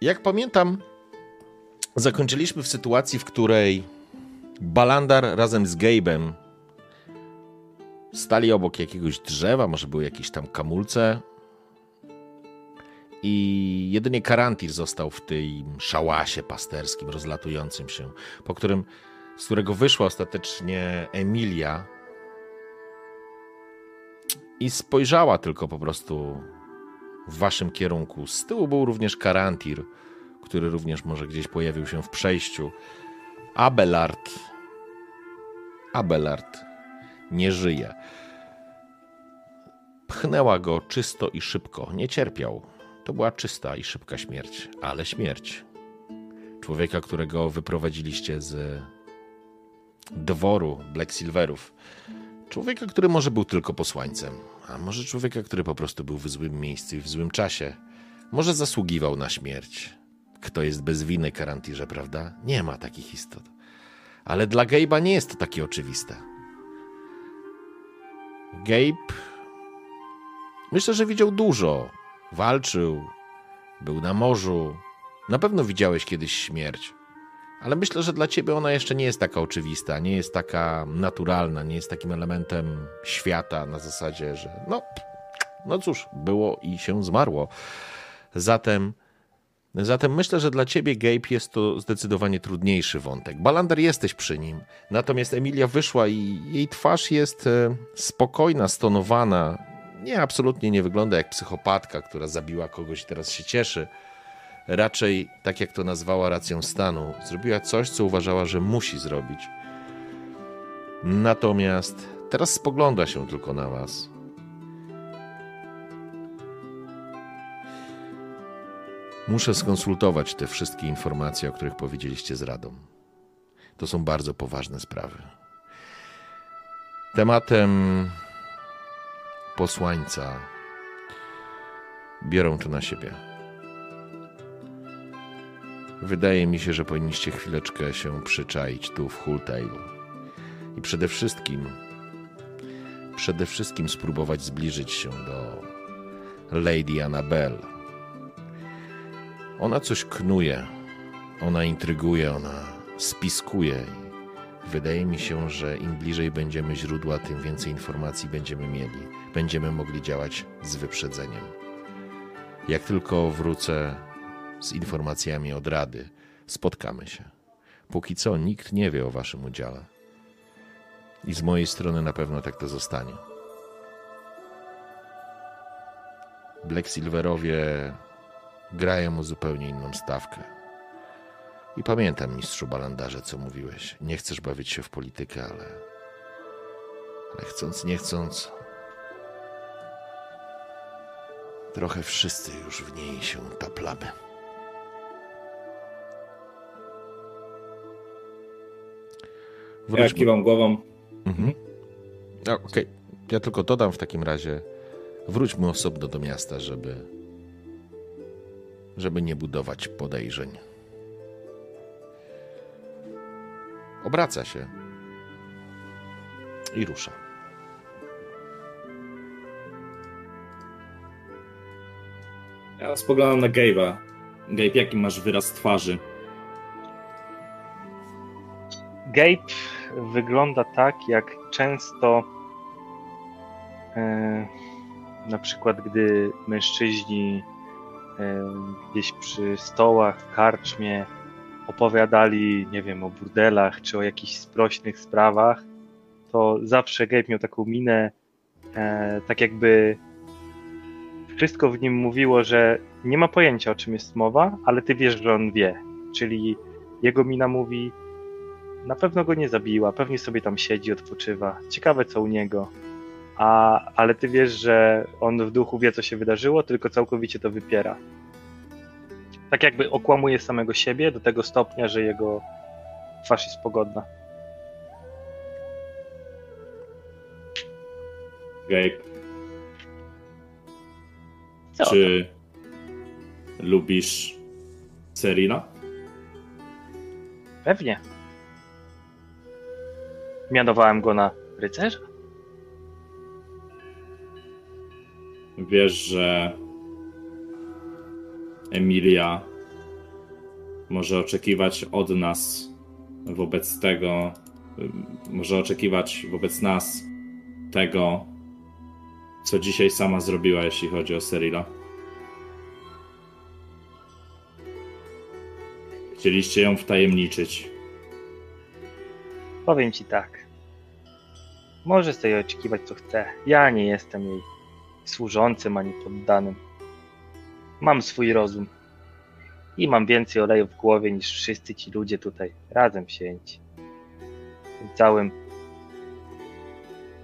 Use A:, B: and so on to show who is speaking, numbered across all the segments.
A: Jak pamiętam, zakończyliśmy w sytuacji, w której Balandar razem z Gabe'em stali obok jakiegoś drzewa, może były jakieś tam kamulce i jedynie Karantir został w tym szałasie pasterskim rozlatującym się, po którym, z którego wyszła ostatecznie Emilia i spojrzała tylko po prostu w waszym kierunku. Z tyłu był również Karantir, który również może gdzieś pojawił się w przejściu. Abelard. Abelard nie żyje. Pchnęła go czysto i szybko. Nie cierpiał. To była czysta i szybka śmierć, ale śmierć. Człowieka, którego wyprowadziliście z dworu Black Silverów. Człowieka, który może był tylko posłańcem, a może człowieka, który po prostu był w złym miejscu i w złym czasie. Może zasługiwał na śmierć. Kto jest bez winy, Karantirze, prawda? Nie ma takich istot. Ale dla Gabe'a nie jest to takie oczywiste. Gabe myślę, że widział dużo. Walczył, był na morzu. Na pewno widziałeś kiedyś śmierć. Ale myślę, że dla ciebie ona jeszcze nie jest taka oczywista, nie jest taka naturalna, nie jest takim elementem świata na zasadzie, że no, no cóż, było i się zmarło. Zatem, zatem myślę, że dla ciebie, Gabe, jest to zdecydowanie trudniejszy wątek. Balander jesteś przy nim, natomiast Emilia wyszła i jej twarz jest e, spokojna, stonowana. Nie, absolutnie nie wygląda jak psychopatka, która zabiła kogoś i teraz się cieszy raczej, tak jak to nazwała racją stanu, zrobiła coś, co uważała, że musi zrobić. Natomiast teraz spogląda się tylko na Was. Muszę skonsultować te wszystkie informacje, o których powiedzieliście z Radą. To są bardzo poważne sprawy. Tematem posłańca biorą to na siebie. Wydaje mi się, że powinniście chwileczkę się przyczaić tu w Hulltail. I przede wszystkim, przede wszystkim spróbować zbliżyć się do Lady Annabelle. Ona coś knuje, ona intryguje, ona spiskuje. Wydaje mi się, że im bliżej będziemy źródła, tym więcej informacji będziemy mieli. Będziemy mogli działać z wyprzedzeniem. Jak tylko wrócę z informacjami od Rady. Spotkamy się. Póki co nikt nie wie o waszym udziale. I z mojej strony na pewno tak to zostanie. Black Silverowie grają mu zupełnie inną stawkę. I pamiętam, mistrzu Balandarze, co mówiłeś. Nie chcesz bawić się w politykę, ale, ale chcąc, nie chcąc, trochę wszyscy już w niej się taplamy.
B: Wróćmy. Ja kiwam głową. Mhm.
A: No, Okej, okay. ja tylko dodam w takim razie, wróćmy osobno do miasta, żeby, żeby nie budować podejrzeń. Obraca się i rusza.
B: Ja spoglądam na Gabe'a. Gabe, jaki masz wyraz twarzy?
C: Gabe wygląda tak, jak często e, na przykład gdy mężczyźni e, gdzieś przy stołach w karczmie opowiadali, nie wiem, o burdelach czy o jakichś sprośnych sprawach, to zawsze Gabe miał taką minę, e, tak jakby wszystko w nim mówiło, że nie ma pojęcia o czym jest mowa, ale ty wiesz, że on wie. Czyli jego mina mówi, na pewno go nie zabiła, pewnie sobie tam siedzi, odpoczywa. Ciekawe co u niego. A, ale ty wiesz, że on w duchu wie, co się wydarzyło, tylko całkowicie to wypiera. Tak jakby okłamuje samego siebie do tego stopnia, że jego twarz jest pogodna.
B: Gabe,
C: Co?
B: czy lubisz Serina?
C: Pewnie. Mianowałem go na rycerza?
B: Wiesz, że Emilia może oczekiwać od nas wobec tego, może oczekiwać wobec nas tego, co dzisiaj sama zrobiła, jeśli chodzi o Serila. Chcieliście ją wtajemniczyć.
C: Powiem ci tak. Może sobie oczekiwać co chce. Ja nie jestem jej służącym ani poddanym. Mam swój rozum. I mam więcej oleju w głowie niż wszyscy ci ludzie tutaj razem wzięci. W całym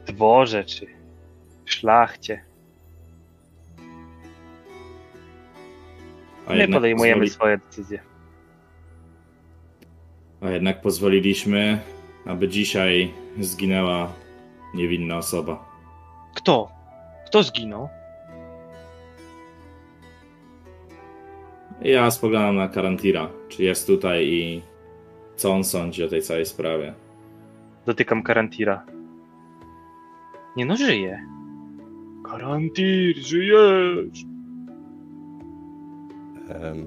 C: dworze czy szlachcie.
B: A
C: My podejmujemy
B: pozwoli-
C: swoje decyzje.
B: A jednak pozwoliliśmy, aby dzisiaj zginęła niewinna osoba.
C: Kto? Kto zginął?
B: Ja spoglądam na Karantira, czy jest tutaj i co on sądzi o tej całej sprawie.
C: Dotykam Karantira. Nie no, żyje. Karantir, żyjesz!
D: Em,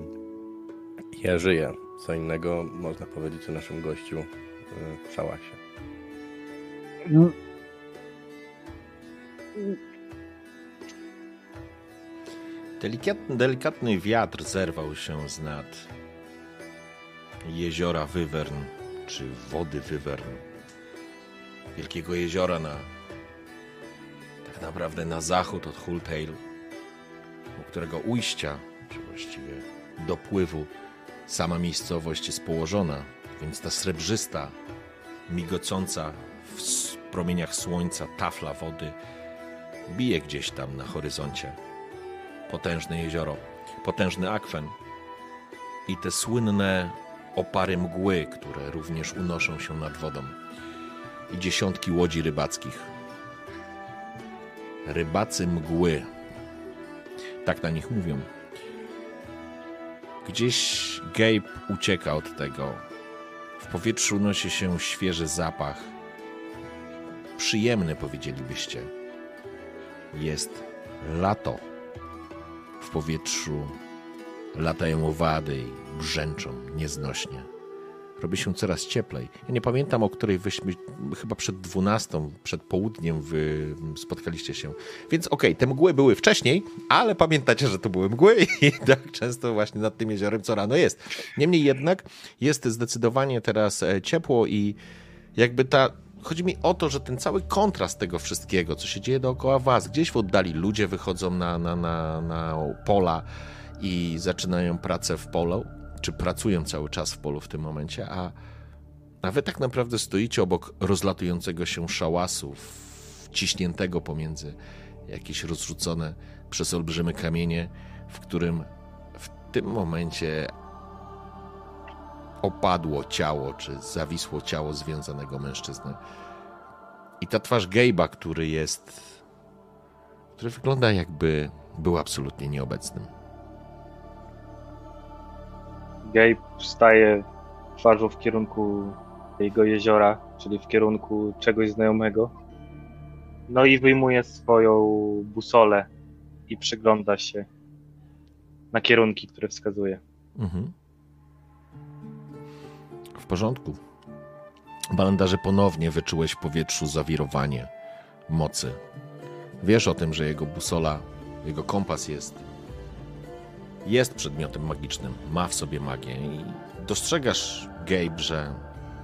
D: Ja żyję. Co innego można powiedzieć o naszym gościu e, w szałasie.
A: Delikatny, delikatny wiatr zerwał się z nad jeziora Wyvern, czy wody Wyvern. Wielkiego jeziora na tak naprawdę na zachód od Hulltail, u którego ujścia, czy właściwie dopływu sama miejscowość jest położona, więc ta srebrzysta, migocąca w promieniach słońca tafla wody bije gdzieś tam na horyzoncie potężne jezioro, potężny akwen i te słynne opary mgły, które również unoszą się nad wodą i dziesiątki łodzi rybackich. Rybacy mgły. Tak na nich mówią. Gdzieś Gabe ucieka od tego. W powietrzu unosi się świeży zapach. Przyjemny, powiedzielibyście. Jest lato. W powietrzu latają owady i brzęczą nieznośnie. Robi się coraz cieplej. Ja nie pamiętam, o której wyśmy, chyba przed 12, przed południem wy spotkaliście się. Więc okej, te mgły były wcześniej, ale pamiętacie, że to były mgły i tak często właśnie nad tym jeziorem co rano jest. Niemniej jednak jest zdecydowanie teraz e, ciepło i jakby ta. Chodzi mi o to, że ten cały kontrast tego wszystkiego, co się dzieje dookoła was, gdzieś w oddali ludzie wychodzą na, na, na, na pola i zaczynają pracę w polu, czy pracują cały czas w polu w tym momencie, a, a wy tak naprawdę stoicie obok rozlatującego się szałasu, wciśniętego pomiędzy jakieś rozrzucone przez olbrzymy kamienie, w którym w tym momencie opadło ciało, czy zawisło ciało związanego mężczyzny. I ta twarz Gabe'a, który jest. który wygląda jakby był absolutnie nieobecnym.
C: Gabe wstaje twarzą w kierunku jego jeziora, czyli w kierunku czegoś znajomego. No i wyjmuje swoją busolę i przygląda się na kierunki, które wskazuje.
A: Mhm. W porządku. Balendarze ponownie wyczułeś w powietrzu zawirowanie mocy. Wiesz o tym, że jego busola, jego kompas jest jest przedmiotem magicznym, ma w sobie magię i dostrzegasz, Gabe, że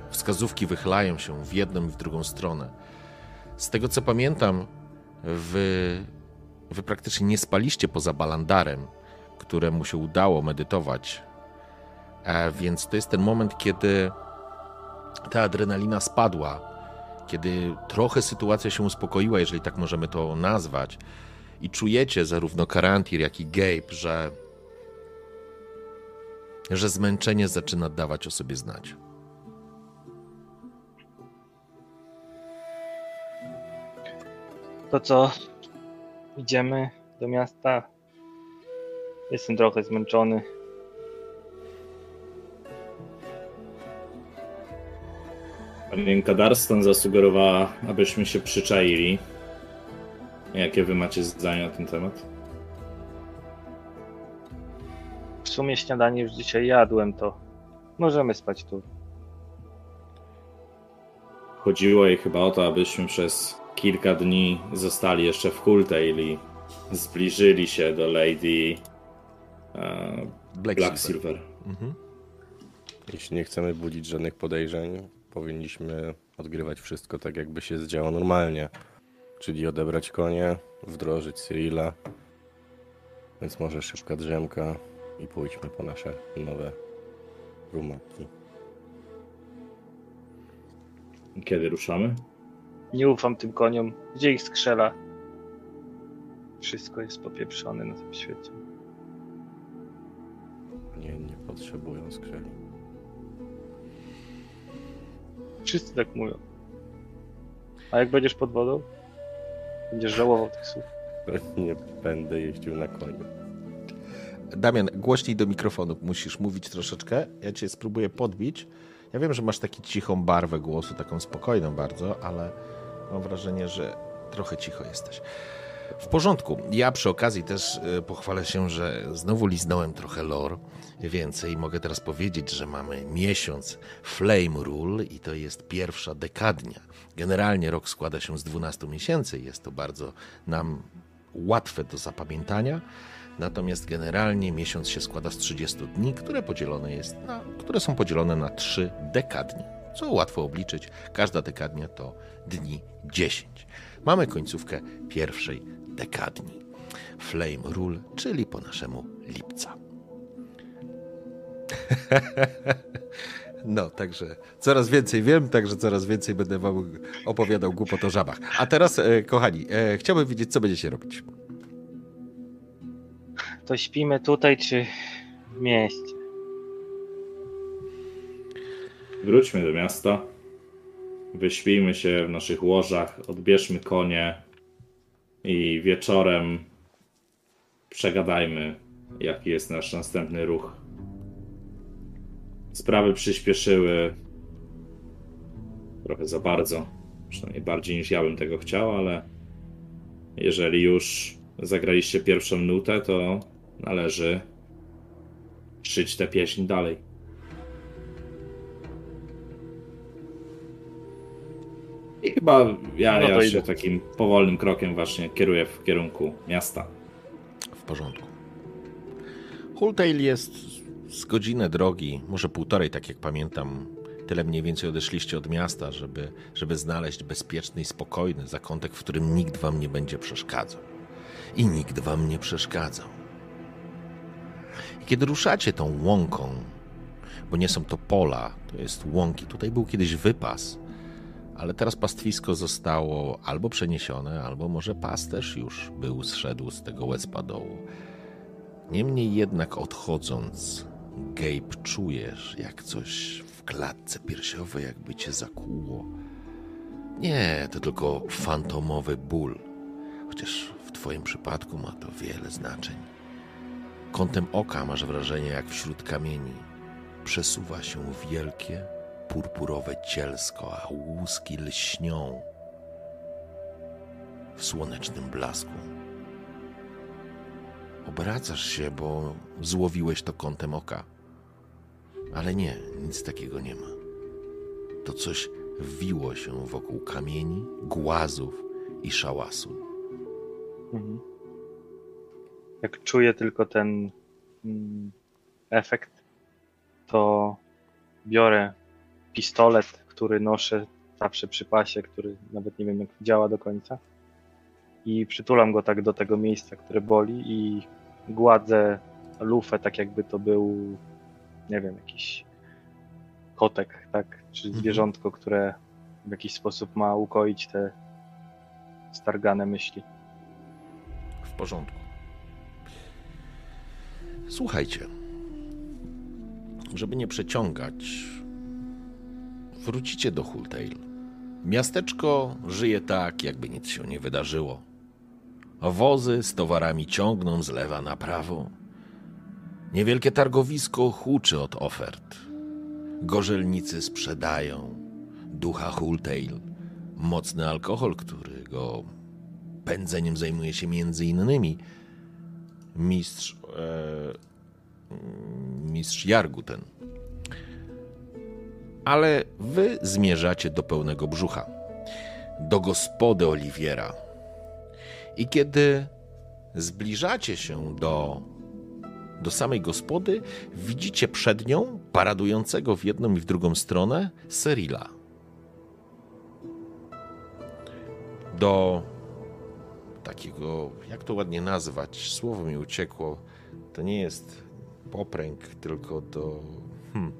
A: wskazówki wychylają się w jedną i w drugą stronę. Z tego co pamiętam, wy, wy praktycznie nie spaliście poza Balandarem, któremu się udało medytować. E, więc to jest ten moment, kiedy ta adrenalina spadła, kiedy trochę sytuacja się uspokoiła, jeżeli tak możemy to nazwać, i czujecie zarówno Karantir, jak i Gabe, że że zmęczenie zaczyna dawać o sobie znać.
C: To co? Idziemy do miasta. Jestem trochę zmęczony.
B: Panienka Darston zasugerowała, abyśmy się przyczaili. Jakie wy macie zdanie na ten temat?
C: W sumie śniadanie już dzisiaj jadłem, to możemy spać tu.
B: Chodziło jej chyba o to, abyśmy przez kilka dni zostali jeszcze w Hultail i zbliżyli się do Lady e,
A: Black,
B: Black
A: Silver.
B: Silver.
A: Mhm.
D: Jeśli nie chcemy budzić żadnych podejrzeń, powinniśmy odgrywać wszystko tak, jakby się zdziało normalnie. Czyli odebrać konie, wdrożyć Cyrilla. Więc może szybka drzemka i pójdźmy po nasze nowe rumaki.
B: Kiedy ruszamy?
C: Nie ufam tym koniom. Gdzie ich skrzela? Wszystko jest popieprzone na tym świecie.
D: Nie, nie potrzebują skrzeli.
C: Wszyscy tak mówią. A jak będziesz pod wodą? Będziesz żałował tych słów.
D: Nie będę jeździł na koniu.
A: Damian, głośniej do mikrofonu musisz mówić troszeczkę. Ja cię spróbuję podbić. Ja wiem, że masz taką cichą barwę głosu, taką spokojną bardzo, ale mam wrażenie, że trochę cicho jesteś. W porządku. Ja przy okazji też y, pochwalę się, że znowu liznąłem trochę lore więcej. Mogę teraz powiedzieć, że mamy miesiąc Flame Rule i to jest pierwsza dekadnia. Generalnie rok składa się z 12 miesięcy. Jest to bardzo nam łatwe do zapamiętania. Natomiast generalnie miesiąc się składa z 30 dni, które, podzielone jest na, które są podzielone na 3 dekadnie. Co łatwo obliczyć, każda dekadnia to dni 10. Mamy końcówkę pierwszej dekadni. Flame Rule, czyli po naszemu lipca. No, także coraz więcej wiem, także coraz więcej będę wam opowiadał głupot o żabach. A teraz, e, kochani, e, chciałbym wiedzieć, co będziecie robić.
C: To śpimy tutaj czy w mieście?
B: Wróćmy do miasta. Wyśpijmy się w naszych łożach, odbierzmy konie i wieczorem przegadajmy, jaki jest nasz następny ruch. Sprawy przyspieszyły trochę za bardzo, przynajmniej bardziej niż ja bym tego chciał, ale jeżeli już zagraliście pierwszą nutę, to należy szyć tę pieśń dalej. I chyba ja,
C: No
B: ja się
C: idę.
B: takim powolnym krokiem właśnie kieruję w kierunku miasta.
A: W porządku. Hultail jest z godzinę drogi, może półtorej, tak jak pamiętam. Tyle mniej więcej odeszliście od miasta, żeby, żeby znaleźć bezpieczny i spokojny zakątek, w którym nikt wam nie będzie przeszkadzał. I nikt wam nie przeszkadzał. Kiedy ruszacie tą łąką, bo nie są to pola, to jest łąki, tutaj był kiedyś wypas, ale teraz pastwisko zostało albo przeniesione, albo może pasterz już był zszedł z tego łezpa dołu. Niemniej jednak odchodząc, Gabe, czujesz, jak coś w klatce piersiowej jakby cię zakłuło. Nie, to tylko fantomowy ból, chociaż w twoim przypadku ma to wiele znaczeń. Kątem oka masz wrażenie, jak wśród kamieni przesuwa się wielkie, purpurowe cielsko, a łuski lśnią w słonecznym blasku. Obracasz się, bo złowiłeś to kątem oka. Ale nie, nic takiego nie ma. To coś wiło się wokół kamieni, głazów i szałasu.
C: Mhm. Jak czuję tylko ten mm, efekt, to biorę pistolet, który noszę zawsze przy pasie, który nawet nie wiem jak działa do końca. I przytulam go tak do tego miejsca, które boli i gładzę lufę, tak jakby to był, nie wiem, jakiś kotek, tak? Czy
A: Mhm.
C: zwierzątko, które w jakiś sposób ma ukoić te stargane myśli.
A: W porządku. Słuchajcie. żeby nie przeciągać, wrócicie do Hultail. Miasteczko żyje tak, jakby nic się nie wydarzyło. Wozy z towarami ciągną z lewa na prawo. Niewielkie targowisko huczy od ofert. Gorzelnicy sprzedają ducha Hultail, mocny alkohol, którego pędzeniem zajmuje się między innymi mistrz, mistrz Jarguten. Ale wy zmierzacie do pełnego brzucha, do gospody Oliwiera. I kiedy zbliżacie się do, do samej gospody, widzicie przed nią, paradującego w jedną i w drugą stronę, Serila. Do takiego, jak to ładnie nazwać, słowo mi uciekło, to nie jest popręg, tylko do... Hmm,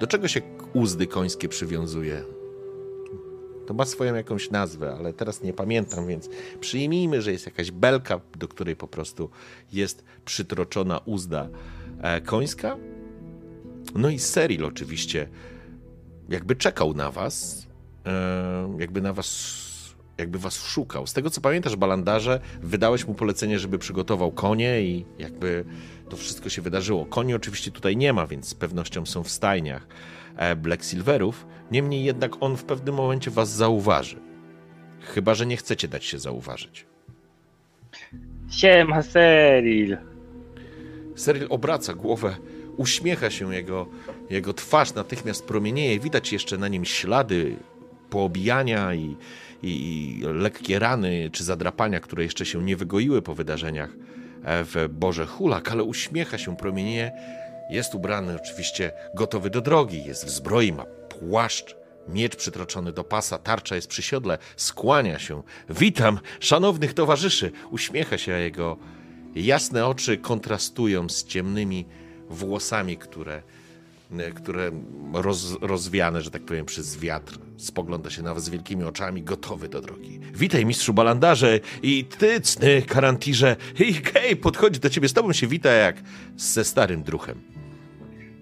A: do czego się uzdy końskie przywiązuje? To ma swoją jakąś nazwę, ale teraz nie pamiętam, więc przyjmijmy, że jest jakaś belka, do której po prostu jest przytroczona uzda e, końska. No i Seril oczywiście jakby czekał na was, e, jakby na was, jakby was szukał. Z tego co pamiętasz, Balandarze, wydałeś mu polecenie, żeby przygotował konie i jakby to wszystko się wydarzyło. Koni oczywiście tutaj nie ma, więc z pewnością są w stajniach e, Black Silverów. Niemniej jednak on w pewnym momencie was zauważy. Chyba, że nie chcecie dać się zauważyć.
C: Siema, Seril.
A: Seril obraca głowę, uśmiecha się, jego, jego twarz natychmiast promienieje. Widać jeszcze na nim ślady poobijania i, i, lekkie rany czy zadrapania, które jeszcze się nie wygoiły po wydarzeniach e, w Boże Hulak, ale uśmiecha się, promienieje. Jest ubrany oczywiście gotowy do drogi, jest w zbroi, ma płaszcz, miecz przytroczony do pasa, tarcza jest przy siodle, skłania się. Witam, szanownych towarzyszy! Uśmiecha się, jego jasne oczy kontrastują z ciemnymi włosami, które, które roz, rozwiane, że tak powiem, przez wiatr. Spogląda się na was z wielkimi oczami, gotowy do drogi. Witaj, mistrzu balandarze i ty, cny karantirze. I hej, podchodzi do ciebie, z tobą się wita jak ze starym druchem.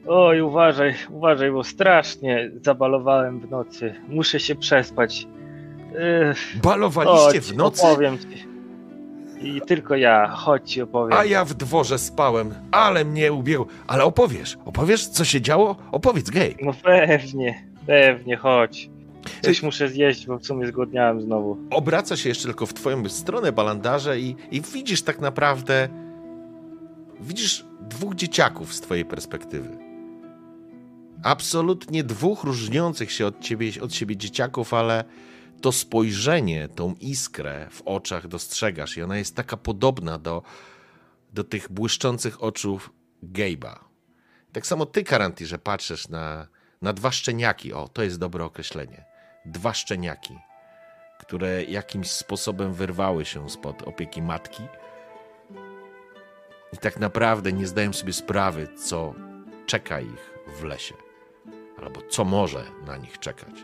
C: Oj, uważaj, uważaj, bo strasznie zabalowałem w nocy. Muszę się przespać. Ech,
A: Balowaliście
C: chodź,
A: w nocy?
C: Opowiem ci. I tylko ja, chodź ci opowiem.
A: A ja w dworze spałem, ale mnie ubiegł. Ale opowiesz, opowiesz, co się działo? Opowiedz, gej.
C: No pewnie, pewnie, chodź. Coś muszę zjeść, bo w sumie zgłodniałem znowu.
A: Obraca się jeszcze tylko w twoją stronę, balandarze, i, i widzisz tak naprawdę. Widzisz dwóch dzieciaków z twojej perspektywy. Absolutnie dwóch różniących się od, ciebie, od siebie dzieciaków, ale to spojrzenie, tą iskrę w oczach dostrzegasz i ona jest taka podobna do, do tych błyszczących oczów Gabe'a. Tak samo ty, Karanti, że patrzysz na, na dwa szczeniaki. O, to jest dobre określenie. Dwa szczeniaki, które jakimś sposobem wyrwały się spod opieki matki i tak naprawdę nie zdają sobie sprawy, co czeka ich w lesie, albo co może na nich czekać.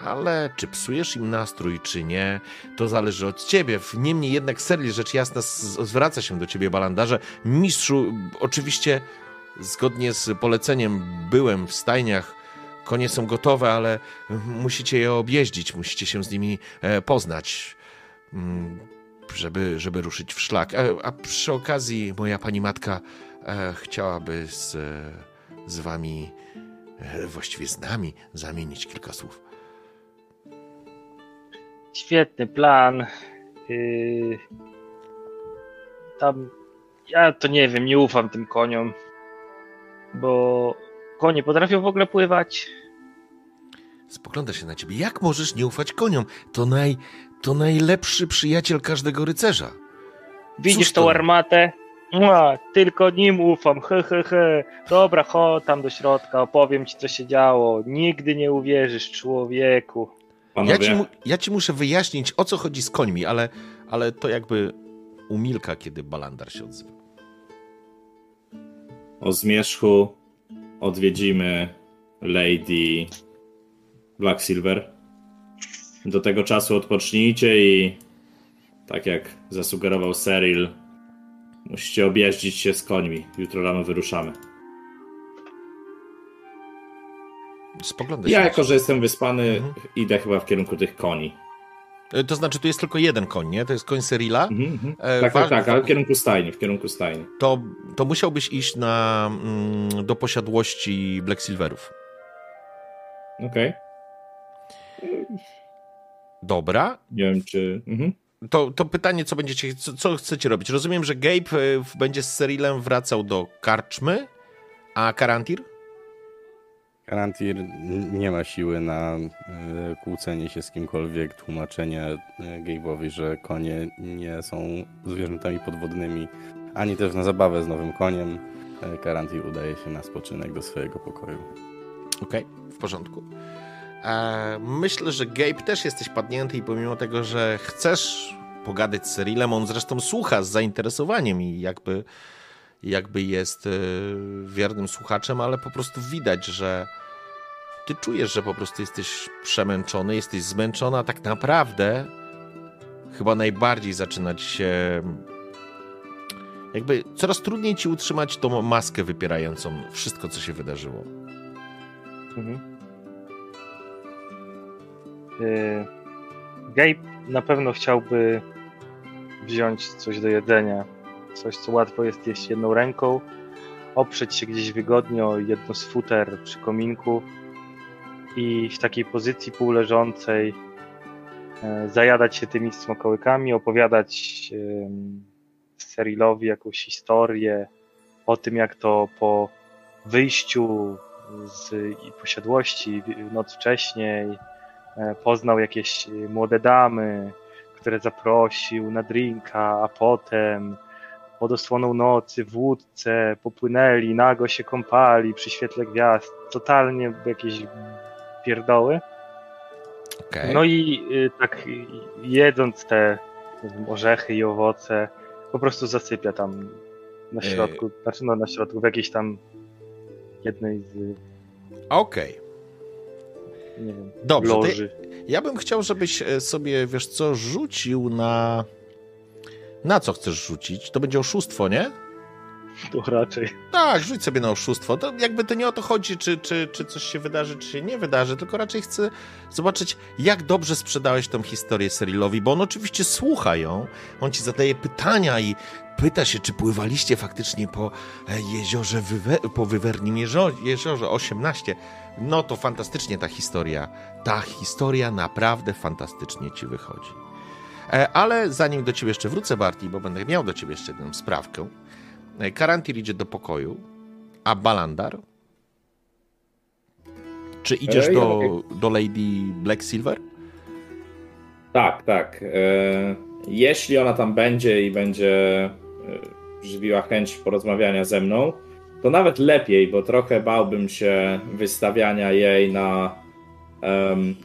A: Ale czy psujesz im nastrój, czy nie, to zależy od ciebie. Niemniej jednak serii rzecz jasna zwraca się do ciebie, Balandarze. Mistrzu, oczywiście zgodnie z poleceniem byłem w stajniach, konie są gotowe, ale musicie je objeździć, musicie się z nimi e, poznać, mm, żeby, żeby ruszyć w szlak. E, A przy okazji moja pani matka e, chciałaby z, z wami, właściwie z nami, zamienić kilka słów.
C: Świetny plan. Yy... Tam. Ja to nie wiem, nie ufam tym koniom. Bo konie potrafią w ogóle pływać.
A: Spogląda się na ciebie. Jak możesz nie ufać koniom? To, naj, to najlepszy przyjaciel każdego rycerza.
C: Widzisz
A: Cóż to?
C: tą armatę? Mua, tylko nim ufam, he, he, he. Dobra, chodź tam do środka, opowiem ci, co się działo. Nigdy nie uwierzysz, człowieku.
A: Ja ci, ja ci muszę wyjaśnić, o co chodzi z końmi, ale, ale to jakby umilka, kiedy Balandar się odzywa.
B: o zmierzchu odwiedzimy Lady Black Silver. Do tego czasu odpocznijcie i tak jak zasugerował Cyril, musicie objeździć się z końmi. Jutro rano wyruszamy.
A: Spoglądaj
B: ja, jako że jestem wyspany,
A: mhm.
B: idę chyba w kierunku tych koni.
A: E, To znaczy, tu jest tylko jeden koń, nie? To jest koń Serila.
B: Mhm, mhm.
A: E,
B: Tak, tak, tak, ale w kierunku stajni, w kierunku stajni.
A: To, to musiałbyś iść na, mm, do posiadłości Black Silverów.
B: Okej.
A: Dobra.
B: Nie wiem, czy... Mhm.
A: To, to pytanie, co będziecie, co, co chcecie robić? Rozumiem, że Gabe e, będzie z Serilem wracał do karczmy, a Karantir?
D: Karantir nie ma siły na y, kłócenie się z kimkolwiek, tłumaczenie y, Gabe'owi, że konie nie są zwierzętami podwodnymi, ani też na zabawę z nowym koniem. Y, Karantir udaje się na spoczynek do swojego pokoju.
A: Okej, w porządku. E, myślę, że Gabe też jesteś padnięty i pomimo tego, że chcesz pogadać z Serilem, on zresztą słucha z zainteresowaniem i jakby, jakby jest e, wiernym słuchaczem, ale po prostu widać, że ty czujesz, że po prostu jesteś przemęczony, jesteś zmęczony, a tak naprawdę chyba najbardziej zaczyna ci się jakby coraz trudniej ci utrzymać tą maskę wypierającą wszystko, co się wydarzyło.
C: Mhm. Y, Gabe na pewno chciałby wziąć coś do jedzenia. Coś, co łatwo jest jeść jedną ręką, oprzeć się gdzieś wygodnie o jedno z futer przy kominku i w takiej pozycji półleżącej e, zajadać się tymi smakołykami, opowiadać em, Cyrilowi jakąś historię o tym, jak to po wyjściu z posiadłości noc wcześniej e, poznał jakieś młode damy, które zaprosił na drinka, a potem pod osłoną nocy w łódce popłynęli, nago się kąpali przy świetle gwiazd. Totalnie jakieś pierdoły.
A: Okej.
C: No i y, tak jedząc te wiem, orzechy i owoce, po prostu zasypia tam na środku, znaczy no na środku, w jakiejś tam jednej z,
A: Okej.
C: wiem,
A: Dobrze, ja bym chciał, żebyś e, sobie, wiesz co, rzucił na... Na co chcesz rzucić? To będzie oszustwo, nie?
C: To raczej.
A: Tak, rzuć sobie na oszustwo. To jakby to nie o to chodzi, czy, czy, czy coś się wydarzy, czy się nie wydarzy, tylko raczej chcę zobaczyć, jak dobrze sprzedałeś tą historię Cyrilowi, bo on oczywiście słucha ją, on ci zadaje pytania i pyta się, czy pływaliście faktycznie po e, jeziorze, Wywe- po Wywernim jeziorze, jeziorze 18. No to fantastycznie ta historia, ta historia naprawdę fantastycznie ci wychodzi. E, Ale zanim do ciebie jeszcze wrócę, Barty, bo będę miał do ciebie jeszcze jedną sprawkę, E, Karantir idzie do pokoju, a Balandar? Czy idziesz do, do Lady Black Silver?
B: Tak, tak. E, jeśli ona tam będzie i będzie żywiła chęć porozmawiania ze mną, to nawet lepiej, bo trochę bałbym się wystawiania jej na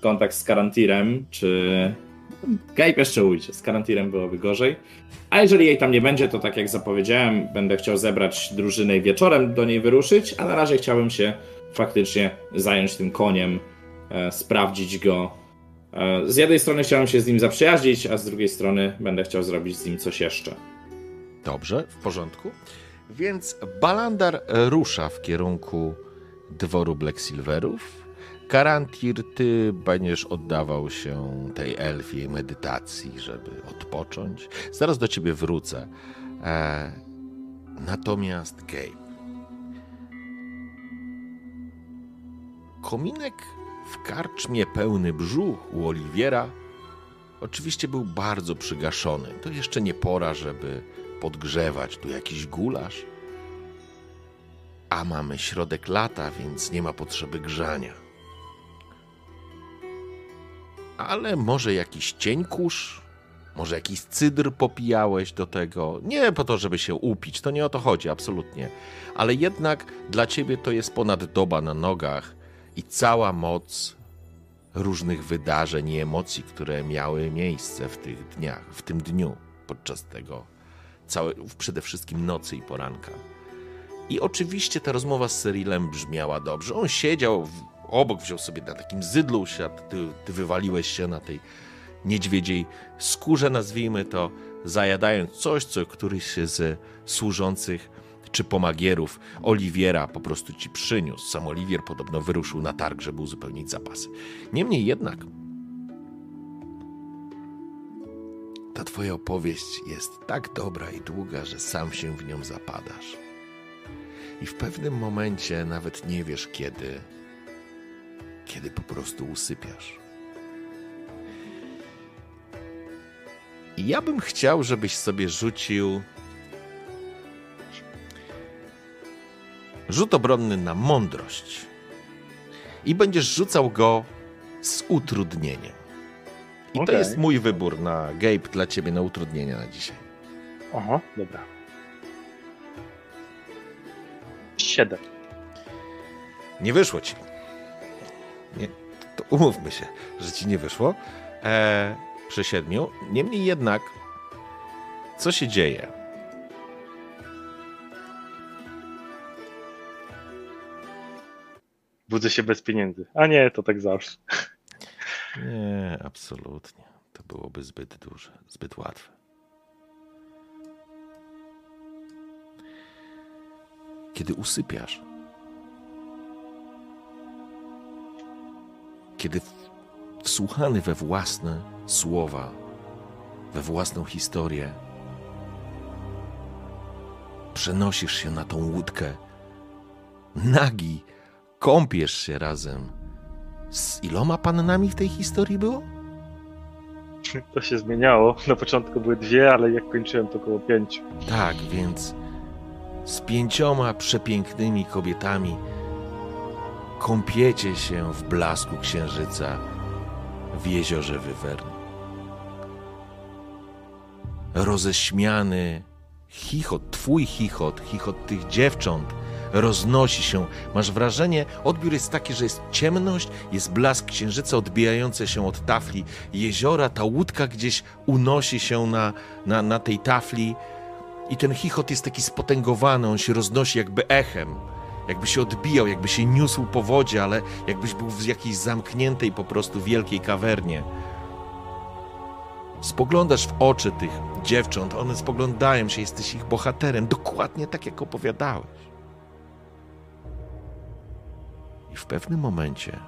B: kontakt z Karantirem, czy Gabe jeszcze ujdzie, z Karantirem byłoby gorzej. A jeżeli jej tam nie będzie, to tak jak zapowiedziałem, będę chciał zebrać drużynę i wieczorem do niej wyruszyć, a na razie chciałbym się faktycznie zająć tym koniem, e, sprawdzić go, E, Z jednej strony chciałem się z nim zaprzyjaźnić, a z drugiej strony będę chciał zrobić z nim coś jeszcze.
A: Dobrze, w porządku. Więc Balandar rusza w kierunku dworu Black Silverów. Karantir, ty będziesz oddawał się tej elfiej medytacji, żeby odpocząć. Zaraz do ciebie wrócę. E, natomiast Gabe. Kominek w karczmie pełny brzuch u Oliwiera oczywiście był bardzo przygaszony. To jeszcze nie pora, żeby podgrzewać tu jakiś gulasz. A mamy środek lata, więc nie ma potrzeby grzania. Ale może jakiś cienkusz? Może jakiś cydr popijałeś do tego? Nie po to, żeby się upić, to nie o to chodzi, absolutnie. Ale jednak dla ciebie to jest ponad doba na nogach i cała moc różnych wydarzeń i emocji, które miały miejsce w tych dniach, w tym dniu, podczas tego całe, przede wszystkim nocy i poranka. I oczywiście ta rozmowa z Cyrilem brzmiała dobrze. On siedział obok, wziął sobie na takim zydlu, siadł, ty, ty wywaliłeś się na tej niedźwiedziej skórze, nazwijmy to, zajadając coś, co któryś z służących czy pomagierów Oliwiera po prostu ci przyniósł. Sam Oliwier podobno wyruszył na targ, żeby uzupełnić zapasy. Niemniej jednak ta twoja opowieść jest tak dobra i długa, że sam się w nią zapadasz. I w pewnym momencie nawet nie wiesz kiedy, kiedy po prostu usypiasz. I ja bym chciał, żebyś sobie rzucił rzut obronny na mądrość. I będziesz rzucał go z utrudnieniem. I to
C: Okej.
A: jest mój wybór na Gabe dla ciebie na utrudnienia na dzisiaj.
C: Aha, dobra. Siedem.
A: Nie wyszło ci. To umówmy się, że ci nie wyszło. E, przy siedmiu. Niemniej jednak, co się dzieje?
C: Budzę się bez pieniędzy. A nie, to tak zawsze.
A: Nie, absolutnie. To byłoby zbyt duże, zbyt łatwe. Kiedy usypiasz, kiedy wsłuchany we własne słowa, we własną historię, przenosisz się na tą łódkę, nagi, kąpiesz się razem z iloma pannami w tej historii było?
C: To się zmieniało. Na początku były dwie, ale jak kończyłem to około pięciu.
A: Tak, więc z pięcioma przepięknymi kobietami kąpiecie się w blasku księżyca w jeziorze Wywern. Roześmiany chichot, twój chichot, chichot tych dziewcząt roznosi się. Masz wrażenie, odbiór jest taki, że jest ciemność, jest blask księżyca odbijający się od tafli jeziora, ta łódka gdzieś unosi się na, na, na tej tafli i ten chichot jest taki spotęgowany, on się roznosi jakby echem, jakby się odbijał, jakby się niósł po wodzie, ale jakbyś był w jakiejś zamkniętej po prostu wielkiej kawernie. Spoglądasz w oczy tych dziewcząt, one spoglądają się, jesteś ich bohaterem, dokładnie tak jak opowiadałeś. I w pewnym momencie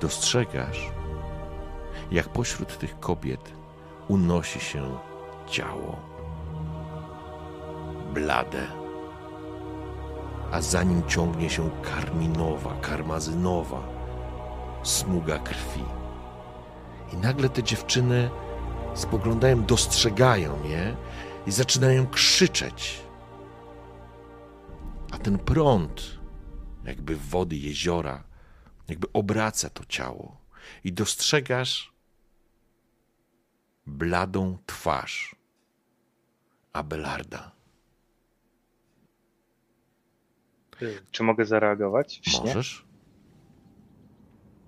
A: dostrzegasz, jak pośród tych kobiet unosi się ciało. Blade. A za nim ciągnie się karminowa, karmazynowa smuga krwi. I nagle te dziewczyny spoglądają, dostrzegają je i zaczynają krzyczeć. A ten prąd, jakby wody jeziora, jakby obraca to ciało. I dostrzegasz bladą twarz Abelarda.
C: Czy mogę zareagować w śnie?
A: Możesz?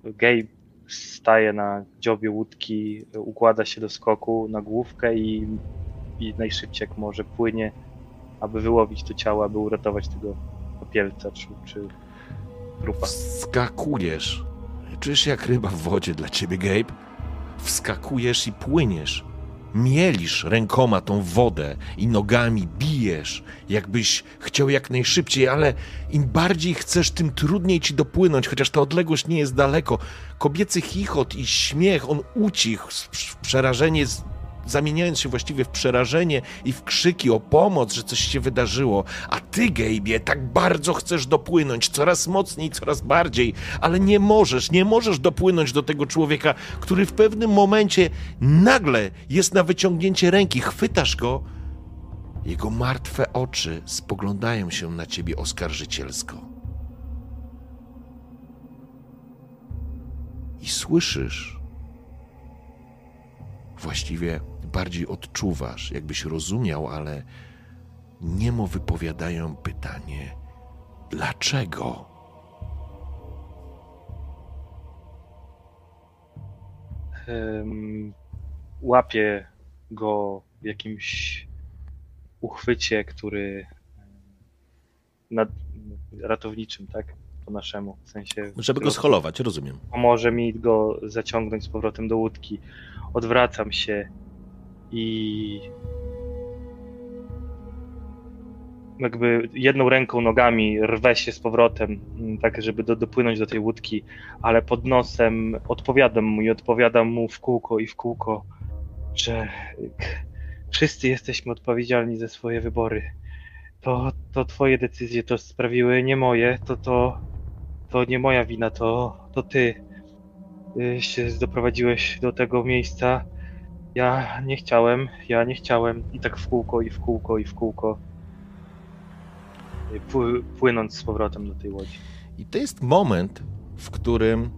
C: Gabe staje na dziobie łódki, układa się do skoku na główkę i, i najszybciej jak może płynie, aby wyłowić to ciało, aby uratować tego popielca czy, czy trupa.
A: Czujesz się jak ryba w wodzie dla ciebie, Gabe? Wskakujesz i płyniesz. Mielisz rękoma tą wodę i nogami bijesz, jakbyś chciał jak najszybciej, ale im bardziej chcesz, tym trudniej ci dopłynąć, chociaż ta odległość nie jest daleko. Kobiecy chichot i śmiech, on ucichł, przerażenie zamieniając się właściwie w przerażenie i w krzyki o pomoc, że coś się wydarzyło. A ty, Gejbie, tak bardzo chcesz dopłynąć, coraz mocniej, coraz bardziej, ale nie możesz, nie możesz dopłynąć do tego człowieka, który w pewnym momencie nagle jest na wyciągnięcie ręki. Chwytasz go, jego martwe oczy spoglądają się na ciebie oskarżycielsko. I słyszysz, właściwie bardziej odczuwasz, jakbyś rozumiał, ale niemo wypowiadają pytanie: dlaczego?
C: Em, łapie go w jakimś uchwycie, który nad, ratowniczym, tak? Po naszemu, w sensie.
A: Żeby go scholować, rozumiem.
C: Pomoże mi go zaciągnąć z powrotem do łódki. Odwracam się i jakby jedną ręką, nogami rwę się z powrotem, mm, tak żeby do, dopłynąć do tej łódki, ale pod nosem odpowiadam mu i odpowiadam mu w kółko i w kółko, że wszyscy jesteśmy odpowiedzialni za swoje wybory. To, to twoje decyzje to sprawiły, nie moje, to to, to nie moja wina, to, to ty y, się doprowadziłeś do tego miejsca. Ja nie chciałem, ja nie chciałem. I tak w kółko, i w kółko, i w kółko. Y, pły- Płynąc z powrotem do tej łodzi.
A: I to jest moment, w którym,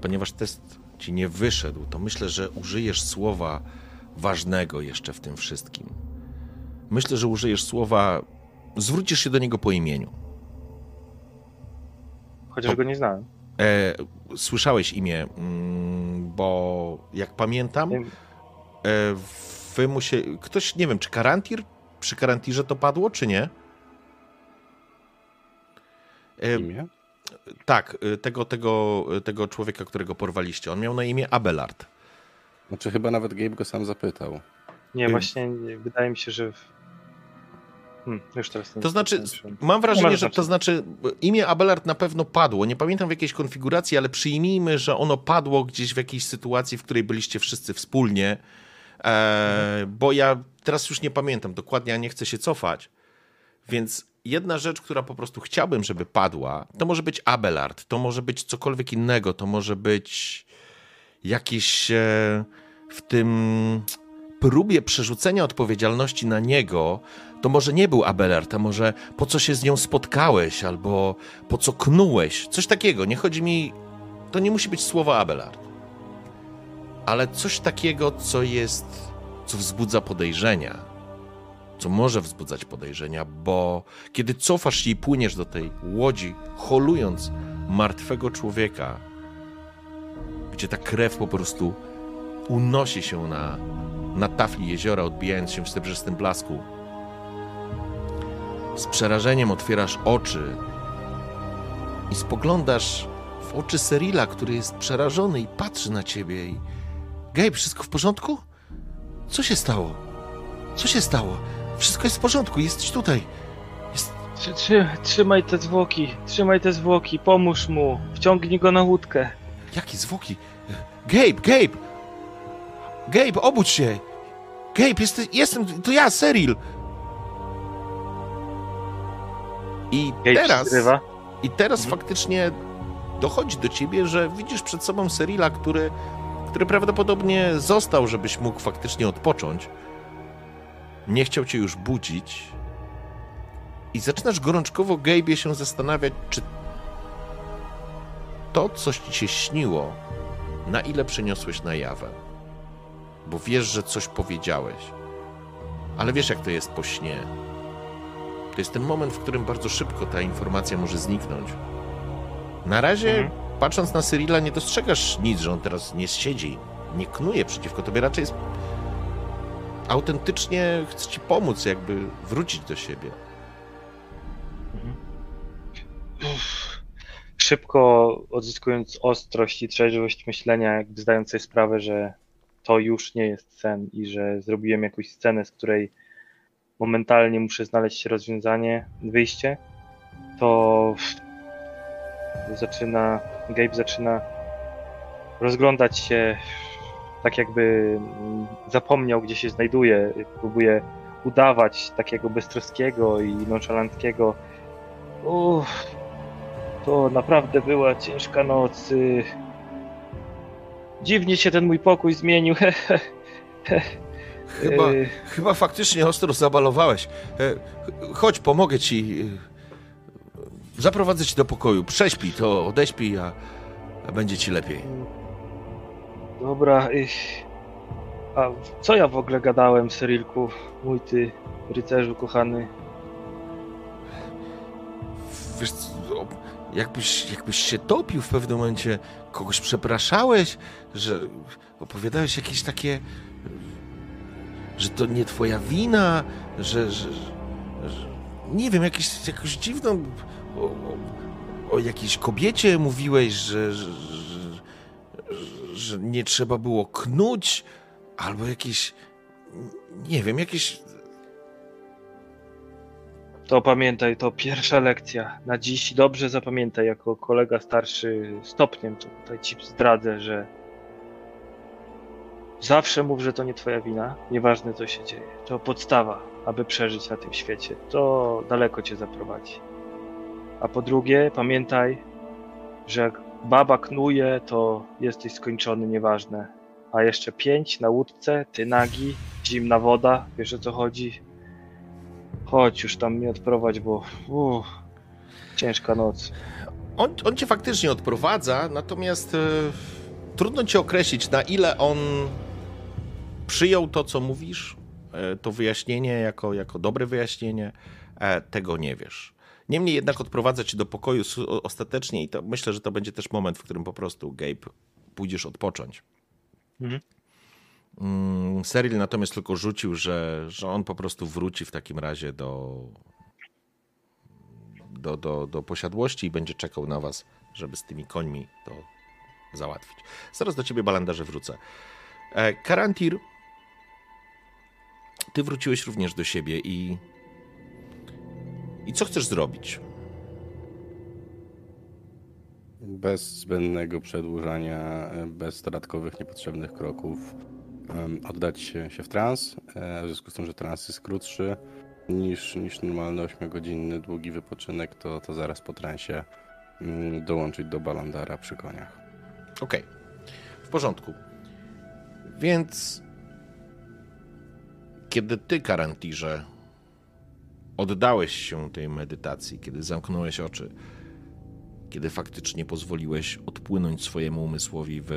A: ponieważ test ci nie wyszedł, to myślę, że użyjesz słowa ważnego jeszcze w tym wszystkim. Myślę, że użyjesz słowa, zwrócisz się do niego po imieniu.
C: Chociaż go nie znałem.
A: E, słyszałeś imię, mm, bo jak pamiętam, e, wy mu się, ktoś, nie wiem, czy Karantir, przy Karantirze to padło, czy nie? E,
D: Imię?
A: Tak, y, tego, tego, tego człowieka, którego porwaliście. On miał na imię Abelard.
D: Znaczy chyba nawet Gabe go sam zapytał.
C: Nie, właśnie nie, wydaje mi się, że. w- Hmm, już teraz
A: To znaczy, mam wrażenie, że to znaczy, imię Abelard na pewno padło. Nie pamiętam w jakiejś konfiguracji, ale przyjmijmy, że ono padło gdzieś w jakiejś sytuacji, w której byliście wszyscy wspólnie. E, bo ja teraz już nie pamiętam dokładnie, a nie chcę się cofać. Więc jedna rzecz, która po prostu chciałbym, żeby padła, to może być Abelard, to może być cokolwiek innego, to może być jakieś e, w tym próbie przerzucenia odpowiedzialności na niego, to może nie był Abelard, a może po co się z nią spotkałeś, albo po co knułeś. Coś takiego. Nie chodzi mi. To nie musi być słowo Abelard. Ale coś takiego, co jest. co wzbudza podejrzenia. Co może wzbudzać podejrzenia, bo kiedy cofasz się i płyniesz do tej łodzi, holując martwego człowieka, gdzie ta krew po prostu unosi się na, na tafli jeziora, odbijając się w srebrzystym blasku. Z przerażeniem otwierasz oczy i spoglądasz w oczy Serila, który jest przerażony i patrzy na ciebie. I... Gabe, wszystko w porządku? Co się stało? Co się stało? Wszystko jest w porządku, jesteś tutaj. Jest...
C: Trzy, trzymaj te zwłoki, trzymaj te zwłoki, pomóż mu, wciągnij go na łódkę.
A: Jakie zwłoki? Gabe, Gabe! Gabe, obudź się! Gabe, jesteś, jestem, to ja, Seril! I
C: Gabe
A: teraz...
C: zrywa.
A: I teraz
C: Mhm.
A: faktycznie dochodzi do ciebie, że widzisz przed sobą Serila, który, który prawdopodobnie został, żebyś mógł faktycznie odpocząć. Nie chciał cię już budzić. I zaczynasz gorączkowo, Gabe'ie, się zastanawiać, czy to coś ci się śniło, na ile przeniosłeś na jawę. Bo wiesz, że coś powiedziałeś. Ale wiesz, jak to jest po śnie. To jest ten moment, w którym bardzo szybko ta informacja może zniknąć. Na razie,
C: Mhm.
A: patrząc na Cyrilla, nie dostrzegasz nic, że on teraz nie siedzi, nie knuje przeciwko tobie, raczej jest autentycznie chce ci pomóc, jakby wrócić do siebie.
C: Uff. Szybko odzyskując ostrość i trzeźwość myślenia, jakby zdając sobie sprawę, że to już nie jest sen i że zrobiłem jakąś scenę, z której momentalnie muszę znaleźć rozwiązanie, wyjście, to zaczyna, Gabe zaczyna rozglądać się tak jakby zapomniał, gdzie się znajduje. Próbuje udawać takiego beztroskiego i nonszalanckiego. Uff, to naprawdę była ciężka noc. Y. Dziwnie się ten mój pokój zmienił.
A: Chyba,
C: Y,
A: chyba faktycznie ostro zabalowałeś. Ch- Chodź, pomogę ci. e, Zaprowadzę cię do pokoju. Prześpij, to odeśpij, a, a będzie ci lepiej.
C: Dobra. y, A co ja w ogóle gadałem, Cyrilku? Mój ty, rycerzu kochany.
A: Wiesz, co, jakbyś, jakbyś się topił w pewnym momencie, kogoś przepraszałeś, że opowiadałeś jakieś takie, że to nie twoja wina, że, że, że nie wiem, jakieś, jakąś dziwną, o, o, o jakiejś kobiecie mówiłeś, że, że, że, nie trzeba było knuć, albo jakieś, nie wiem, jakieś
C: To pamiętaj, to pierwsza lekcja. Na dziś dobrze zapamiętaj, jako kolega starszy stopniem, to tutaj ci zdradzę, że zawsze mów, że to nie twoja wina, nieważne co się dzieje. To podstawa, aby przeżyć na tym świecie. To daleko cię zaprowadzi. A po drugie, pamiętaj, że jak baba knuje, to jesteś skończony, nieważne. A jeszcze pięć na łódce, ty nagi, zimna woda, wiesz o co chodzi? Chodź już tam mnie odprowadź, bo uff, ciężka noc.
A: On, on cię faktycznie odprowadza, natomiast e, trudno ci określić, na ile on przyjął to, co mówisz, e, to wyjaśnienie jako, jako dobre wyjaśnienie, e, tego nie wiesz. Niemniej jednak odprowadza cię do pokoju ostatecznie i to myślę, że to będzie też moment, w którym po prostu, Gabe, pójdziesz odpocząć.
C: Mhm.
A: Mm, Cyril natomiast tylko rzucił, że, że on po prostu wróci w takim razie do, do, do, do posiadłości i będzie czekał na was, żeby z tymi końmi to załatwić. Zaraz do ciebie, Balandarze, wrócę. E, Karantir, ty wróciłeś również do siebie i... I co chcesz zrobić?
D: Bez zbędnego przedłużania, bez dodatkowych, niepotrzebnych kroków, oddać się, się w trans. e, W związku z tym, że trans jest krótszy niż, niż normalny 8-godzinny długi wypoczynek, to, to zaraz po transie mm, dołączyć do Balandara przy koniach.
A: Okej, w porządku. Więc kiedy ty, Karantirze, oddałeś się tej medytacji, kiedy zamknąłeś oczy, kiedy faktycznie pozwoliłeś odpłynąć swojemu umysłowi w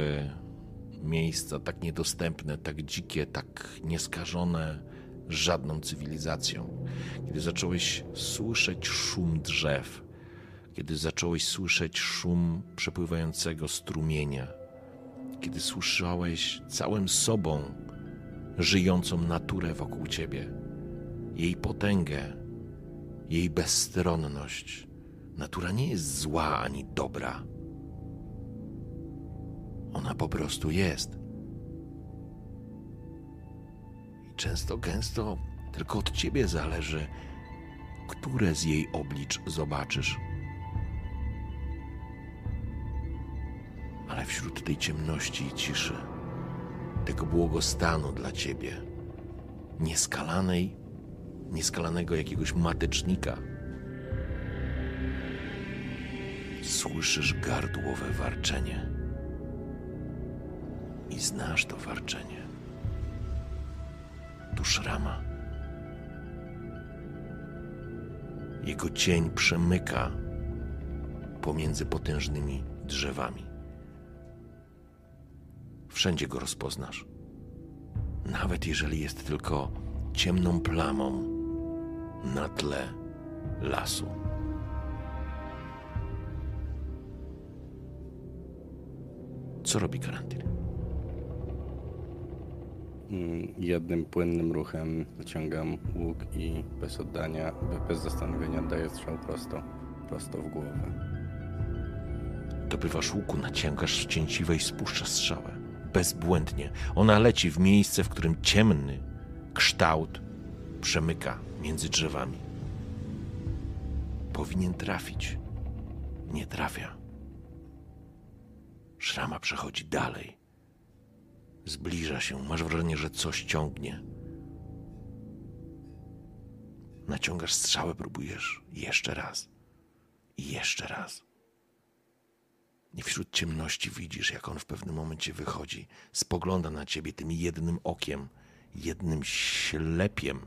A: miejsca tak niedostępne, tak dzikie, tak nieskażone żadną cywilizacją, kiedy zacząłeś słyszeć szum drzew, kiedy zacząłeś słyszeć szum przepływającego strumienia, kiedy słyszałeś całym sobą żyjącą naturę wokół ciebie, jej potęgę, jej bezstronność. Natura nie jest zła ani dobra. Ona po prostu jest. I często, gęsto tylko od ciebie zależy, które z jej oblicz zobaczysz. ale wśród tej ciemności i ciszy, tego błogostanu dla ciebie, nieskalanej, nieskalanego jakiegoś matecznika, słyszysz gardłowe warczenie. I znasz to warczenie. Tu szrama. Jego cień przemyka pomiędzy potężnymi drzewami. Wszędzie go rozpoznasz. Nawet jeżeli jest tylko ciemną plamą na tle lasu. Co robi Karantir?
D: Jednym płynnym ruchem wyciągam łuk i bez oddania, be- bez zastanowienia daję strzał prosto, prosto w głowę.
A: Dobywasz łuku, naciągasz cięciwe i spuszczasz strzałę. Bezbłędnie. Ona leci w miejsce, w którym ciemny kształt przemyka między drzewami. Powinien trafić. Nie trafia. Szrama przechodzi dalej. Zbliża się. Masz wrażenie, że coś ciągnie. Naciągasz strzałę, próbujesz jeszcze raz. I jeszcze raz. I wśród ciemności widzisz, jak on w pewnym momencie wychodzi, spogląda na ciebie tym jednym okiem, jednym ślepiem,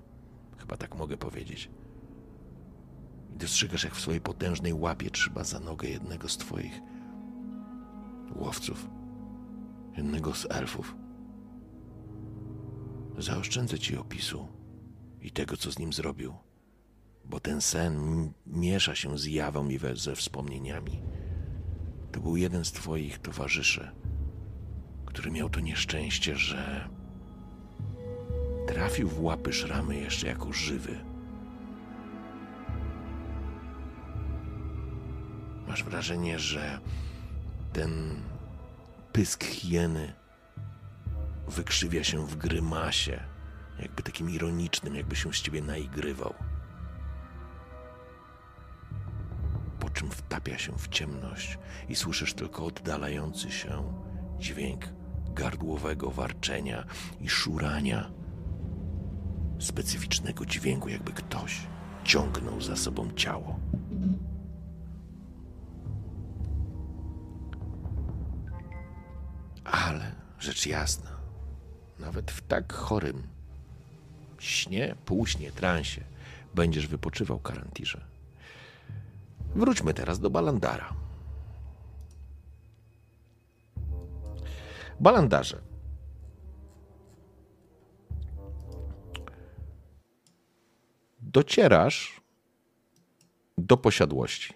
A: chyba tak mogę powiedzieć. I dostrzegasz, jak w swojej potężnej łapie trzyma za nogę jednego z twoich łowców, jednego z elfów. Zaoszczędzę ci opisu i tego, co z nim zrobił, bo ten sen miesza się z jawą i we, ze wspomnieniami. To był jeden z twoich towarzyszy, który miał to nieszczęście, że trafił w łapy szramy jeszcze jako żywy. Masz wrażenie, że ten pysk hieny wykrzywia się w grymasie, jakby takim ironicznym, jakby się z ciebie naigrywał. czym wtapia się w ciemność i słyszysz tylko oddalający się dźwięk gardłowego warczenia i szurania. Specyficznego dźwięku, jakby ktoś ciągnął za sobą ciało. Ale rzecz jasna, nawet w tak chorym śnie, półśnie, transie będziesz wypoczywał, Karantirze. Wróćmy teraz do Balandara. Balandarze. Docierasz do posiadłości.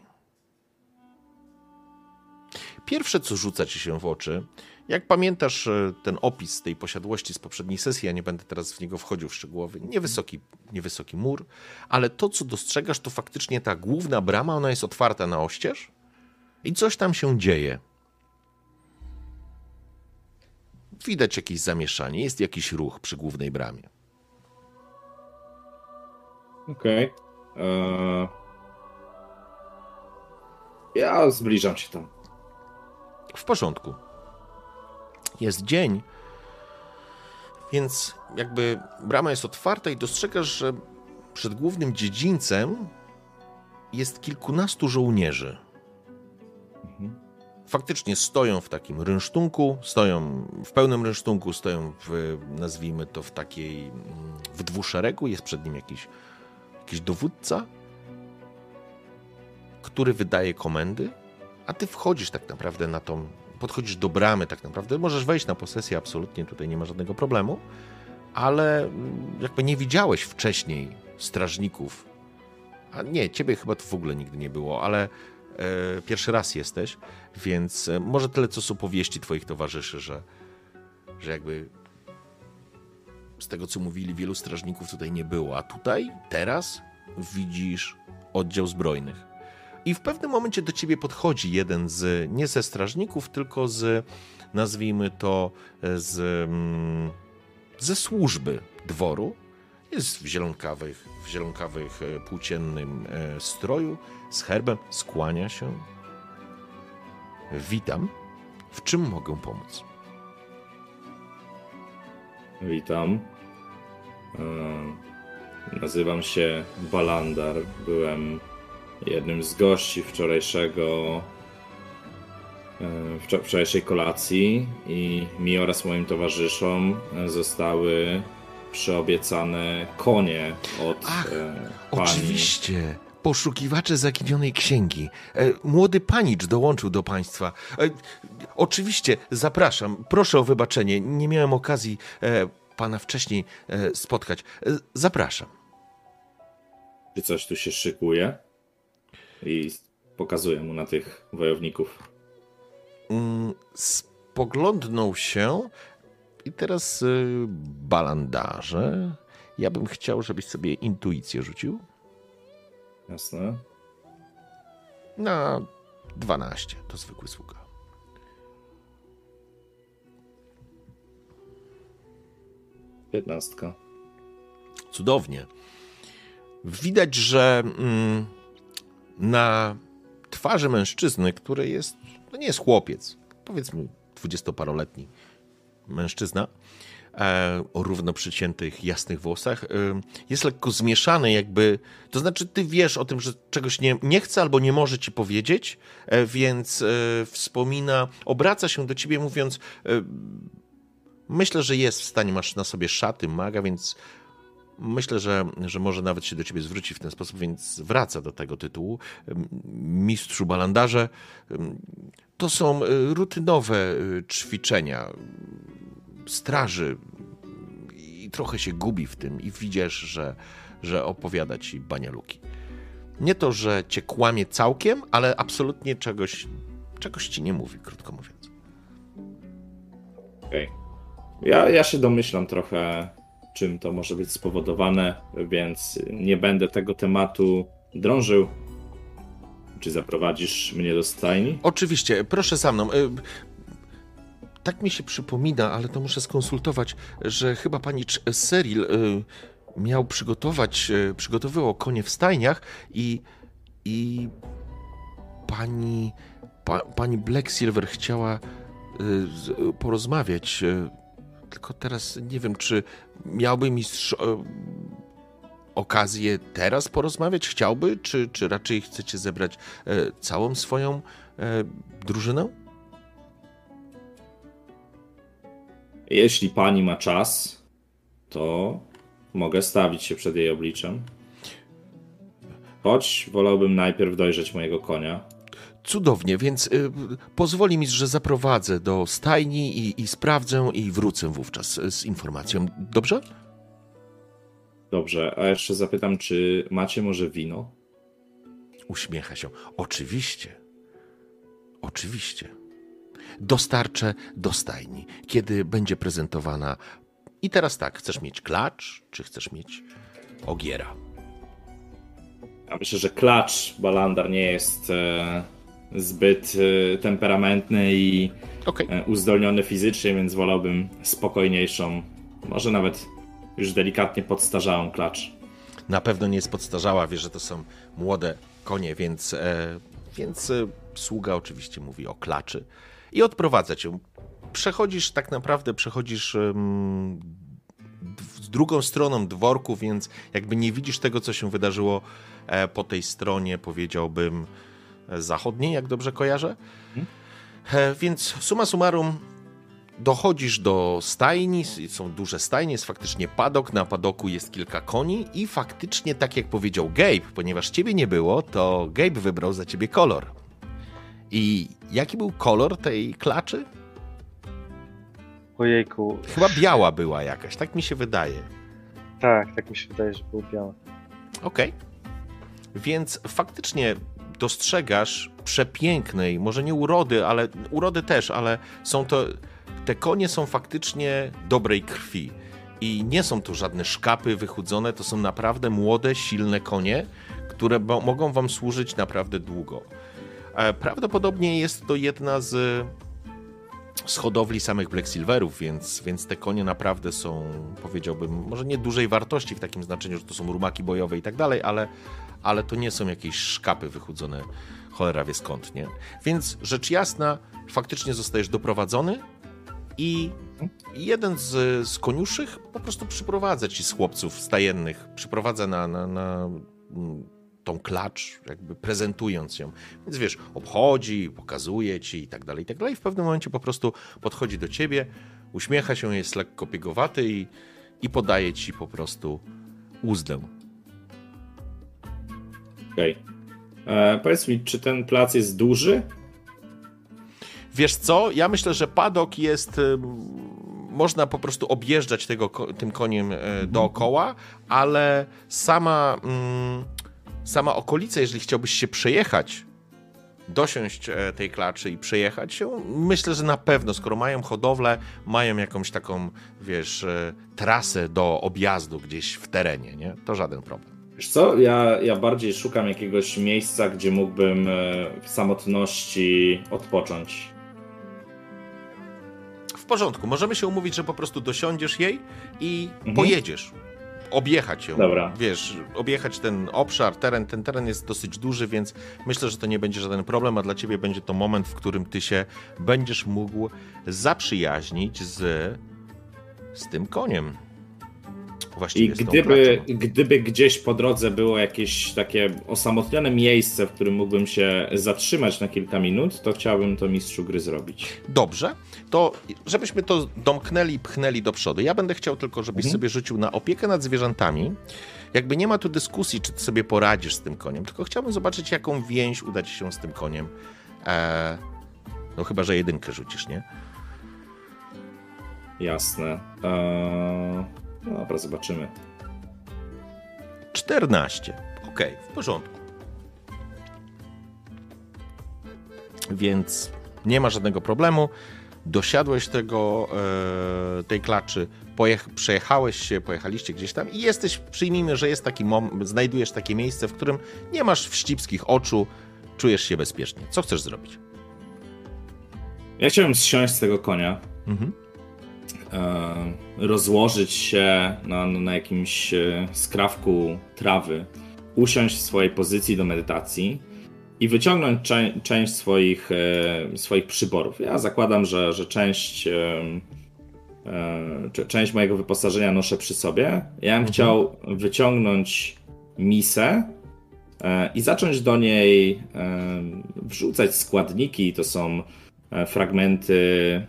A: Pierwsze, co rzuca ci się w oczy, jak pamiętasz e, ten opis tej posiadłości z poprzedniej sesji, ja nie będę teraz w niego wchodził szczegółowy, niewysoki, niewysoki mur, ale to, co dostrzegasz, to faktycznie ta główna brama, ona jest otwarta na oścież i coś tam się dzieje. Widać jakieś zamieszanie, jest jakiś ruch przy głównej bramie.
B: Okej. Okay. Eee... Ja zbliżam się tam.
A: W porządku. Jest dzień, więc jakby brama jest otwarta i dostrzegasz, że przed głównym dziedzińcem jest kilkunastu żołnierzy. Faktycznie stoją w takim rynsztunku, stoją w pełnym rynsztunku, stoją w, nazwijmy to, w takiej, w dwuszeregu, jest przed nim jakiś, jakiś dowódca, który wydaje komendy, a ty wchodzisz tak naprawdę na tą, podchodzisz do bramy tak naprawdę, możesz wejść na posesję, absolutnie tutaj nie ma żadnego problemu, ale jakby nie widziałeś wcześniej strażników, a nie, ciebie chyba to w ogóle nigdy nie było, ale e, pierwszy raz jesteś, więc e, może tyle, co są powieści twoich towarzyszy, że, że jakby z tego, co mówili, wielu strażników tutaj nie było, a tutaj, teraz widzisz oddział zbrojnych i w pewnym momencie do ciebie podchodzi jeden z, nie ze strażników, tylko z, nazwijmy to, z, mm, ze służby dworu. Jest w zielonkawych, w zielonkawych e, płóciennym e, stroju, z herbem, skłania się. Witam. W czym mogę pomóc?
B: Witam. E, nazywam się Balandar. Byłem jednym z gości wczorajszego e, wczorajszej kolacji i mi oraz moim towarzyszom zostały przyobiecane konie od
A: Ach,
B: e,
A: pani. Oczywiście. Poszukiwacze zaginionej księgi. E, młody panicz dołączył do państwa. Oczywiście, zapraszam. Proszę o wybaczenie. Nie miałem okazji pana wcześniej spotkać. Zapraszam.
B: Czy coś tu się szykuje? I pokazuje mu na tych wojowników.
A: Mm, spoglądnął się i teraz y, balandarze. Ja bym chciał, żebyś sobie intuicję rzucił.
B: Jasne.
A: Na 12 to zwykły sługa.
B: Piętnastka.
A: Cudownie. Widać, że mm, na twarzy mężczyzny, który jest, no nie jest chłopiec, powiedzmy dwudziestoparoletni mężczyzna, e, o równo przyciętych, jasnych włosach, e, jest lekko zmieszany jakby, to znaczy ty wiesz o tym, że czegoś nie, nie chce albo nie może ci powiedzieć, e, więc e, wspomina, obraca się do ciebie mówiąc, e, myślę, że jest w stanie, masz na sobie szaty maga, więc Myślę, że, że może nawet się do ciebie zwróci w ten sposób, więc wraca do tego tytułu. Mistrzu Balandarze, to są e, rutynowe e, ćwiczenia straży i trochę się gubi w tym i widzisz, że, że opowiada ci banialuki. Nie to, że cię kłamie całkiem, ale absolutnie czegoś, czegoś ci nie mówi, krótko mówiąc.
B: Okej. Okay. Ja, ja się domyślam trochę czym to może być spowodowane, więc nie będę tego tematu drążył. Czy zaprowadzisz mnie do stajni?
A: Oczywiście, proszę za mną. Y, tak mi się przypomina, ale to muszę skonsultować, że chyba pani Seril y, miał przygotować, y, przygotowywał konie w stajniach i, i pani, pa, pani Black Silver chciała porozmawiać. Tylko teraz nie wiem, czy miałby mistrz y, okazję teraz porozmawiać? Chciałby, czy, czy raczej chcecie zebrać y, całą swoją y, drużynę?
B: Jeśli pani ma czas, to mogę stawić się przed jej obliczem. Choć wolałbym najpierw dojrzeć mojego konia.
A: Cudownie, więc y, pozwoli mi, że zaprowadzę do stajni i, i sprawdzę i wrócę wówczas z informacją. Dobrze?
B: Dobrze, a jeszcze zapytam, czy macie może wino?
A: Uśmiecha się. Oczywiście. Oczywiście. Dostarczę do stajni, kiedy będzie prezentowana. I teraz tak, chcesz mieć klacz, czy chcesz mieć ogiera?
B: Ja myślę, że klacz Balandar nie jest e, zbyt e, temperamentny i
A: Okej.
B: e, uzdolniony fizycznie, więc wolałbym spokojniejszą, może nawet już delikatnie podstarzałą klacz.
A: Na pewno nie jest podstarzała, wie, że to są młode konie, więc, e, więc sługa oczywiście mówi o klaczy i odprowadza cię. Przechodzisz tak naprawdę, przechodzisz z drugą stroną dworku, więc jakby nie widzisz tego, co się wydarzyło e, po tej stronie, powiedziałbym, zachodniej, jak dobrze kojarzę. E, więc summa summarum, dochodzisz do stajni, są duże stajnie, jest faktycznie padok, na padoku jest kilka koni i faktycznie, tak jak powiedział Gabe, ponieważ ciebie nie było, to Gabe wybrał za ciebie kolor. I jaki był kolor tej klaczy?
C: Ojejku,
A: Chyba biała była jakaś, tak mi się wydaje.
C: tak, tak mi się wydaje, że było białe.
A: Okej. Więc faktycznie dostrzegasz przepięknej, może nie urody, ale urody też, ale są to. Te konie są faktycznie dobrej krwi. I nie są to żadne szkapy wychudzone, to są naprawdę młode, silne konie, które mogą wam służyć naprawdę długo. E, Prawdopodobnie jest to jedna z, z hodowli samych Black Silverów, więc, więc te konie naprawdę są, powiedziałbym, może nie dużej wartości w takim znaczeniu, że to są rumaki bojowe i tak dalej, ale, ale to nie są jakieś szkapy wychudzone cholera wie skąd, nie? Więc rzecz jasna, faktycznie zostajesz doprowadzony i jeden z, z koniuszych po prostu przyprowadza ci z chłopców stajennych, przyprowadza na, na, na mm, tą klacz, jakby prezentując ją. Więc wiesz, obchodzi, pokazuje ci i tak dalej, i tak dalej. I w pewnym momencie po prostu podchodzi do ciebie, uśmiecha się, jest lekko piegowaty i, i podaje ci po prostu uzdę.
B: Okej. E, Powiedz mi, czy ten plac jest duży?
A: Wiesz co? Ja myślę, że padok jest. ym, Można po prostu objeżdżać tego, tym koniem e, dookoła, ale sama, mm, sama okolica, jeżeli chciałbyś się przejechać, dosiąść e, tej klaczy i przejechać się, myślę, że na pewno, skoro mają hodowlę, mają jakąś taką, wiesz, trasę do objazdu gdzieś w terenie, nie? To żaden problem.
B: Wiesz co, ja, ja bardziej szukam jakiegoś miejsca, gdzie mógłbym e, w samotności odpocząć.
A: W porządku, możemy się umówić, że po prostu dosiądziesz jej i
B: Mhm.
A: pojedziesz. Objechać ją.
B: Dobra.
A: Wiesz, objechać ten obszar, teren. Ten teren jest dosyć duży, więc myślę, że to nie będzie żaden problem, a dla ciebie będzie to moment, w którym ty się będziesz mógł zaprzyjaźnić z, z tym koniem. Właściwie
B: I gdyby, gdyby gdzieś po drodze było jakieś takie osamotnione miejsce, w którym mógłbym się zatrzymać na kilka minut, to chciałbym to mistrzu gry zrobić.
A: Dobrze, to żebyśmy to domknęli, pchnęli do przodu. Ja będę chciał tylko, żebyś
B: Mhm.
A: sobie rzucił na opiekę nad zwierzętami. Jakby nie ma tu dyskusji, czy ty sobie poradzisz z tym koniem, tylko chciałbym zobaczyć, jaką więź uda ci się z tym koniem. Eee, no chyba, że jedynkę rzucisz, nie?
B: Jasne. Eee, no dobra, zobaczymy.
A: 14. Okej, w porządku. Więc nie ma żadnego problemu. Dosiadłeś tego, e, tej klaczy, pojech, przejechałeś się, pojechaliście gdzieś tam i jesteś, przyjmijmy, że jest taki mom, znajdujesz takie miejsce, w którym nie masz wścibskich oczu, czujesz się bezpiecznie. Co chcesz zrobić?
B: Ja chciałem zsiąść z tego konia,
A: Mhm.
B: E, rozłożyć się na, na jakimś e, skrawku trawy, usiąść w swojej pozycji do medytacji i wyciągnąć cze- część swoich, e, swoich przyborów. Ja zakładam, że, że część, część mojego wyposażenia noszę przy sobie. Ja bym mhm. chciał wyciągnąć misę i zacząć do niej wrzucać składniki. To są fragmenty,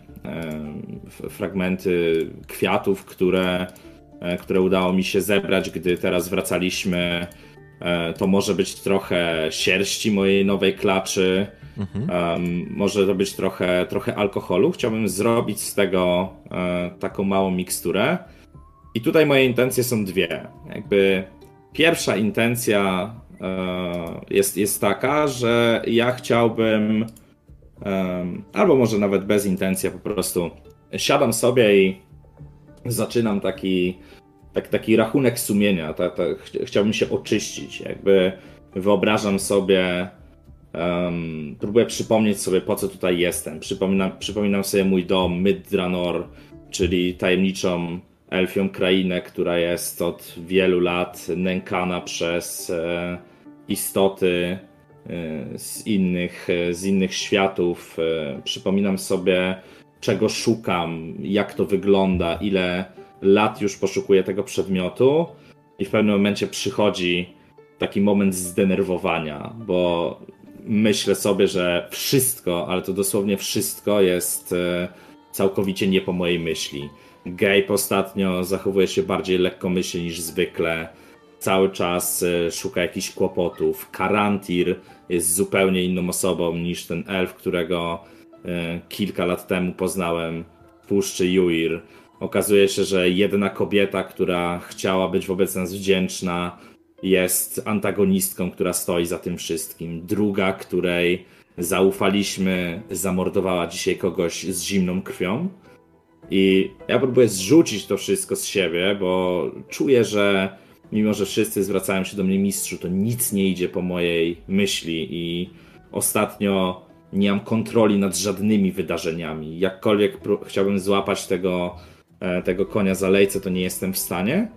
B: fragmenty kwiatów, które, które udało mi się zebrać, gdy teraz wracaliśmy E, to może być trochę sierści mojej nowej klaczy, mhm. może to być trochę, trochę alkoholu. Chciałbym zrobić z tego e, taką małą miksturę. I tutaj moje intencje są dwie. Jakby pierwsza intencja e, jest, jest taka, że ja chciałbym, albo może nawet bez intencji, po prostu siadam sobie i zaczynam taki tak, taki rachunek sumienia. Ta, ta, chciałbym się oczyścić. Jakby wyobrażam sobie, um, próbuję przypomnieć sobie, po co tutaj jestem. Przypominam, przypominam sobie mój dom, Middranor, czyli tajemniczą elfią krainę, która jest od wielu lat nękana przez e, istoty z, innych, e, z innych światów. E, przypominam sobie, czego szukam, jak to wygląda, ile lat już poszukuję tego przedmiotu i w pewnym momencie przychodzi taki moment zdenerwowania, bo myślę sobie, że wszystko, ale to dosłownie wszystko jest e, całkowicie nie po mojej myśli. Gabe ostatnio zachowuje się bardziej lekkomyślnie niż zwykle. Cały czas e, szuka jakichś kłopotów. Karantir jest zupełnie inną osobą niż ten elf, którego e, kilka lat temu poznałem w puszczy Juir. Okazuje się, że jedna kobieta, która chciała być wobec nas wdzięczna, jest antagonistką, która stoi za tym wszystkim. Druga, której zaufaliśmy, zamordowała dzisiaj kogoś z zimną krwią. I ja próbuję zrzucić to wszystko z siebie, bo czuję, że mimo, że wszyscy zwracają się do mnie mistrzu, to nic nie idzie po mojej myśli i ostatnio nie mam kontroli nad żadnymi wydarzeniami. Jakkolwiek chciałbym złapać tego E, tego konia za lejce, to nie jestem w stanie.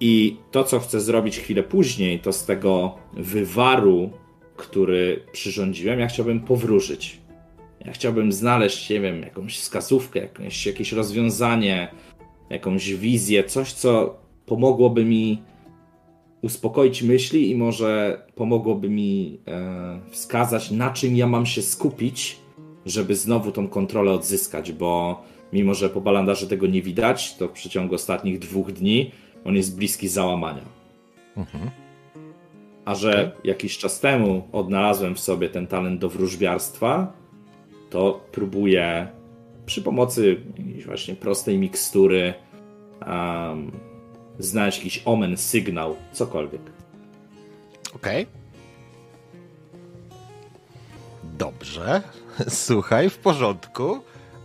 B: I to, co chcę zrobić chwilę później, to z tego wywaru, który przyrządziłem, ja chciałbym powróżyć. Ja chciałbym znaleźć, nie wiem, jakąś wskazówkę, jakieś, jakieś rozwiązanie, jakąś wizję, coś, co pomogłoby mi uspokoić myśli i może pomogłoby mi e, wskazać, na czym ja mam się skupić, żeby znowu tą kontrolę odzyskać, bo mimo że po balandarze tego nie widać, to w przeciągu ostatnich dwóch dni on jest bliski załamania. Mhm. A że jakiś czas temu odnalazłem w sobie ten talent do wróżbiarstwa, to próbuję przy pomocy jakiejś właśnie prostej mikstury um, znaleźć jakiś omen, sygnał, cokolwiek.
A: Okej. Okay. Dobrze. Słuchaj, w porządku.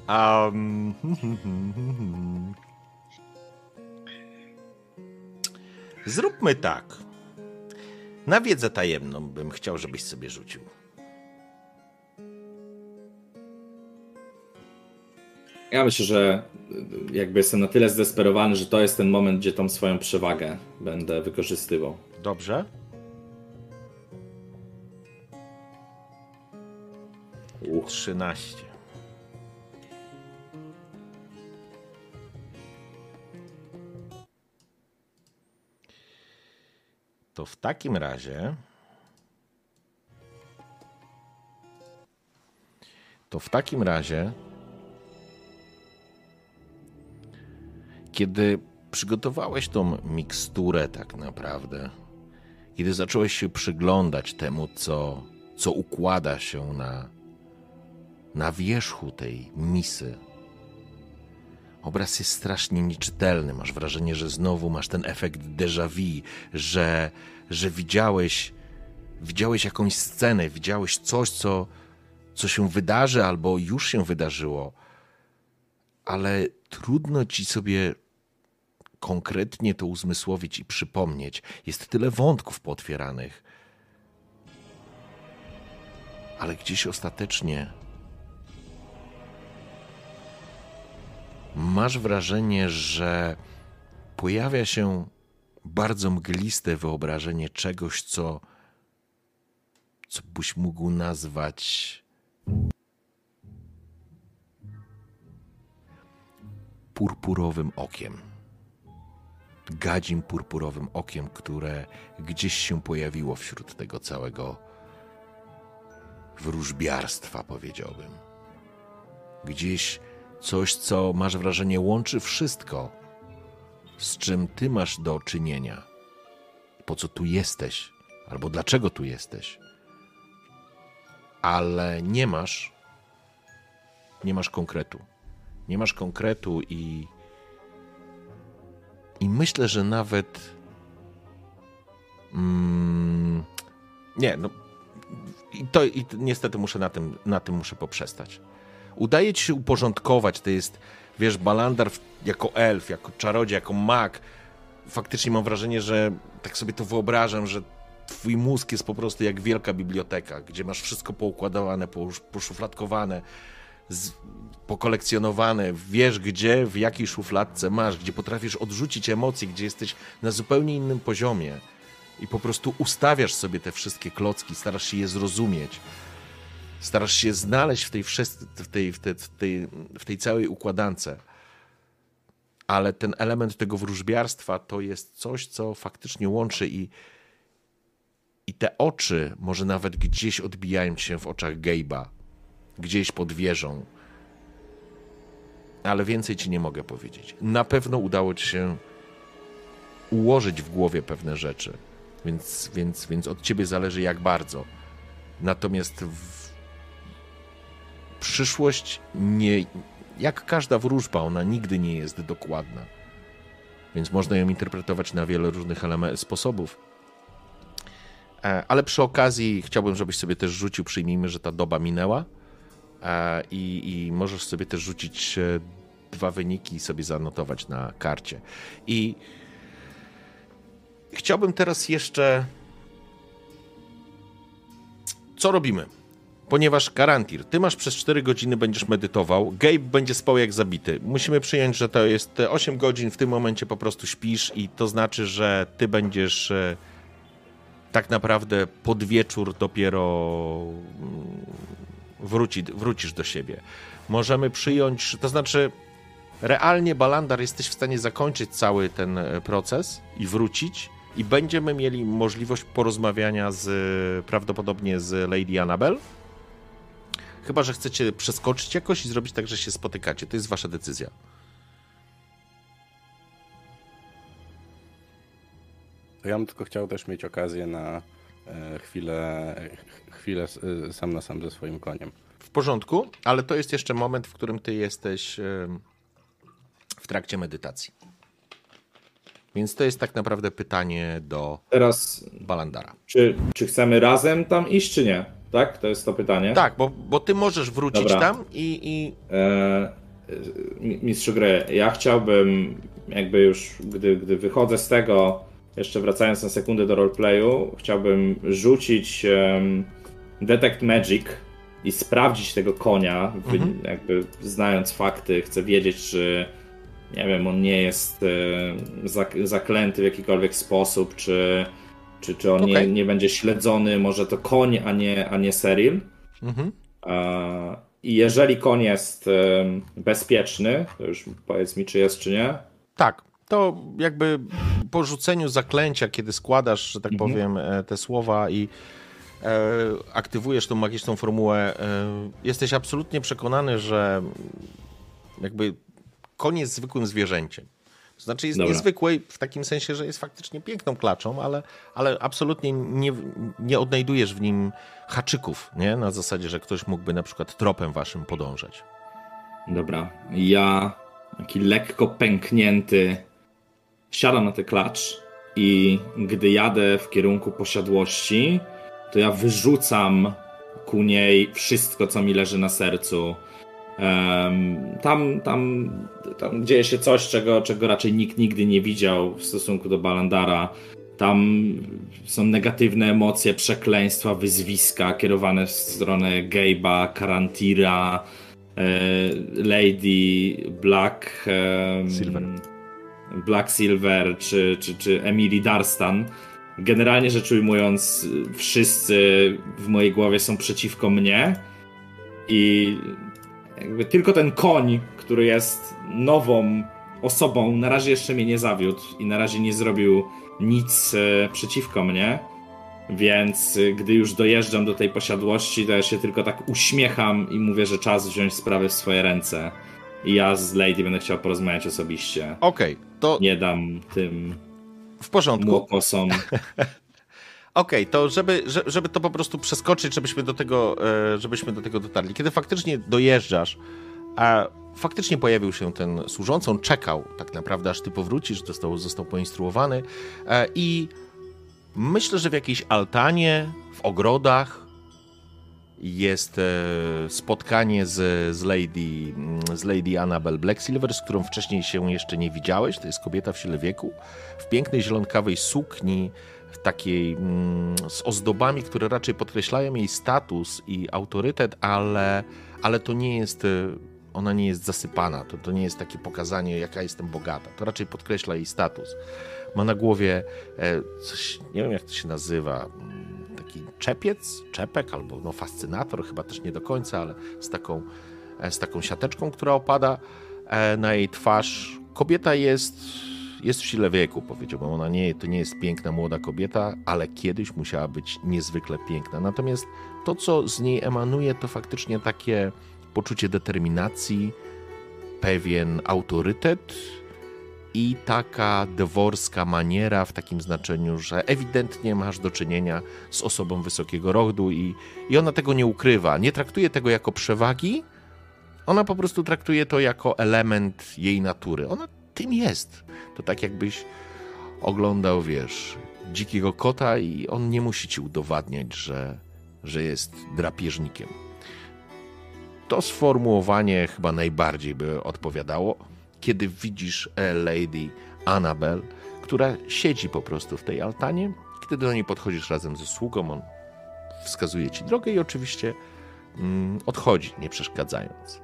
A: Um... Zróbmy tak. Na wiedzę tajemną bym chciał, żebyś sobie rzucił.
B: Ja myślę, że jakby jestem na tyle zdesperowany, że to jest ten moment, gdzie tą swoją przewagę będę wykorzystywał.
A: Dobrze. Uch. 13. To w takim razie. To w takim razie. Kiedy przygotowałeś tą miksturę, tak naprawdę, kiedy zacząłeś się przyglądać temu, co, co układa się na, na wierzchu tej misy, obraz jest strasznie nieczytelny. Masz wrażenie, że znowu masz ten efekt déjà vu, że, że widziałeś, widziałeś jakąś scenę, widziałeś coś, co, co się wydarzy albo już się wydarzyło, ale trudno ci sobie konkretnie to uzmysłowić i przypomnieć. Jest tyle wątków potwieranych. Ale gdzieś ostatecznie masz wrażenie, że pojawia się bardzo mgliste wyobrażenie czegoś, co, co byś mógł nazwać purpurowym okiem. Gadzim purpurowym okiem, które gdzieś się pojawiło wśród tego całego wróżbiarstwa, powiedziałbym. Gdzieś coś, co masz wrażenie łączy wszystko, z czym ty masz do czynienia. Po co tu jesteś, albo dlaczego tu jesteś. Ale nie masz, nie masz konkretu. Nie masz konkretu i. I myślę, że nawet. Mm, nie, no. I to i niestety muszę na tym, na tym muszę poprzestać. Udaje ci się uporządkować. To jest, wiesz, Balandar jako elf, jako czarodziej, jako mag. Faktycznie mam wrażenie, że tak sobie to wyobrażam, że twój mózg jest po prostu jak wielka biblioteka, gdzie masz wszystko poukładowane, poszufladkowane, z, pokolekcjonowane, wiesz gdzie, w jakiej szufladce masz, gdzie potrafisz odrzucić emocje, gdzie jesteś na zupełnie innym poziomie. I po prostu ustawiasz sobie te wszystkie klocki, starasz się je zrozumieć, starasz się znaleźć w tej, w tej, w tej, w tej, w tej całej układance. Ale ten element tego wróżbiarstwa to jest coś, co faktycznie łączy i, i te oczy może nawet gdzieś odbijają się w oczach Gabe'a, gdzieś pod wieżą. Ale więcej ci nie mogę powiedzieć. Na pewno udało ci się ułożyć w głowie pewne rzeczy, więc, więc, więc od ciebie zależy jak bardzo. Natomiast przyszłość nie. Jak każda wróżba, ona nigdy nie jest dokładna. Więc można ją interpretować na wiele różnych sposobów. E, ale przy okazji chciałbym, żebyś sobie też rzucił, przyjmijmy, że ta doba minęła i, i możesz sobie też rzucić e, dwa wyniki i sobie zanotować na karcie. I chciałbym teraz jeszcze. Co robimy? Ponieważ Garantir, ty masz przez 4 godziny będziesz medytował, Gabe będzie spał jak zabity. Musimy przyjąć, że to jest 8 godzin, w tym momencie po prostu śpisz i to znaczy, że ty będziesz e, tak naprawdę pod wieczór dopiero mm, wróci, wrócisz do siebie. Możemy przyjąć, to znaczy realnie Balandar jesteś w stanie zakończyć cały ten e, proces i wrócić i będziemy mieli możliwość porozmawiania z prawdopodobnie z Lady Annabel. Chyba, że chcecie przeskoczyć jakoś i zrobić tak, że się spotykacie. To jest wasza decyzja.
D: Ja bym tylko chciał też mieć okazję na e, chwilę, chwilę sam na sam ze swoim koniem.
A: W porządku, ale to jest jeszcze moment, w którym ty jesteś w trakcie medytacji. Więc to jest tak naprawdę pytanie do
B: Teraz
A: Balandara.
B: Czy, czy chcemy razem tam iść, czy nie? Tak? To jest to pytanie.
A: Tak, bo, bo ty możesz wrócić Dobra. tam i. i... E,
B: mistrzu gry, ja chciałbym, jakby już, gdy, gdy wychodzę z tego, jeszcze wracając na sekundę do roleplayu, chciałbym rzucić um, Detect Magic i sprawdzić tego konia, mhm. jakby znając fakty, chcę wiedzieć, czy nie wiem, on nie jest e, zaklęty w jakikolwiek sposób, czy, czy, czy on okay. nie, nie będzie śledzony, może to koń, a nie, a nie Seril. Mhm. E, I jeżeli koń jest e, bezpieczny, to już powiedz mi, czy jest, czy nie.
A: Tak, to jakby po rzuceniu zaklęcia, kiedy składasz, że tak mhm. powiem, e, te słowa i e, aktywujesz tą magiczną formułę, e, jesteś absolutnie przekonany, że jakby jest zwykłym zwierzęciem. To znaczy jest Dobra. niezwykły w takim sensie, że jest faktycznie piękną klaczą, ale, ale absolutnie nie, nie odnajdujesz w nim haczyków, nie? Na zasadzie, że ktoś mógłby na przykład tropem waszym podążać.
B: Dobra. Ja taki lekko pęknięty siadam na tę klacz i gdy jadę w kierunku posiadłości, to ja wyrzucam ku niej wszystko, co mi leży na sercu. Tam, tam, tam dzieje się coś, czego, czego raczej nikt nigdy nie widział w stosunku do Balandara. Tam są negatywne emocje, przekleństwa, wyzwiska kierowane w stronę Gabe'a, Karantira, e, Lady Black. E,
A: Silver
B: Black Silver czy, czy, czy Emily Darstan. generalnie rzecz ujmując, wszyscy w mojej głowie są przeciwko mnie i jakby tylko ten koń, który jest nową osobą, na razie jeszcze mnie nie zawiódł i na razie nie zrobił nic e, przeciwko mnie. Więc e, gdy już dojeżdżam do tej posiadłości, to ja się tylko tak uśmiecham i mówię, że czas wziąć sprawy w swoje ręce. I ja z Lady będę chciał porozmawiać osobiście.
A: Okej, to
B: Nie dam tym
A: w porządku.
B: młokosom.
A: Okej, to żeby, że- żeby to po prostu przeskoczyć, żebyśmy do tego, e, żebyśmy do tego dotarli. Kiedy faktycznie dojeżdżasz, a faktycznie pojawił się ten służący, on czekał tak naprawdę, aż ty powrócisz, został, został poinstruowany e, i myślę, że w jakiejś altanie, w ogrodach jest e, spotkanie z, z, lady, mm, z Lady Annabel Blacksilver, z którą wcześniej się jeszcze nie widziałeś. To jest kobieta w sile wieku, w pięknej zielonkawej sukni, w takiej mm, z ozdobami, które raczej podkreślają jej status i autorytet, ale, ale to nie jest, e, ona nie jest zasypana, to, to nie jest takie pokazanie, jaka jestem bogata, to raczej podkreśla jej status. Ma na głowie e, coś, nie wiem jak to się nazywa, mm, czepiec, czepek albo no fascynator, chyba też nie do końca, ale z taką, e, z taką siateczką, która opada e, na jej twarz. Kobieta jest jest w sile wieku, powiedziałbym. Ona nie, to nie jest piękna młoda kobieta, ale kiedyś musiała być niezwykle piękna. Natomiast to, co z niej emanuje, to faktycznie takie poczucie determinacji, pewien autorytet i taka deworska maniera w takim znaczeniu, że ewidentnie masz do czynienia z osobą wysokiego rodu i, i ona tego nie ukrywa. Nie traktuje tego jako przewagi, ona po prostu traktuje to jako element jej natury. Ona tym jest. To tak jakbyś oglądał, wiesz, dzikiego kota i on nie musi ci udowadniać, że, że jest drapieżnikiem. To sformułowanie chyba najbardziej by odpowiadało, kiedy widzisz e, Lady Annabel, która siedzi po prostu w tej altanie. Kiedy do niej podchodzisz razem ze sługą, on wskazuje ci drogę i oczywiście mm, odchodzi, nie przeszkadzając.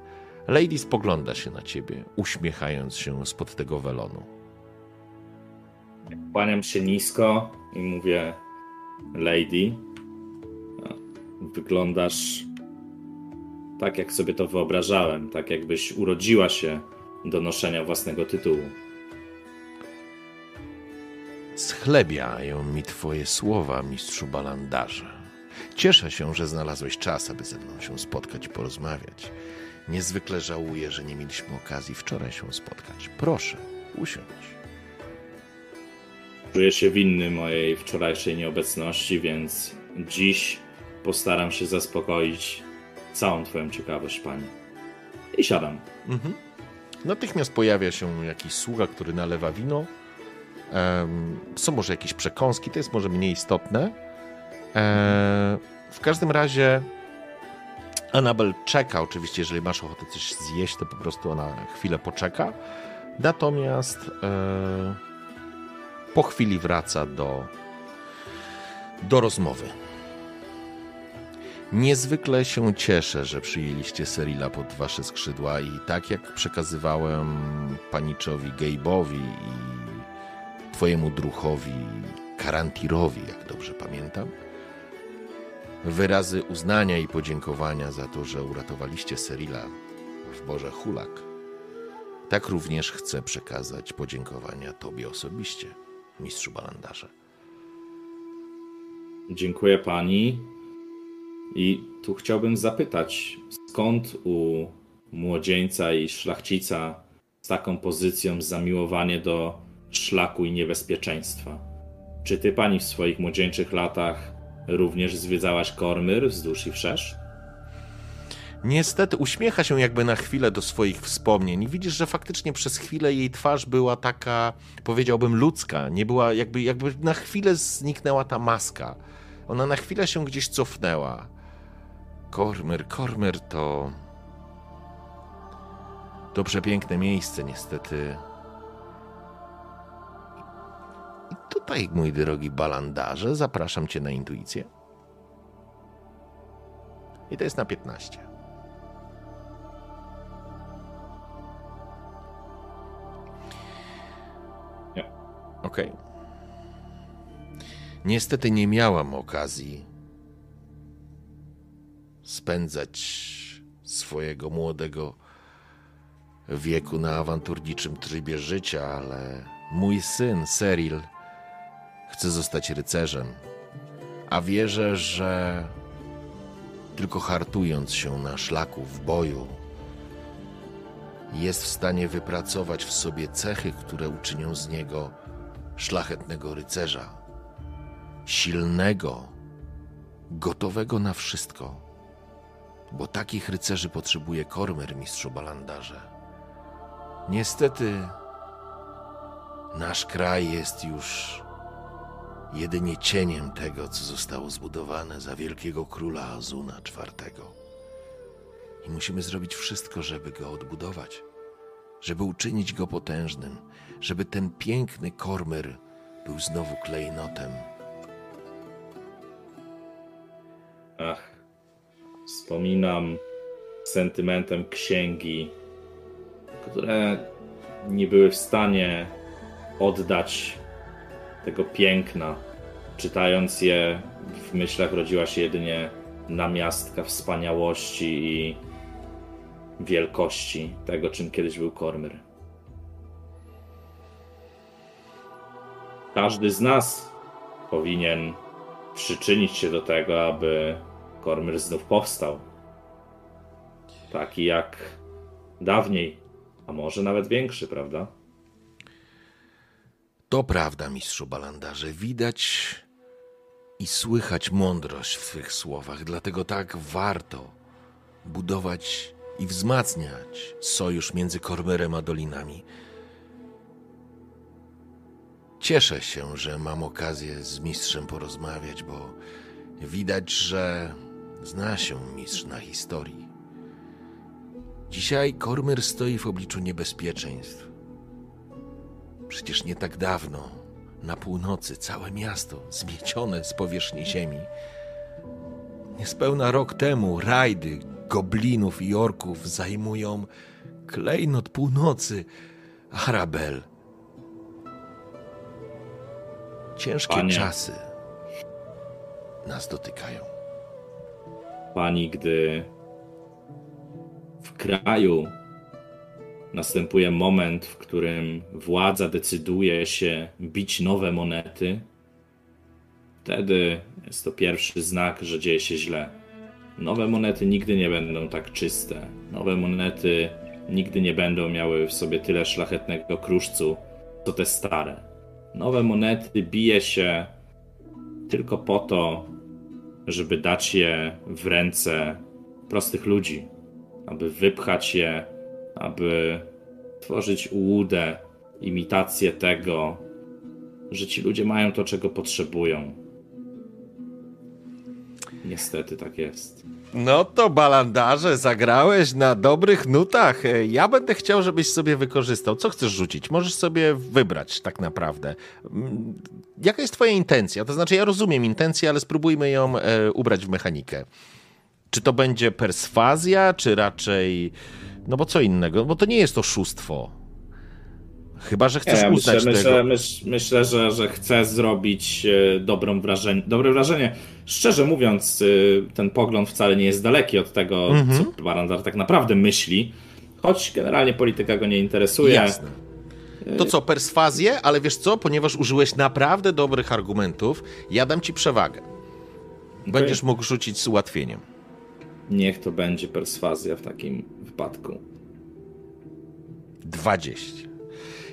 A: Lady spogląda się na ciebie, uśmiechając się spod tego welonu.
B: Kłaniam się nisko i mówię, Lady, wyglądasz tak, jak sobie to wyobrażałem, tak jakbyś urodziła się do noszenia własnego tytułu.
A: Schlebiają mi twoje słowa, mistrzu Balandarze. Cieszę się, że znalazłeś czas, aby ze mną się spotkać i porozmawiać. Niezwykle żałuję, że nie mieliśmy okazji wczoraj się spotkać. Proszę, usiądź.
B: Czuję się winny mojej wczorajszej nieobecności, więc dziś postaram się zaspokoić całą Twoją ciekawość, Pani. I siadam.
A: Mhm. Natychmiast pojawia się jakiś sługa, który nalewa wino. Są może jakieś przekąski, to jest może mniej istotne. E, w każdym razie Anabel czeka, oczywiście, jeżeli masz ochotę coś zjeść, to po prostu ona chwilę poczeka. Natomiast e, po chwili wraca do, do rozmowy. Niezwykle się cieszę, że przyjęliście Serila pod wasze skrzydła i tak jak przekazywałem paniczowi Gabe'owi i twojemu druchowi Karantirowi, jak dobrze pamiętam, wyrazy uznania i podziękowania za to, że uratowaliście Serila w Boże Hulak. Tak również chcę przekazać podziękowania tobie osobiście, mistrzu Balandarze.
B: Dziękuję Pani. I tu chciałbym zapytać, skąd u młodzieńca i szlachcica z taką pozycją zamiłowanie do szlaku i niebezpieczeństwa? Czy ty, pani, w swoich młodzieńczych latach również zwiedzałaś Kormyr wzdłuż i wszerz?
A: Niestety uśmiecha się jakby na chwilę do swoich wspomnień. I widzisz, że faktycznie przez chwilę jej twarz była taka, powiedziałbym, ludzka. Nie była, jakby, jakby na chwilę zniknęła ta maska. Ona na chwilę się gdzieś cofnęła. Kormyr, Kormyr to. To przepiękne miejsce, niestety. I tutaj, mój drogi balandarze, zapraszam cię na intuicję. I to jest na 15.
B: Nie.
A: Okej. Niestety nie miałam okazji spędzać swojego młodego wieku na awanturniczym trybie życia, ale mój syn, Cyril, chce zostać rycerzem. A wierzę, że tylko hartując się na szlaku w boju, jest w stanie wypracować w sobie cechy, które uczynią z niego szlachetnego rycerza, silnego, gotowego na wszystko, bo takich rycerzy potrzebuje Kormer, mistrzu Balandarze. Niestety, nasz kraj jest już jedynie cieniem tego, co zostało zbudowane za wielkiego króla Azuna IV. I musimy zrobić wszystko, żeby go odbudować, żeby uczynić go potężnym, żeby ten piękny kormer był znowu klejnotem.
B: Ach, wspominam sentymentem księgi, które nie były w stanie oddać tego piękna. Czytając je, w myślach rodziła się jedynie namiastka wspaniałości i wielkości tego, czym kiedyś był Kormyr. Każdy z nas powinien przyczynić się do tego, aby Kormyr znów powstał. Taki jak dawniej, a może nawet większy, prawda?
A: To prawda, mistrzu Balandarze. Widać i słychać mądrość w Twych słowach, dlatego tak warto budować i wzmacniać sojusz między Kormerem a Dolinami. Cieszę się, że mam okazję z mistrzem porozmawiać, bo widać, że zna się mistrz na historii. Dzisiaj Kormer stoi w obliczu niebezpieczeństw. Przecież nie tak dawno na północy całe miasto zmiecione z powierzchni ziemi. Niespełna rok temu rajdy goblinów i orków zajmują klejnot północy, Arabel. Ciężkie
B: Panie.
A: czasy nas dotykają.
B: Pani, gdy w kraju następuje moment, w którym władza decyduje się bić nowe monety, wtedy jest to pierwszy znak, że dzieje się źle. Nowe monety nigdy nie będą tak czyste. Nowe monety nigdy nie będą miały w sobie tyle szlachetnego kruszcu, co te stare. Nowe monety bije się tylko po to, żeby dać je w ręce prostych ludzi, aby wypchać je, aby tworzyć ułudę, imitację tego, że ci ludzie mają to, czego potrzebują. Niestety tak jest.
A: No to balandarze, zagrałeś na dobrych nutach. Ja będę chciał, żebyś sobie wykorzystał. Co chcesz rzucić? Możesz sobie wybrać tak naprawdę. Mm, Jaka jest twoja intencja? To znaczy, ja rozumiem intencję, ale spróbujmy ją e, ubrać w mechanikę. Czy to będzie perswazja, czy raczej... No bo co innego? Bo to nie jest oszustwo. Chyba, że chcesz
B: Nie, myślę,
A: uznać
B: myślę,
A: tego.
B: myśl, myślę, że, że chcę zrobić e, dobrą wrażenie, dobre wrażenie. Szczerze mówiąc, e, ten pogląd wcale nie jest daleki od tego,
A: Mhm.
B: co Barandar tak naprawdę myśli. Choć generalnie polityka go nie interesuje.
A: Jasne. To co, perswazję, ale wiesz co, ponieważ użyłeś naprawdę dobrych argumentów, ja dam ci przewagę. Będziesz mógł rzucić z ułatwieniem.
B: Niech to będzie perswazja w takim wypadku.
A: 20.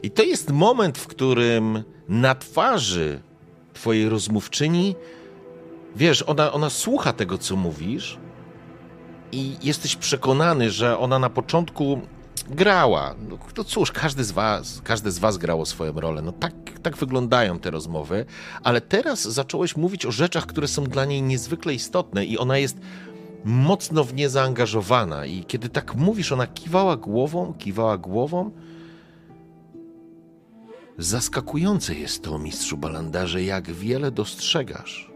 A: I to jest moment, w którym na twarzy twojej rozmówczyni, wiesz, ona, ona słucha tego, co mówisz i jesteś przekonany, że ona na początku grała. No, no cóż, każdy z was, każdy z was grało swoją rolę. No tak, tak wyglądają te rozmowy, ale teraz zacząłeś mówić o rzeczach, które są dla niej niezwykle istotne i ona jest mocno w nie zaangażowana i kiedy tak mówisz, ona kiwała głową, kiwała głową. Zaskakujące jest to, mistrzu Balandarze, jak wiele dostrzegasz.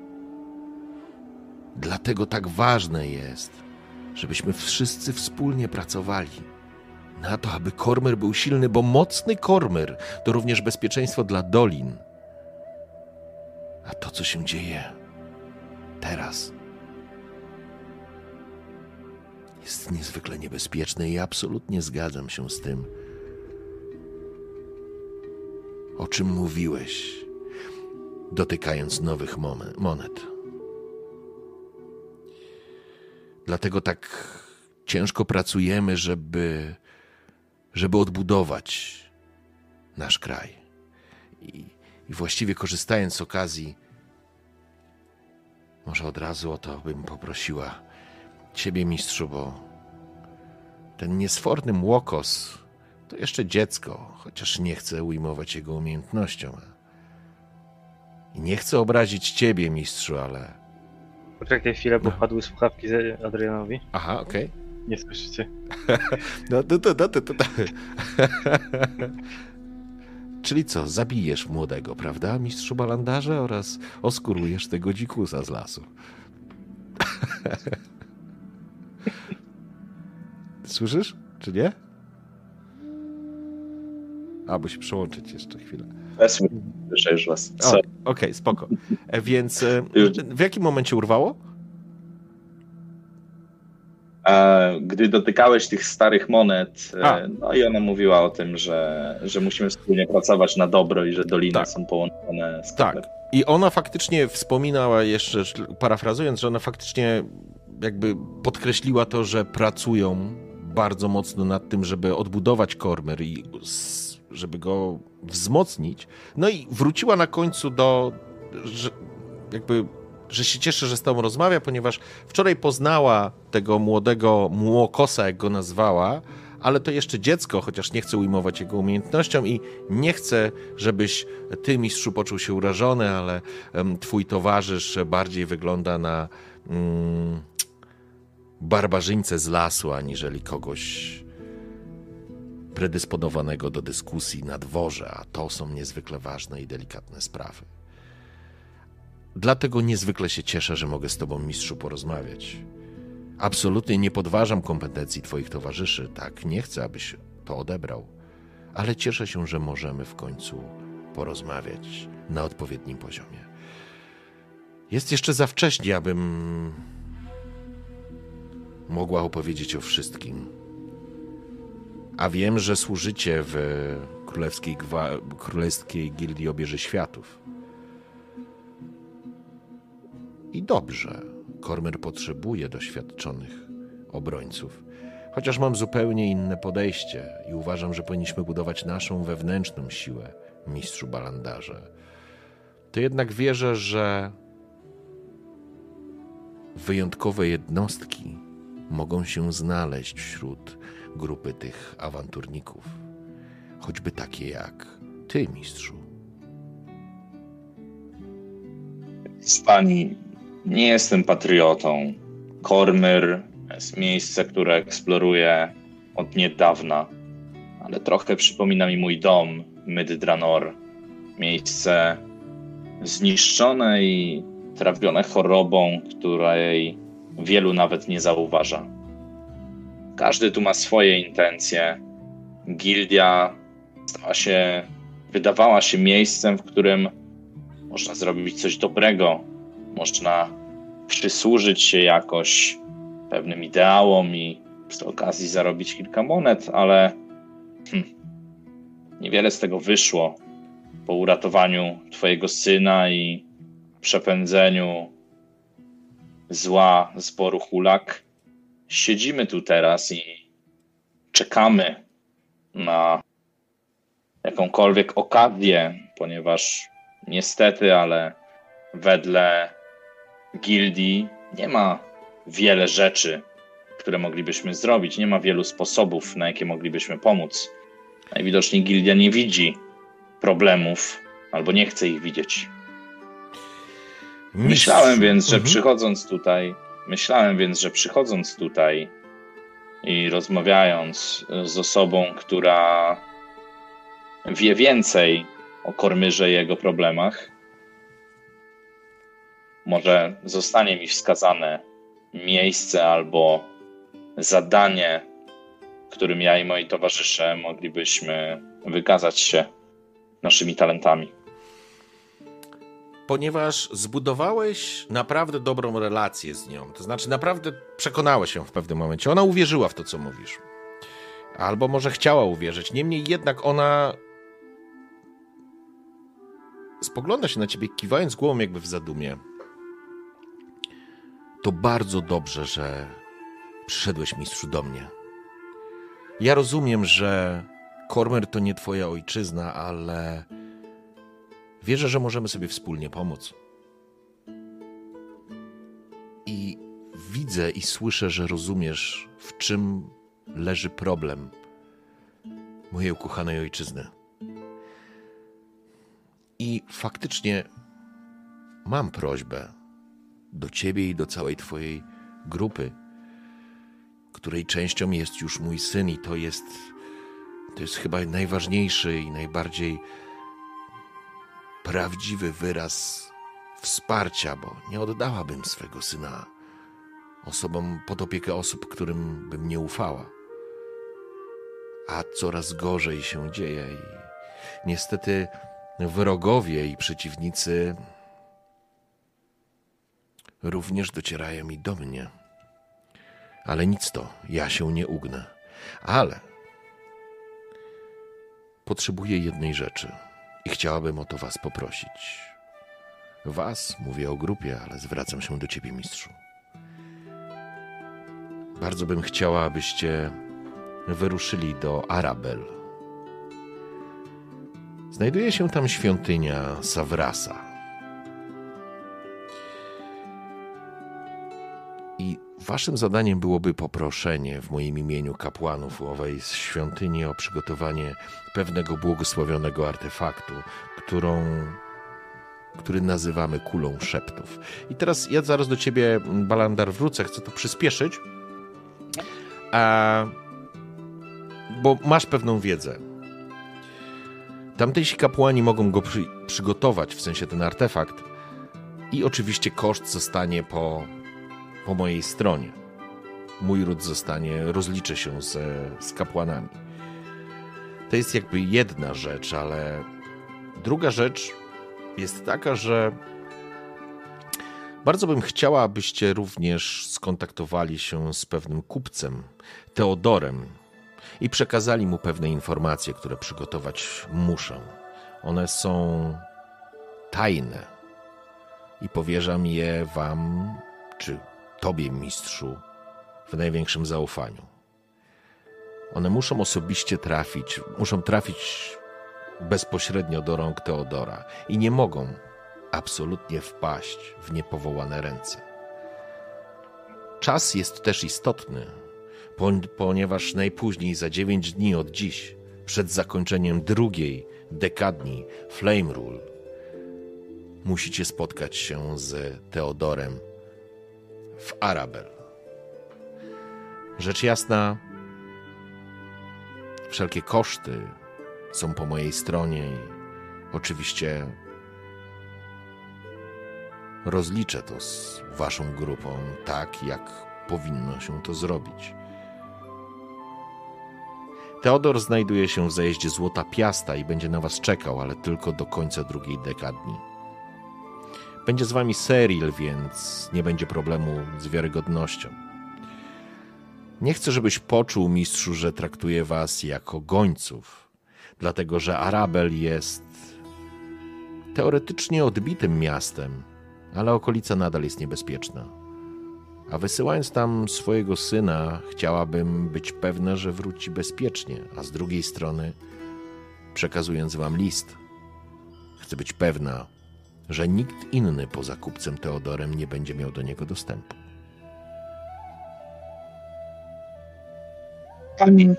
A: Dlatego tak ważne jest, żebyśmy wszyscy wspólnie pracowali na to, aby Kormer był silny, bo mocny Kormer to również bezpieczeństwo dla dolin. A to, co się dzieje teraz, jest niezwykle niebezpieczne i absolutnie zgadzam się z tym, o czym mówiłeś, dotykając nowych monet. Dlatego tak ciężko pracujemy, żeby, żeby odbudować nasz kraj. I, I właściwie korzystając z okazji, może od razu o to bym poprosiła ciebie, mistrzu, bo ten niesforny młokos to jeszcze dziecko, chociaż nie chcę ujmować jego umiejętnością. I nie chcę obrazić ciebie, mistrzu, ale.
C: Poczekaj chwilę, bo
A: No.
C: padły słuchawki Adrianowi.
A: Aha, okej.
C: Nie słyszycie?
A: No to, to, to, to, to. Czyli co, zabijesz młodego, prawda, mistrzu balandarze, oraz oskurujesz tego dzikusa z lasu. Słyszysz, czy nie? A, musi przełączyć jeszcze chwilę.
B: Słyszę już was.
A: Okej, spoko. E, Więc e,
B: Już.
A: w jakim momencie urwało?
B: E, Gdy dotykałeś tych starych monet,
A: A.
B: no i ona mówiła o tym, że, że musimy wspólnie pracować na dobro i że doliny
A: Tak.
B: są połączone z
A: Tak. I ona faktycznie wspominała jeszcze, parafrazując, że ona faktycznie jakby podkreśliła to, że pracują bardzo mocno nad tym, żeby odbudować Kormer i żeby go wzmocnić. No i wróciła na końcu do, że jakby, że się cieszy, że z tobą rozmawia, ponieważ wczoraj poznała tego młodego młokosa, jak go nazwała, ale to jeszcze dziecko, chociaż nie chcę ujmować jego umiejętnościom i nie chcę, żebyś ty, mistrzu, poczuł się urażony, ale em, twój towarzysz bardziej wygląda na mm, barbarzyńcę z lasu, aniżeli kogoś predysponowanego do dyskusji na dworze, a to są niezwykle ważne i delikatne sprawy. Dlatego niezwykle się cieszę, że mogę z tobą, mistrzu, porozmawiać. Absolutnie nie podważam kompetencji twoich towarzyszy, tak, nie chcę, abyś to odebrał, ale cieszę się, że możemy w końcu porozmawiać na odpowiednim poziomie. Jest jeszcze za wcześnie, abym mogła opowiedzieć o wszystkim. A wiem, że służycie w Królewskiej, Gwa- Królewskiej Gildii Obieży Światów. I dobrze. Kormer potrzebuje doświadczonych obrońców. Chociaż mam zupełnie inne podejście i uważam, że powinniśmy budować naszą wewnętrzną siłę, mistrzu balandarze. To jednak wierzę, że wyjątkowe jednostki mogą się znaleźć wśród grupy tych awanturników. Choćby takie jak ty, mistrzu.
B: Z pani, nie jestem patriotą. Kormyr jest miejsce, które eksploruję od niedawna, ale trochę przypomina mi mój dom, Myddranor. Miejsce zniszczone i trawione chorobą, której wielu nawet nie zauważa. Każdy tu ma swoje intencje. Gildia stała się, wydawała się miejscem, w którym można zrobić coś dobrego, można przysłużyć się jakoś pewnym ideałom i przy okazji zarobić kilka monet, ale hm, niewiele z tego wyszło. Po uratowaniu Twojego syna i przepędzeniu zła zboru hulak, siedzimy tu teraz i czekamy na jakąkolwiek okazję, ponieważ niestety, ale wedle gildii nie ma wiele rzeczy, które moglibyśmy zrobić. Nie ma wielu sposobów, na jakie moglibyśmy pomóc. Najwidoczniej gildia nie widzi problemów albo nie chce ich widzieć. Myślałem więc, że
A: Mhm.
B: przychodząc tutaj, myślałem więc, że przychodząc tutaj i rozmawiając z osobą, która wie więcej o Kormyrze i jego problemach, może zostanie mi wskazane miejsce albo zadanie, którym ja i moi towarzysze moglibyśmy wykazać się naszymi talentami.
A: Ponieważ zbudowałeś naprawdę dobrą relację z nią. To znaczy, naprawdę przekonałeś się w pewnym momencie. Ona uwierzyła w to, co mówisz. Albo może chciała uwierzyć. Niemniej jednak ona spogląda się na ciebie, kiwając głową, jakby w zadumie. To bardzo dobrze, że przyszedłeś, mistrzu, do mnie. Ja rozumiem, że Kormer to nie twoja ojczyzna, ale wierzę, że możemy sobie wspólnie pomóc. I widzę i słyszę, że rozumiesz, w czym leży problem mojej ukochanej ojczyzny. I faktycznie mam prośbę do ciebie i do całej twojej grupy, której częścią jest już mój syn, i to jest, to jest chyba najważniejszy i najbardziej prawdziwy wyraz wsparcia, bo nie oddałabym swego syna osobom pod opiekę osób, którym bym nie ufała. A coraz gorzej się dzieje i niestety wrogowie i przeciwnicy również docierają i do mnie. Ale nic to, ja się nie ugnę. Ale potrzebuję jednej rzeczy i chciałabym o to Was poprosić. Was, mówię o grupie, ale zwracam się do Ciebie, mistrzu. Bardzo bym chciała, abyście wyruszyli do Arabel. Znajduje się tam świątynia Savrasa. I waszym zadaniem byłoby poproszenie w moim imieniu kapłanów owej świątyni o przygotowanie pewnego błogosławionego artefaktu, którą, który nazywamy kulą szeptów. I teraz ja zaraz do ciebie, Balandar, wrócę, chcę to przyspieszyć, a, bo masz pewną wiedzę. Tamtejsi kapłani mogą go przy, przygotować, w sensie ten artefakt, i oczywiście koszt zostanie po, po mojej stronie. Mój ród zostanie, rozliczę się z, z kapłanami. To jest jakby jedna rzecz, ale druga rzecz jest taka, że bardzo bym chciała, abyście również skontaktowali się z pewnym kupcem, Teodorem, i przekazali mu pewne informacje, które przygotować muszę. One są tajne i powierzam je wam, czy tobie, mistrzu, w największym zaufaniu. One muszą osobiście trafić, muszą trafić bezpośrednio do rąk Teodora i nie mogą absolutnie wpaść w niepowołane ręce. Czas jest też istotny, ponieważ najpóźniej za dziewięć dni od dziś, przed zakończeniem drugiej dekadni Flame Rule, musicie spotkać się z Teodorem w Arabel. Rzecz jasna, wszelkie koszty są po mojej stronie i oczywiście rozliczę to z waszą grupą tak, jak powinno się to zrobić. Teodor znajduje się w zajeździe Złota Piasta i będzie na was czekał, ale tylko do końca drugiej dekadni. Będzie z wami Seril, więc nie będzie problemu z wiarygodnością. Nie chcę, żebyś poczuł, mistrzu, że traktuję was jako gońców, dlatego że Arabel jest teoretycznie odbitym miastem, ale okolica nadal jest niebezpieczna. A wysyłając tam swojego syna, chciałabym być pewna, że wróci bezpiecznie, a z drugiej strony, przekazując wam list, chcę być pewna, że nikt inny poza kupcem Teodorem nie będzie miał do niego dostępu.
E: Pani.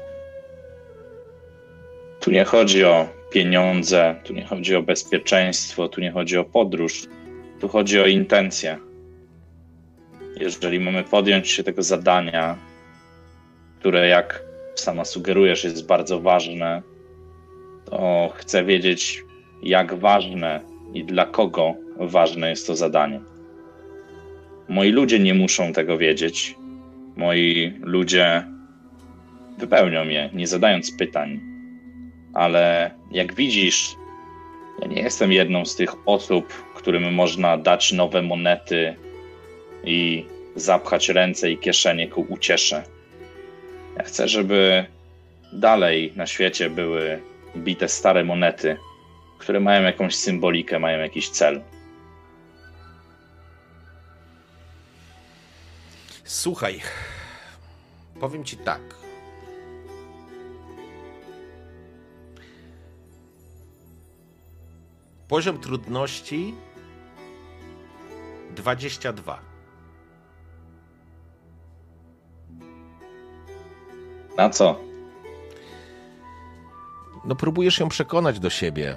E: Tu nie chodzi o pieniądze, tu nie chodzi o bezpieczeństwo, tu nie chodzi o podróż, tu chodzi o intencje. Jeżeli mamy podjąć się tego zadania, które, jak sama sugerujesz, jest bardzo ważne, to chcę wiedzieć, jak ważne i dla kogo ważne jest to zadanie. Moi ludzie nie muszą tego wiedzieć. Moi ludzie wypełnią je, nie zadając pytań. Ale jak widzisz,
B: Ja nie jestem jedną z tych osób, którym można dać nowe monety i zapchać ręce i kieszenie ku uciesze. Ja chcę, żeby dalej na świecie były bite stare monety, które mają jakąś symbolikę, mają jakiś cel.
A: Słuchaj, powiem ci tak. Poziom trudności 22.
B: Na co?
A: No próbujesz ją przekonać do siebie,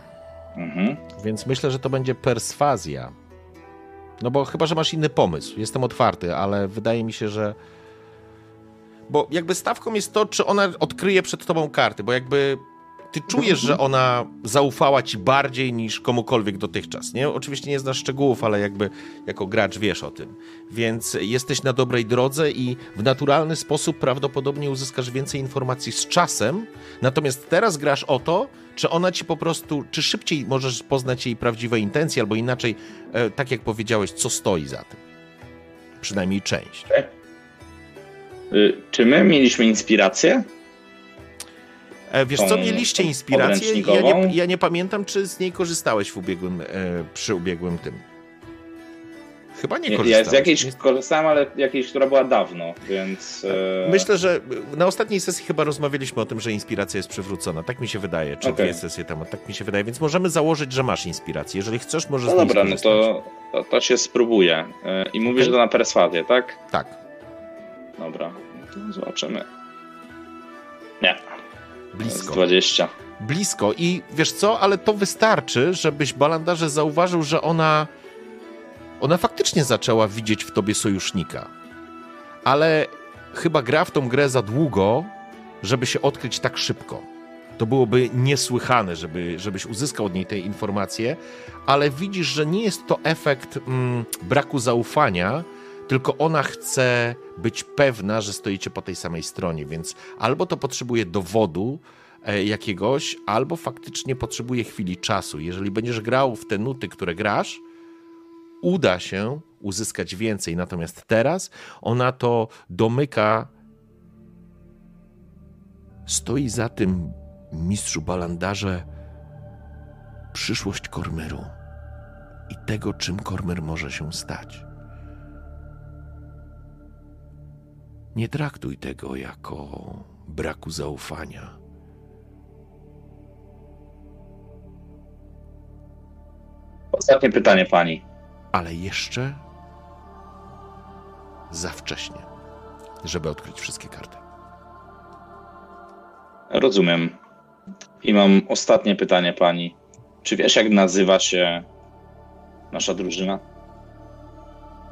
B: Mhm.
A: więc myślę, że to będzie perswazja. No bo chyba, że masz inny pomysł. Jestem otwarty, ale wydaje mi się, że. Bo jakby stawką jest to, czy ona odkryje przed tobą karty, bo jakby ty czujesz, że ona zaufała ci bardziej niż komukolwiek dotychczas, nie? Oczywiście nie znasz szczegółów, ale jakby jako gracz wiesz o tym. Więc jesteś na dobrej drodze i w naturalny sposób prawdopodobnie uzyskasz więcej informacji z czasem. Natomiast teraz grasz o to, czy ona ci po prostu, czy szybciej możesz poznać jej prawdziwe intencje, albo inaczej, e, tak jak powiedziałeś, co stoi za tym. Przynajmniej część.
B: Y, Czy my mieliśmy inspirację?
A: E, Wiesz co, mieliście inspirację? Ja nie, ja nie pamiętam, czy z niej korzystałeś w ubiegłym, e, przy ubiegłym tym. Chyba nie
B: Ja,
A: korzystałeś.
B: ja z jakiejś
A: Nie-
B: korzystałem, ale jakiejś, która była dawno, więc. e,
A: Myślę, że na ostatniej sesji chyba rozmawialiśmy o tym, że inspiracja jest przywrócona. Tak mi się wydaje, czy
B: Okej.
A: dwie sesje temu. Tak mi się wydaje, więc możemy założyć, że masz inspirację. Jeżeli chcesz, możesz
B: No dobra, no to, to, to się spróbuję. I mówisz, że to na perswazję, tak?
A: Tak,
B: Dobra, no to zobaczymy. Nie,
A: blisko.
B: 20.
A: Blisko i wiesz co, ale to wystarczy, żebyś Balandarze zauważył, że ona ona faktycznie zaczęła widzieć w tobie sojusznika. Ale chyba gra w tą grę za długo, żeby się odkryć tak szybko. To byłoby niesłychane, żeby, żebyś uzyskał od niej te informacje, ale widzisz, że nie jest to efekt mm, braku zaufania, tylko ona chce być pewna, że stoicie po tej samej stronie, więc albo to potrzebuje dowodu e, jakiegoś, albo faktycznie potrzebuje chwili czasu. Jeżeli będziesz grał w te nuty, które grasz, uda się uzyskać więcej. Natomiast teraz ona to domyka. Stoi za tym mistrzu Balandarze przyszłość Kormyru i tego, czym Kormyr może się stać. Nie traktuj tego jako braku zaufania.
B: Ostatnie pytanie pani.
A: ale jeszcze za wcześnie, żeby odkryć wszystkie karty.
B: Rozumiem. I mam ostatnie pytanie pani. Czy wiesz, jak nazywa się nasza drużyna?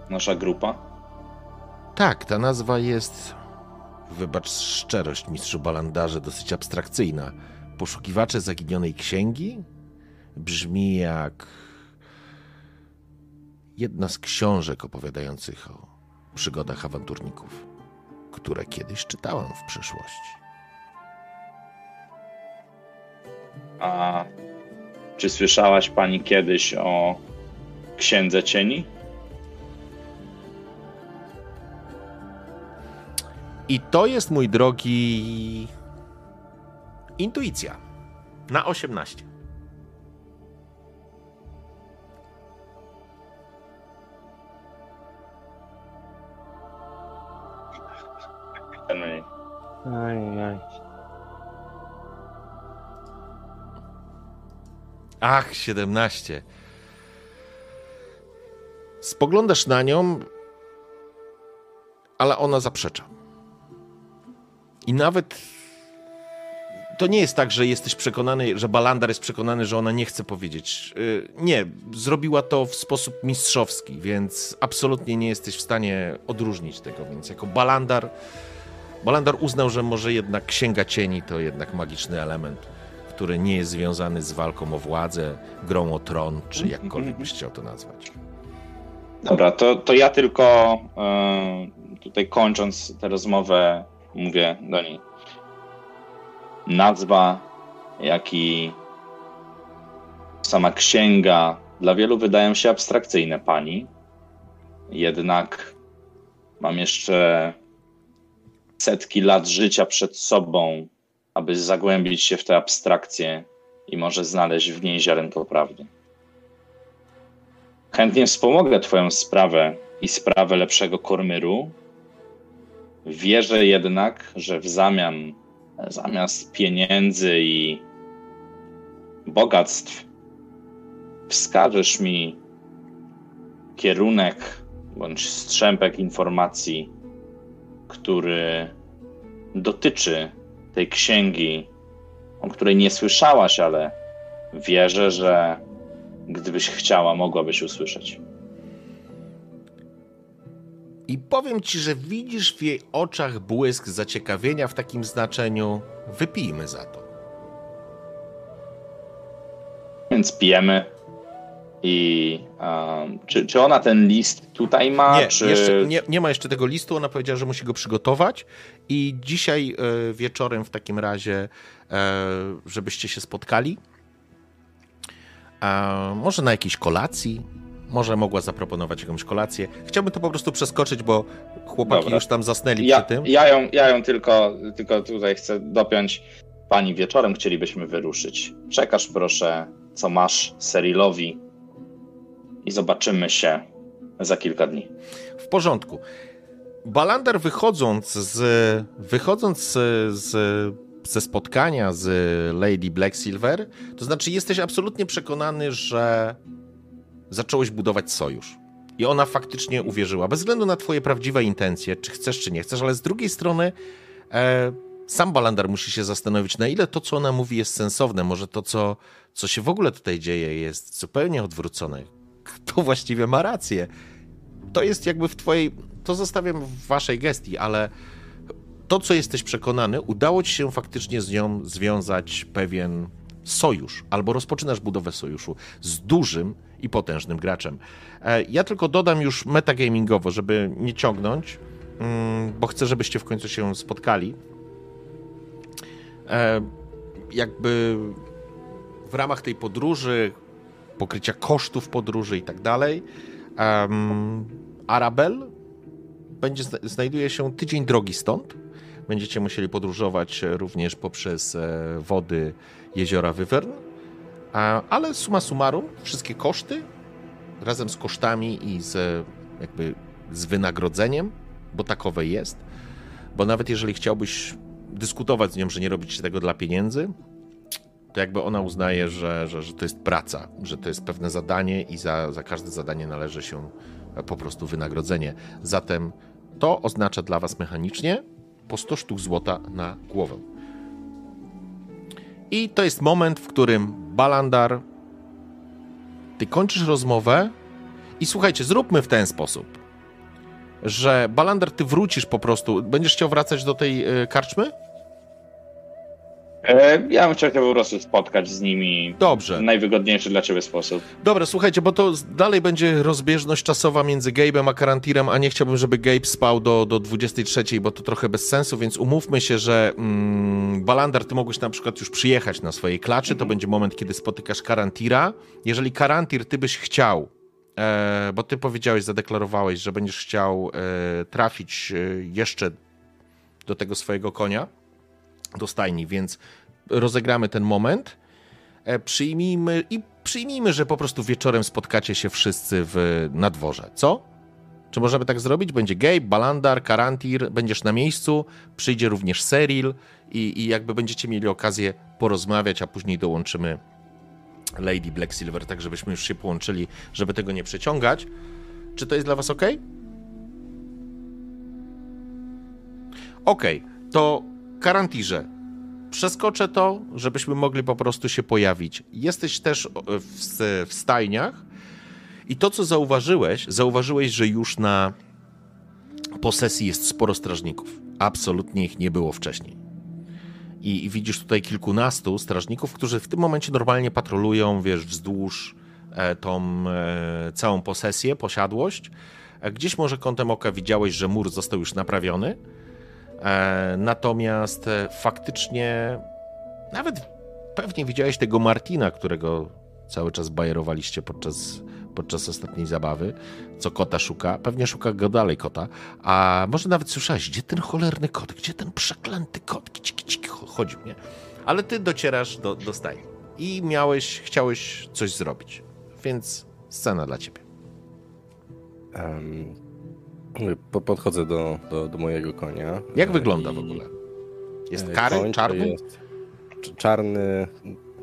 B: Nasza grupa?
A: Tak, ta nazwa jest, wybacz szczerość, mistrzu Balandarze, dosyć abstrakcyjna. Poszukiwacze zaginionej księgi? Brzmi jak jedna z książek opowiadających o przygodach awanturników, które kiedyś czytałem w przeszłości.
B: A czy słyszałaś pani kiedyś o księdze cieni?
A: I to jest, mój drogi, intuicja. Na 18.
B: Ten-
C: Ajaj.
A: Ach, 17. Spoglądasz na nią, ale ona zaprzecza. I nawet to nie jest tak, że jesteś przekonany, że Balandar jest przekonany, że ona nie chce powiedzieć. Yy, Nie, zrobiła to w sposób mistrzowski, więc absolutnie nie jesteś w stanie odróżnić tego. Więc jako Balandar, Balandar uznał, że może jednak Księga Cieni to jednak magiczny element, który nie jest związany z walką o władzę, grą o tron, czy jakkolwiek byś chciał to nazwać.
B: Dobra, to, to ja tylko e, tutaj kończąc tę rozmowę mówię do niej. Nazwa, jak i sama księga dla wielu wydają się abstrakcyjne, pani. Jednak mam jeszcze setki lat życia przed sobą, aby zagłębić się w tę abstrakcję i może znaleźć w niej ziarenko prawdy. Chętnie wspomogę Twoją sprawę i sprawę lepszego kormyru. Wierzę jednak, że w zamian, zamiast pieniędzy i bogactw, wskażesz mi kierunek bądź strzępek informacji, który dotyczy tej księgi, o której nie słyszałaś, ale wierzę, że gdybyś chciała, mogłabyś usłyszeć.
A: I powiem ci, że widzisz w jej oczach błysk zaciekawienia w takim znaczeniu. Wypijmy za to.
B: Więc pijemy. I um, czy, czy ona ten list tutaj ma?
A: Nie,
B: czy...
A: jeszcze, nie, nie ma jeszcze tego listu. Ona powiedziała, że musi go przygotować. I dzisiaj e, wieczorem w takim razie, e, żebyście się spotkali. E, może na jakiejś kolacji. Może mogła zaproponować jakąś kolację. Chciałbym to po prostu przeskoczyć, bo chłopaki
B: Dobra.
A: już tam zasnęli
B: ja,
A: przy tym.
B: Ja ją, ja ją tylko, tylko tutaj chcę dopiąć. Pani wieczorem chcielibyśmy wyruszyć. Czekasz proszę, co masz Serilowi i zobaczymy się za kilka dni.
A: W porządku. Balander wychodząc z, wychodząc z, z, ze spotkania z Lady Blacksilver, to znaczy jesteś absolutnie przekonany, że zacząłeś budować sojusz. I ona faktycznie uwierzyła, bez względu na twoje prawdziwe intencje, czy chcesz, czy nie chcesz, ale z drugiej strony e, sam Balander musi się zastanowić, na ile to, co ona mówi, jest sensowne. Może to, co, co się w ogóle tutaj dzieje, jest zupełnie odwrócone. Kto właściwie ma rację? To jest jakby w twojej... To zostawiam w waszej gestii, ale to, co jesteś przekonany, udało ci się faktycznie z nią związać pewien sojusz, albo rozpoczynasz budowę sojuszu z dużym i potężnym graczem. E, Ja tylko dodam już metagamingowo, żeby nie ciągnąć, mm, bo chcę, żebyście w końcu się spotkali. E, Jakby w ramach tej podróży, pokrycia kosztów podróży i tak dalej, Arabel będzie, zna- znajduje się tydzień drogi stąd. Będziecie musieli podróżować również poprzez e, wody jeziora Wyvern. Ale summa summarum, wszystkie koszty razem z kosztami i z jakby z wynagrodzeniem, bo takowe jest. Bo nawet jeżeli chciałbyś dyskutować z nią, że nie robicie tego dla pieniędzy, to jakby ona uznaje, że, że, że to jest praca, że to jest pewne zadanie i za, za każde zadanie należy się po prostu wynagrodzenie. Zatem to oznacza dla Was mechanicznie po 100 sztuk złota na głowę. I to jest moment, w którym Balandar, ty kończysz rozmowę i słuchajcie, zróbmy w ten sposób, że Balandar, ty wrócisz po prostu, będziesz chciał wracać do tej y, karczmy?
B: E, ja bym chciał się po prostu spotkać z nimi
A: Dobrze.
B: w najwygodniejszy dla ciebie sposób.
A: Dobra, słuchajcie, bo to dalej będzie rozbieżność czasowa między Gabe'em a Karantirem, a nie chciałbym, żeby Gabe spał do, do 23, bo to trochę bez sensu, więc umówmy się, że mm, Balandar, ty mogłeś na przykład już przyjechać na swojej klaczy, to będzie moment, kiedy spotykasz Karantira. Jeżeli Karantir, ty byś chciał, e, bo ty powiedziałeś, zadeklarowałeś, że będziesz chciał e, trafić e, jeszcze do tego swojego konia, do stajni, więc rozegramy ten moment. E, Przyjmijmy i przyjmijmy, że po prostu wieczorem spotkacie się wszyscy w, na dworze. Co? Czy możemy tak zrobić? Będzie Gabe, Balandar, Karantir, będziesz na miejscu, przyjdzie również Seril i, i jakby będziecie mieli okazję porozmawiać, a później dołączymy Lady Blacksilver, tak żebyśmy już się połączyli, żeby tego nie przeciągać. Czy to jest dla was ok? Ok, to Karantirze, przeskoczę to, żebyśmy mogli po prostu się pojawić. Jesteś też o, w, w stajniach i to, co zauważyłeś, zauważyłeś, że już na posesji jest sporo strażników. Absolutnie ich nie było wcześniej. I, i widzisz tutaj kilkunastu strażników, którzy w tym momencie normalnie patrolują, wiesz, wzdłuż e, tą e, całą posesję, posiadłość. E, gdzieś może kątem oka widziałeś, że mur został już naprawiony. E, natomiast e, faktycznie nawet pewnie widziałeś tego Martina, którego cały czas bajerowaliście podczas, podczas ostatniej zabawy, co kota szuka. Pewnie szuka go dalej kota, a może nawet słyszałeś, gdzie ten cholerny kot, gdzie ten przeklęty kot, kici, kici, chodził, nie? Ale ty docierasz do, do stajni i miałeś, chciałeś coś zrobić, więc scena dla ciebie.
D: Po, podchodzę do, do, do mojego konia.
A: Jak wygląda w ogóle? Jest
D: e,
A: kary, czarny?
D: Jest cz- czarny,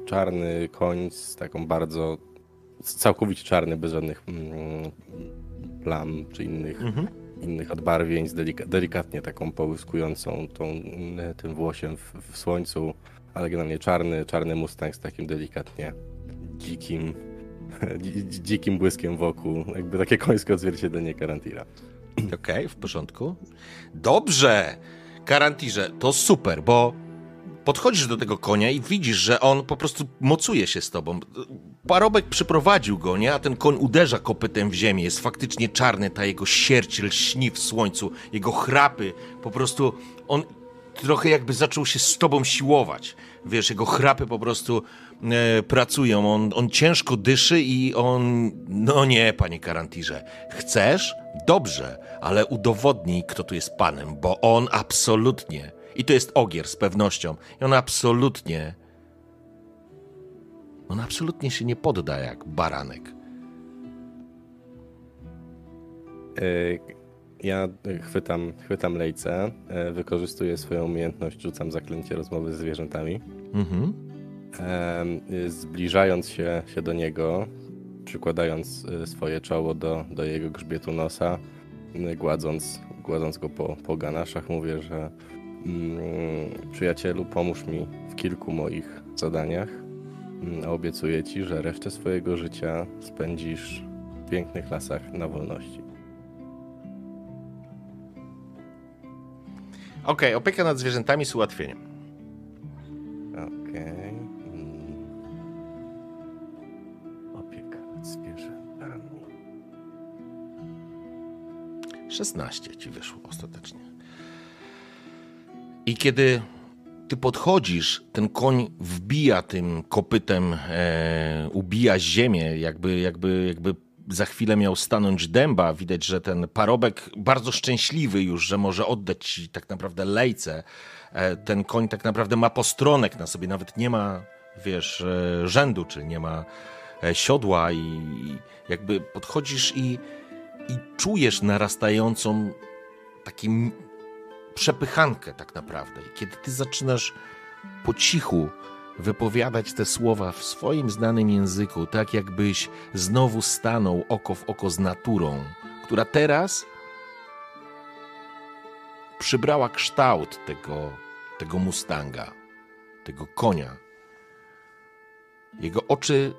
D: czarny koń z taką bardzo, całkowicie czarny, bez żadnych mm, plam czy innych,
A: Mhm.
D: innych odbarwień, z delika, delikatnie taką połyskującą tą, mm, tym włosiem w, w słońcu, ale generalnie czarny, czarny mustang z takim delikatnie dzikim, dzi- dzi- dzikim błyskiem wokół, jakby takie końskie odzwierciedlenie Karantira.
A: Okej, w porządku. Dobrze, Karantirze, to super, bo podchodzisz do tego konia i widzisz, że on po prostu mocuje się z tobą. Parobek przyprowadził go, nie? A ten koń uderza kopytem w ziemię, jest faktycznie czarny, ta jego sierść lśni w słońcu, jego chrapy, po prostu on trochę jakby zaczął się z tobą siłować. Wiesz, jego chrapy po prostu pracują, on, on ciężko dyszy i on... No nie, panie Karantirze, chcesz? Dobrze, ale udowodnij, kto tu jest panem, bo on absolutnie... I to jest ogier z pewnością. I on absolutnie... On absolutnie się nie podda jak baranek.
D: E, Ja chwytam, chwytam lejce, e, wykorzystuję swoją umiejętność, rzucam zaklęcie rozmowy z zwierzętami.
A: Mhm.
D: Y, Zbliżając się, się do niego, przykładając y, swoje czoło do, do jego grzbietu nosa, gładząc, gładząc go po, po ganaszach, mówię, że mm, przyjacielu, pomóż mi w kilku moich zadaniach. Mm, a Obiecuję ci, że resztę swojego życia spędzisz w pięknych lasach na wolności.
A: Okej, opieka nad zwierzętami z ułatwieniem.
D: Okej. Mm.
A: 16 ci wyszło ostatecznie. I kiedy ty podchodzisz, ten koń wbija tym kopytem, e, ubija ziemię, jakby, jakby, jakby za chwilę miał stanąć dęba. Widać, że ten parobek bardzo szczęśliwy już, że może oddać ci tak naprawdę lejce. E, ten koń tak naprawdę ma postronek na sobie, nawet nie ma, wiesz, e, rzędu, czy nie ma e, siodła i, i jakby podchodzisz i i czujesz narastającą taką przepychankę tak naprawdę. I kiedy ty zaczynasz po cichu wypowiadać te słowa w swoim znanym języku, tak jakbyś znowu stanął oko w oko z naturą, która teraz przybrała kształt tego, tego Mustanga, tego konia. Jego oczy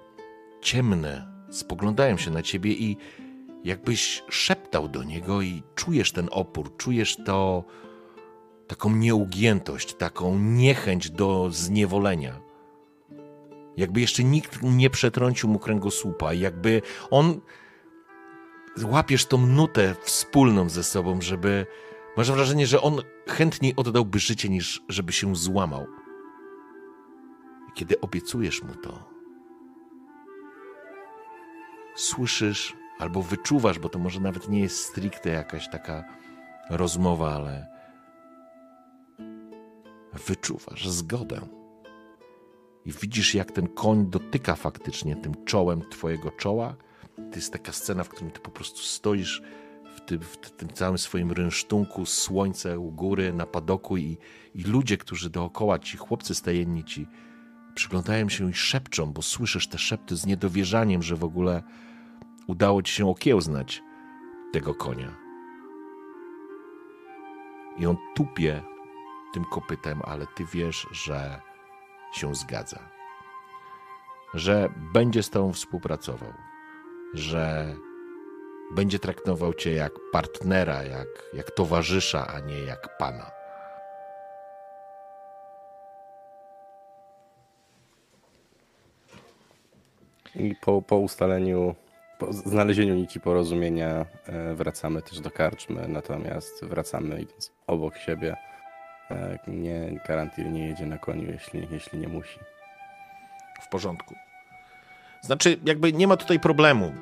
A: ciemne spoglądają się na ciebie i jakbyś szeptał do niego i czujesz ten opór, czujesz to taką nieugiętość, taką niechęć do zniewolenia. Jakby jeszcze nikt nie przetrącił mu kręgosłupa, jakby on łapiesz tą nutę wspólną ze sobą, żeby masz wrażenie, że on chętniej oddałby życie niż żeby się złamał. I kiedy obiecujesz mu to, słyszysz albo wyczuwasz, bo to może nawet nie jest stricte jakaś taka rozmowa, ale wyczuwasz zgodę. I widzisz, jak ten koń dotyka faktycznie tym czołem twojego czoła. To jest taka scena, w którym ty po prostu stoisz w tym, w tym całym swoim rynsztunku, słońce u góry, na padoku i, i ludzie, którzy dookoła ci, chłopcy stajenni ci, przyglądają się i szepczą, bo słyszysz te szepty z niedowierzaniem, że w ogóle udało ci się okiełznać tego konia. I on tupie tym kopytem, ale ty wiesz, że się zgadza. Że będzie z tobą współpracował. Że będzie traktował cię jak partnera, jak, jak towarzysza, a nie jak pana.
D: I po, po ustaleniu, po znalezieniu nici porozumienia e, wracamy też do karczmy, natomiast wracamy idąc obok siebie. E, Nie, Karantir nie jedzie na koniu, jeśli, jeśli nie musi.
A: W porządku. Znaczy, jakby nie ma tutaj problemu.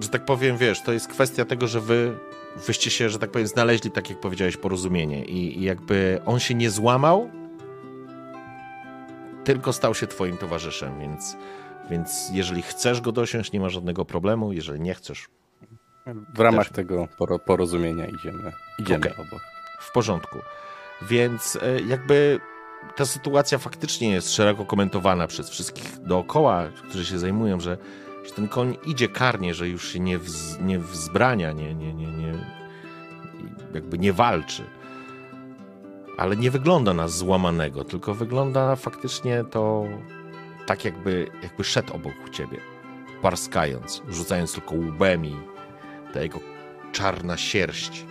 A: Że tak powiem, wiesz, to jest kwestia tego, że wy wyście się, że tak powiem, znaleźli, tak jak powiedziałeś, porozumienie. I, i jakby on się nie złamał, tylko stał się twoim towarzyszem, więc, więc jeżeli chcesz go dosiąść, nie ma żadnego problemu. Jeżeli nie chcesz,
D: W ramach
A: Też.
D: tego poro- porozumienia idziemy, idziemy
A: Okej.
D: obok.
A: w porządku. Więc e, jakby ta sytuacja faktycznie jest szeroko komentowana przez wszystkich dookoła, którzy się zajmują, że, że ten koń idzie karnie, że już się nie, wz, nie wzbrania, nie, nie, nie, nie, jakby nie walczy. Ale nie wygląda na złamanego, tylko wygląda faktycznie to tak, jakby, jakby szedł obok ciebie, parskając, rzucając tylko łbem i ta jego czarna sierść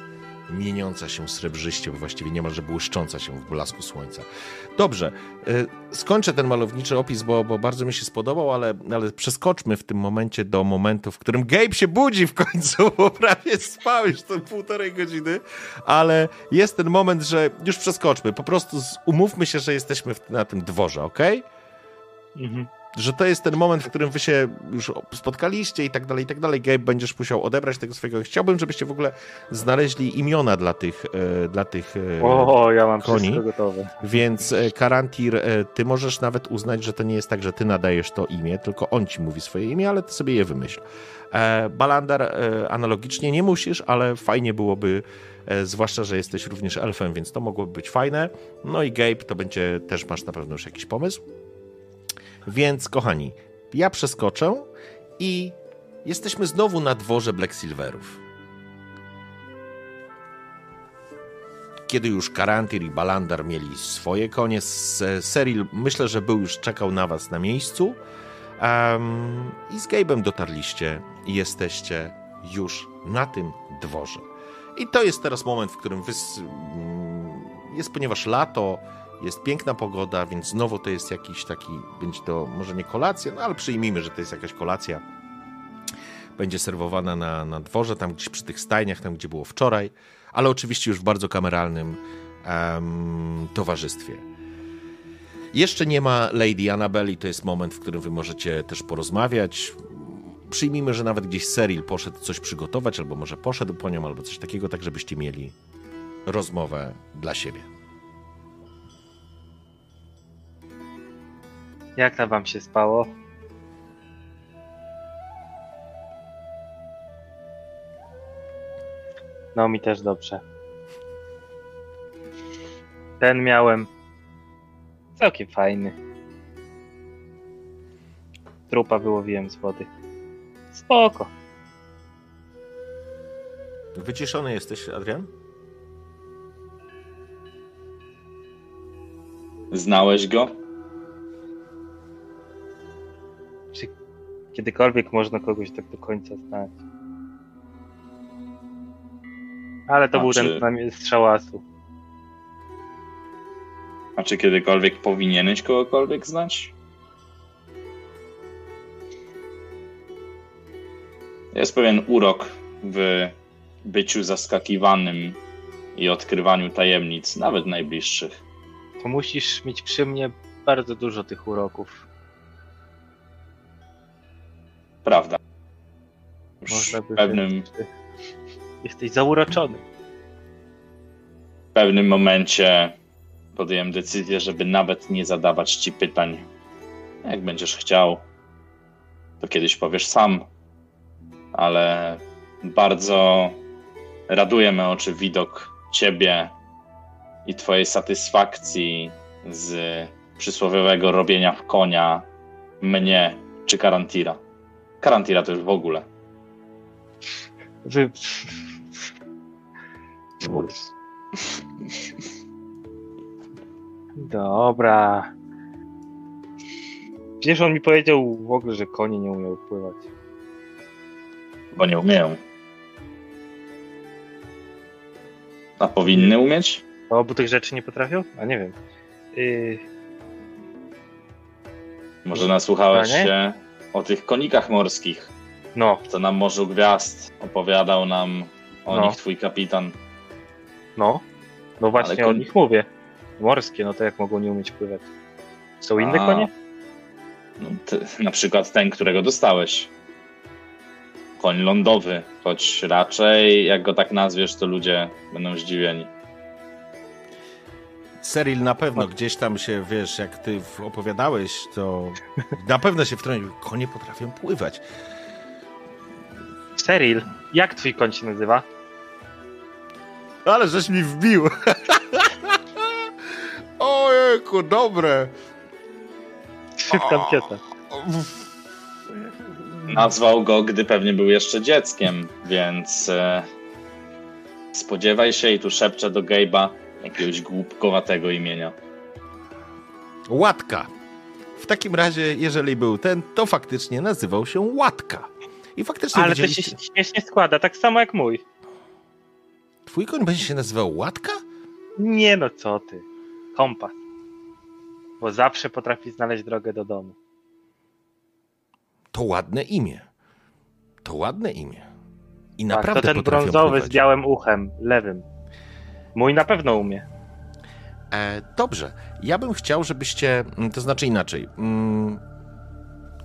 A: mieniąca się srebrzyście, bo właściwie niemalże błyszcząca się w blasku słońca. Dobrze, y, skończę ten malowniczy opis, bo, bo bardzo mi się spodobał, ale, ale przeskoczmy w tym momencie do momentu, w którym Gabe się budzi w końcu, bo prawie spał już te półtorej godziny, ale jest ten moment, że już przeskoczmy. Po prostu umówmy się, że jesteśmy na tym dworze, ok?
C: Mhm.
A: że to jest ten moment, w którym wy się już spotkaliście i tak dalej, i tak dalej. Gabe, będziesz musiał odebrać tego swojego. Chciałbym, żebyście w ogóle znaleźli imiona dla tych, e, dla tych e,
C: O, ja mam
A: koni.
C: wszystko gotowe.
A: więc e, Karantir, e, ty możesz nawet uznać, że to nie jest tak, że ty nadajesz to imię, tylko on ci mówi swoje imię, ale ty sobie je wymyśl. E, Balandar e, analogicznie nie musisz, ale fajnie byłoby, zwłaszcza, że jesteś również elfem, więc to mogłoby być fajne. No i Gabe, to będzie, też masz na pewno już jakiś pomysł. Więc kochani, ja przeskoczę i jesteśmy znowu na dworze Black Silverów. Kiedy już Karantir i Balandar mieli swoje konie, Seril myślę, że był już czekał na was na miejscu. Em, I z Gabe'em dotarliście i jesteście już na tym dworze. I to jest teraz moment, w którym wy, mm, jest, ponieważ lato, jest piękna pogoda, więc znowu to jest jakiś taki, będzie to może nie kolacja, no ale przyjmijmy, że to jest jakaś kolacja. Będzie serwowana na, na dworze, tam gdzieś przy tych stajniach, tam gdzie było wczoraj, ale oczywiście już w bardzo kameralnym em, towarzystwie. Jeszcze nie ma Lady Annabelle i to jest moment, w którym wy możecie też porozmawiać. Przyjmijmy, że nawet gdzieś Seril poszedł coś przygotować, albo może poszedł po nią, albo coś takiego, tak żebyście mieli rozmowę dla siebie.
C: Jak tam wam się spało? No mi też dobrze. Ten miałem całkiem fajny. Trupa wyłowiłem z wody. Spoko.
A: Wyciszony jesteś, Adrian?
B: Znałeś go?
C: Czy kiedykolwiek można kogoś tak do końca znać? Ale to był ten na strzałasu.
B: A czy kiedykolwiek powinieneś kogokolwiek znać? Jest pewien urok w byciu zaskakiwanym i odkrywaniu tajemnic, nawet najbliższych.
C: To musisz mieć przy mnie bardzo dużo tych uroków.
B: Prawda. Już
C: Można by
B: pewnym,
C: Jesteś zauroczony.
B: w pewnym momencie podjąłem decyzję, żeby nawet nie zadawać ci pytań. Jak będziesz chciał, to kiedyś powiesz sam, ale bardzo raduje mnie oczy widok ciebie i twojej satysfakcji z przysłowiowego robienia w konia mnie czy Karantira. Karantira to już w ogóle.
C: Wy... Dobra. Przecież on mi powiedział w ogóle, że konie nie umiał pływać.
B: Bo nie umieją. A powinny umieć?
C: O, bo tych rzeczy nie potrafią? A nie wiem. Yy,
B: Może nasłuchałeś
C: A
B: się o tych konikach morskich,
C: no,
B: co na Morzu Gwiazd opowiadał nam o
C: No.
B: nich twój kapitan.
C: no. No właśnie o nich mówię. Morskie, no to jak mogą nie umieć pływać? Są inne
B: A.
C: konie?
E: No, ty, na przykład ten, którego dostałeś. Koń lądowy, choć raczej jak go tak nazwiesz, to ludzie będą zdziwieni.
A: Seril na pewno gdzieś tam się, wiesz, jak ty opowiadałeś, to na pewno się wtrącił. Konie potrafią pływać.
C: Cyril, jak twój koń się nazywa?
A: Ale żeś mi wbił. Ojejku, dobre.
C: Szybka ankieta.
E: Nazwał go, gdy pewnie był jeszcze dzieckiem, więc e, spodziewaj się i tu szepczę do Gabe'a jakiegoś głupkowatego imienia.
A: Łatka. W takim razie, jeżeli był ten, to faktycznie nazywał się Łatka. I faktycznie
C: Ale to się
A: widzieliście...
C: śmiesznie składa, tak samo jak mój.
A: Twój koń będzie się nazywał Łatka?
C: Nie no, co ty. Kompas. Bo zawsze potrafi znaleźć drogę do domu.
A: To ładne imię. To ładne imię. I
C: Tak,
A: naprawdę
C: to ten brązowy
A: pływać.
C: z białym uchem, lewym. Mój na pewno umie.
A: E, dobrze. Ja bym chciał, żebyście. mm, To znaczy inaczej. Mm,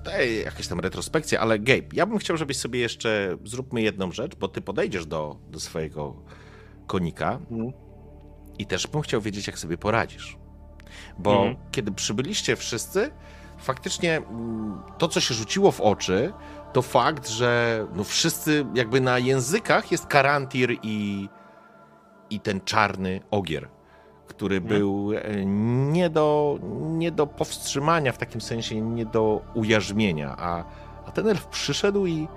A: daj jakaś tam retrospekcja, ale Gabe, ja bym chciał, żebyś sobie jeszcze. Zróbmy jedną rzecz, bo ty podejdziesz do, do swojego konika
C: Mhm.
A: i też bym chciał wiedzieć, jak sobie poradzisz. Bo
C: Mhm.
A: kiedy przybyliście wszyscy, faktycznie mm, to, co się rzuciło w oczy, to fakt, że no wszyscy jakby na językach jest Karantir i, i ten czarny ogier, który był e, nie do, nie do powstrzymania, w takim sensie nie do ujarzmienia, a, a ten elf przyszedł i,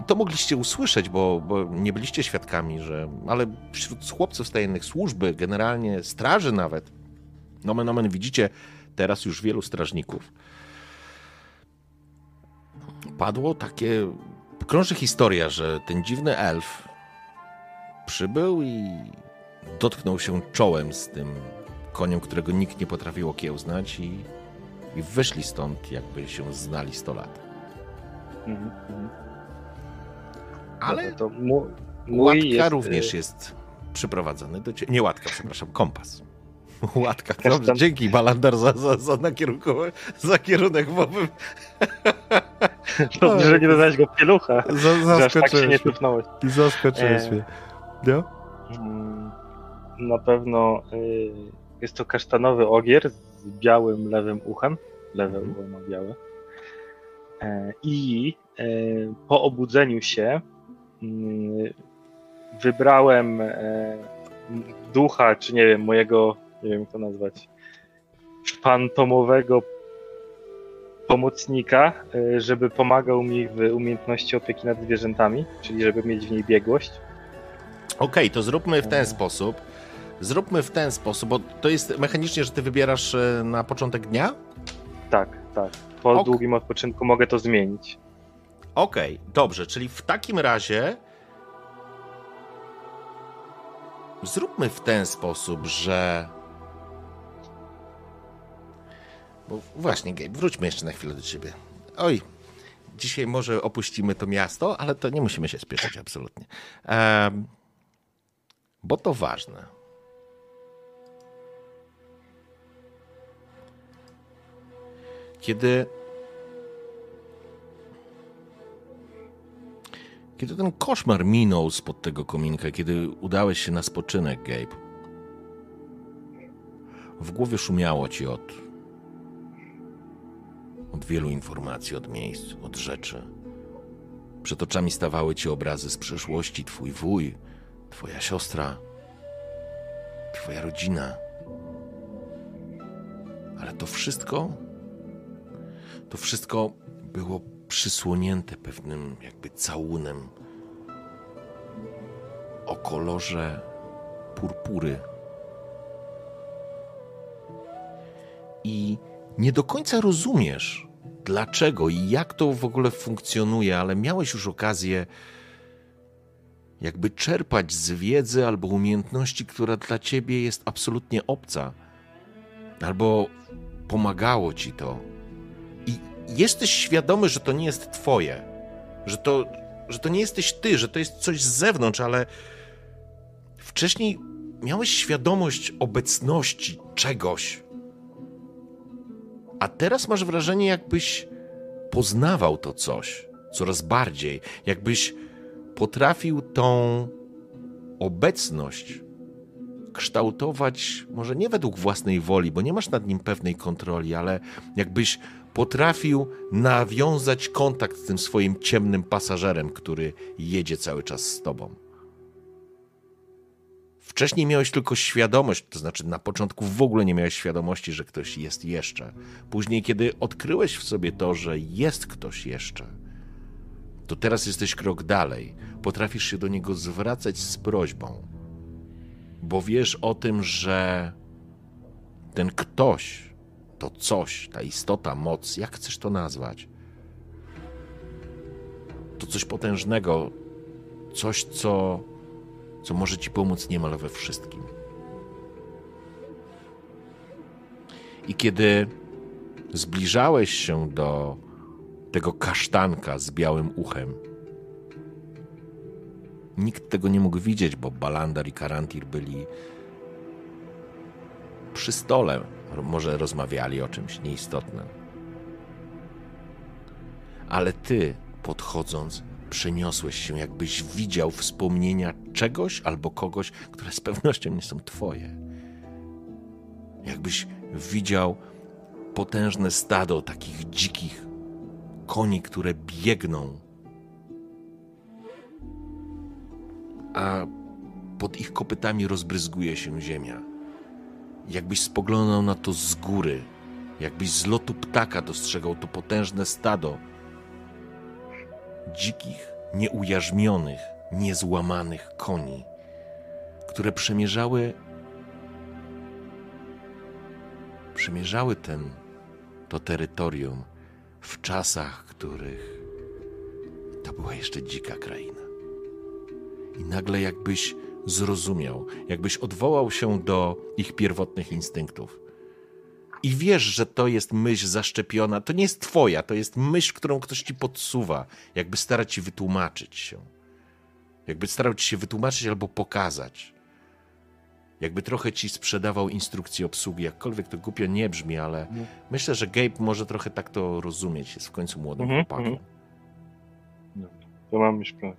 A: i to mogliście usłyszeć, bo, bo nie byliście świadkami, że, ale wśród chłopców z tajemnych służby, generalnie straży nawet, nomen omen widzicie teraz już wielu strażników, padło takie, krąży historia, że ten dziwny elf przybył i dotknął się czołem z tym koniem, którego nikt nie potrafił okiełznać i, i wyszli stąd, jakby się znali 100 lat.
C: Mhm, mhm.
A: Ale
C: No to mu, mój
A: łatka
C: jest,
A: również
C: y,
A: jest przyprowadzony do ciebie. Nie łatka, przepraszam, kompas. Łatka. Dobrze,
C: tam-
A: dzięki Balandar za, za, za, nakierunkowy, za kierunek mowy.
C: Dobrze, że nie dodałeś go pielucha.
A: Za,
C: Że aż tak się nie
A: zaskoczyłeś
C: E,
A: mnie. No?
C: Na pewno y, jest to kasztanowy ogier z białym lewym uchem. Lewe
A: Mhm.
C: ucho ma białe. E, I e, po obudzeniu się mm, wybrałem e, ducha, czy nie wiem, mojego, nie wiem jak to nazwać, fantomowego pomocnika, żeby pomagał mi w umiejętności opieki nad zwierzętami, czyli żeby mieć w niej biegłość.
A: Okej, to zróbmy w ten sposób. Zróbmy w ten sposób, bo to jest mechanicznie, że ty wybierasz e, na początek dnia?
C: Tak, tak. Po
A: Ok.
C: długim odpoczynku mogę to zmienić.
A: Okej, dobrze, czyli w takim razie zróbmy w ten sposób, że. Bo właśnie, Gabe, wróćmy jeszcze na chwilę do ciebie. Oj, dzisiaj może opuścimy to miasto, ale to nie musimy się spieszyć absolutnie. Em, bo to ważne. Kiedy Kiedy ten koszmar minął spod tego kominka, kiedy udałeś się na spoczynek, Gabe, w głowie szumiało ci od, od wielu informacji, od miejsc, od rzeczy. Przed oczami stawały ci obrazy z przeszłości, twój wuj, twoja siostra, twoja rodzina. Ale to wszystko, to wszystko było przysłonięte pewnym jakby całunem o kolorze purpury. I nie do końca rozumiesz, dlaczego i jak to w ogóle funkcjonuje, ale miałeś już okazję jakby czerpać z wiedzy albo umiejętności, która dla ciebie jest absolutnie obca, albo pomagało ci to. Jesteś świadomy, że to nie jest twoje, że to, że to nie jesteś ty, że to jest coś z zewnątrz, ale wcześniej miałeś świadomość obecności czegoś, A teraz masz wrażenie, jakbyś poznawał to coś coraz bardziej, jakbyś potrafił tą obecność kształtować, może nie według własnej woli, bo nie masz nad nim pewnej kontroli, ale jakbyś potrafił nawiązać kontakt z tym swoim ciemnym pasażerem, który jedzie cały czas z tobą. Wcześniej miałeś tylko świadomość, to znaczy na początku w ogóle nie miałeś świadomości, że ktoś jest jeszcze. Później, kiedy odkryłeś w sobie to, że jest ktoś jeszcze, to teraz jesteś krok dalej. Potrafisz się do niego zwracać z prośbą, bo wiesz o tym, że ten ktoś, to coś, ta istota, moc, jak chcesz to nazwać, to coś potężnego, coś, co co może ci pomóc niemal we wszystkim. I kiedy zbliżałeś się do tego kasztanka z białym uchem, nikt tego nie mógł widzieć, bo Balandar i Karantir byli przy stole, może rozmawiali o czymś nieistotnym. Ale ty, podchodząc, przeniosłeś się, jakbyś widział wspomnienia czegoś albo kogoś, które z pewnością nie są twoje. Jakbyś widział potężne stado takich dzikich koni, które biegną, a pod ich kopytami rozbryzguje się ziemia. Jakbyś spoglądał na to z góry, jakbyś z lotu ptaka dostrzegał to potężne stado, dzikich, nieujarzmionych, niezłamanych koni, które przemierzały przemierzały ten to terytorium w czasach, których to była jeszcze dzika kraina. I nagle jakbyś zrozumiał, jakbyś odwołał się do ich pierwotnych instynktów i wiesz, że to jest myśl zaszczepiona, to nie jest twoja, to jest myśl, którą ktoś ci podsuwa, jakby starać ci wytłumaczyć się. Jakby starał ci się wytłumaczyć albo pokazać. Jakby trochę ci sprzedawał instrukcję obsługi, jakkolwiek to głupio nie brzmi, ale
C: Mhm.
A: myślę, że Gabe może trochę tak to rozumieć. Jest w końcu młodym
C: Mhm,
A: chłopakiem.
C: mhm. To mam już plan.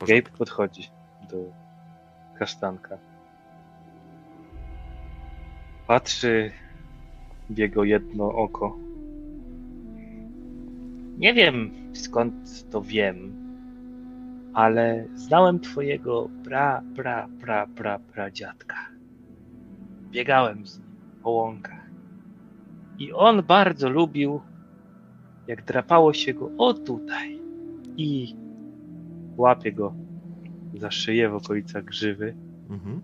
C: Gabe podchodzi do kasztanka. Patrzy w jego jedno oko. Nie wiem skąd to wiem, ale znałem twojego pra, pra, pra, pra, pra dziadka. Biegałem z nim po łąkach. I on bardzo lubił, jak drapało się go o tutaj. I łapie go za szyję w okolicach grzywy,
A: Mhm.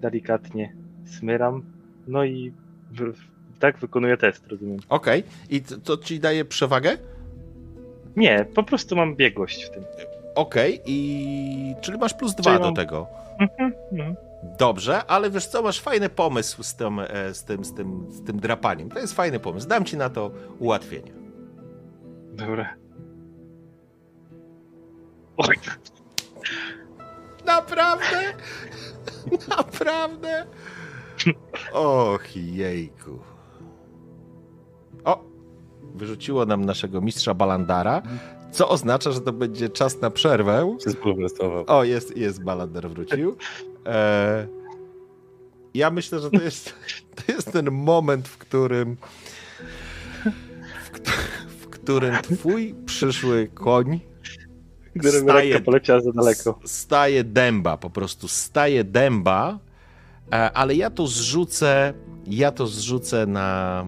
C: delikatnie smyram, no i w, tak wykonuję test, rozumiem.
A: Okej, i to, to ci daje przewagę?
C: Nie, po prostu mam biegłość w tym.
A: Okej, i czyli masz plus dwa do tego.
C: Mhm, mhm.
A: Dobrze, ale wiesz co, masz fajny pomysł z tym, e, z tym, z tym, z tym drapaniem. To jest fajny pomysł. Dam ci na to ułatwienie.
C: Dobra. Oj,
A: Naprawdę? Naprawdę? Och, jejku. O! Wyrzuciło nam naszego mistrza Balandara, co oznacza, że to będzie czas na przerwę. O, jest, jest Balandar wrócił. E, ja myślę, że to jest, to jest ten moment, w którym w, w którym twój przyszły koń Staje-
C: poleciała za daleko.
A: Staje dęba, po prostu staje dęba, e, ale ja to zrzucę, ja to zrzucę na...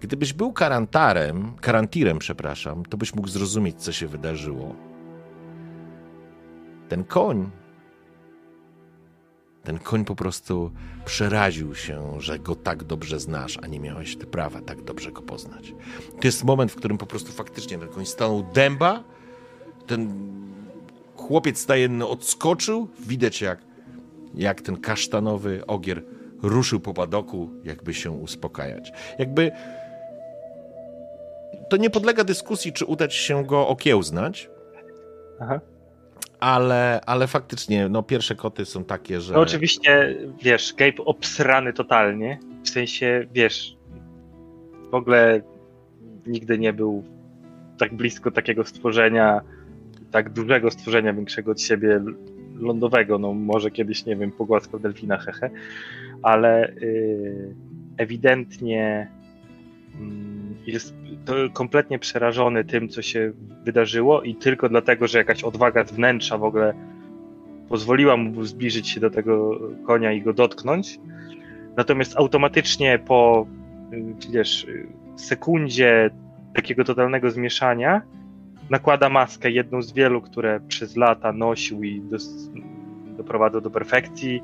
A: Gdybyś był karantarem, karantirem, przepraszam, to byś mógł zrozumieć, co się wydarzyło. Ten koń, ten koń po prostu przeraził się, że go tak dobrze znasz, a nie miałeś ty prawa tak dobrze go poznać. To jest moment, w którym po prostu faktycznie ten koń stanął dęba, ten chłopiec stajenny odskoczył, widać jak, jak ten kasztanowy ogier ruszył po padoku, jakby się uspokajać. Jakby to nie podlega dyskusji, czy uda ci się go okiełznać,
C: Aha.
A: Ale, ale faktycznie no, pierwsze koty są takie, że...
C: No oczywiście, wiesz, Gabe obsrany totalnie, w sensie, wiesz, w ogóle nigdy nie był tak blisko takiego stworzenia, tak dużego stworzenia, większego od siebie, lądowego. No może kiedyś, nie wiem, pogłaskał delfina, hehe, ale yy, ewidentnie jest to kompletnie przerażony tym, co się wydarzyło i tylko dlatego, że jakaś odwaga z wnętrza w ogóle pozwoliła mu zbliżyć się do tego konia i go dotknąć. Natomiast automatycznie po, y, wiesz, y, sekundzie takiego totalnego zmieszania nakłada maskę, jedną z wielu, które przez lata nosił i doprowadzał do perfekcji.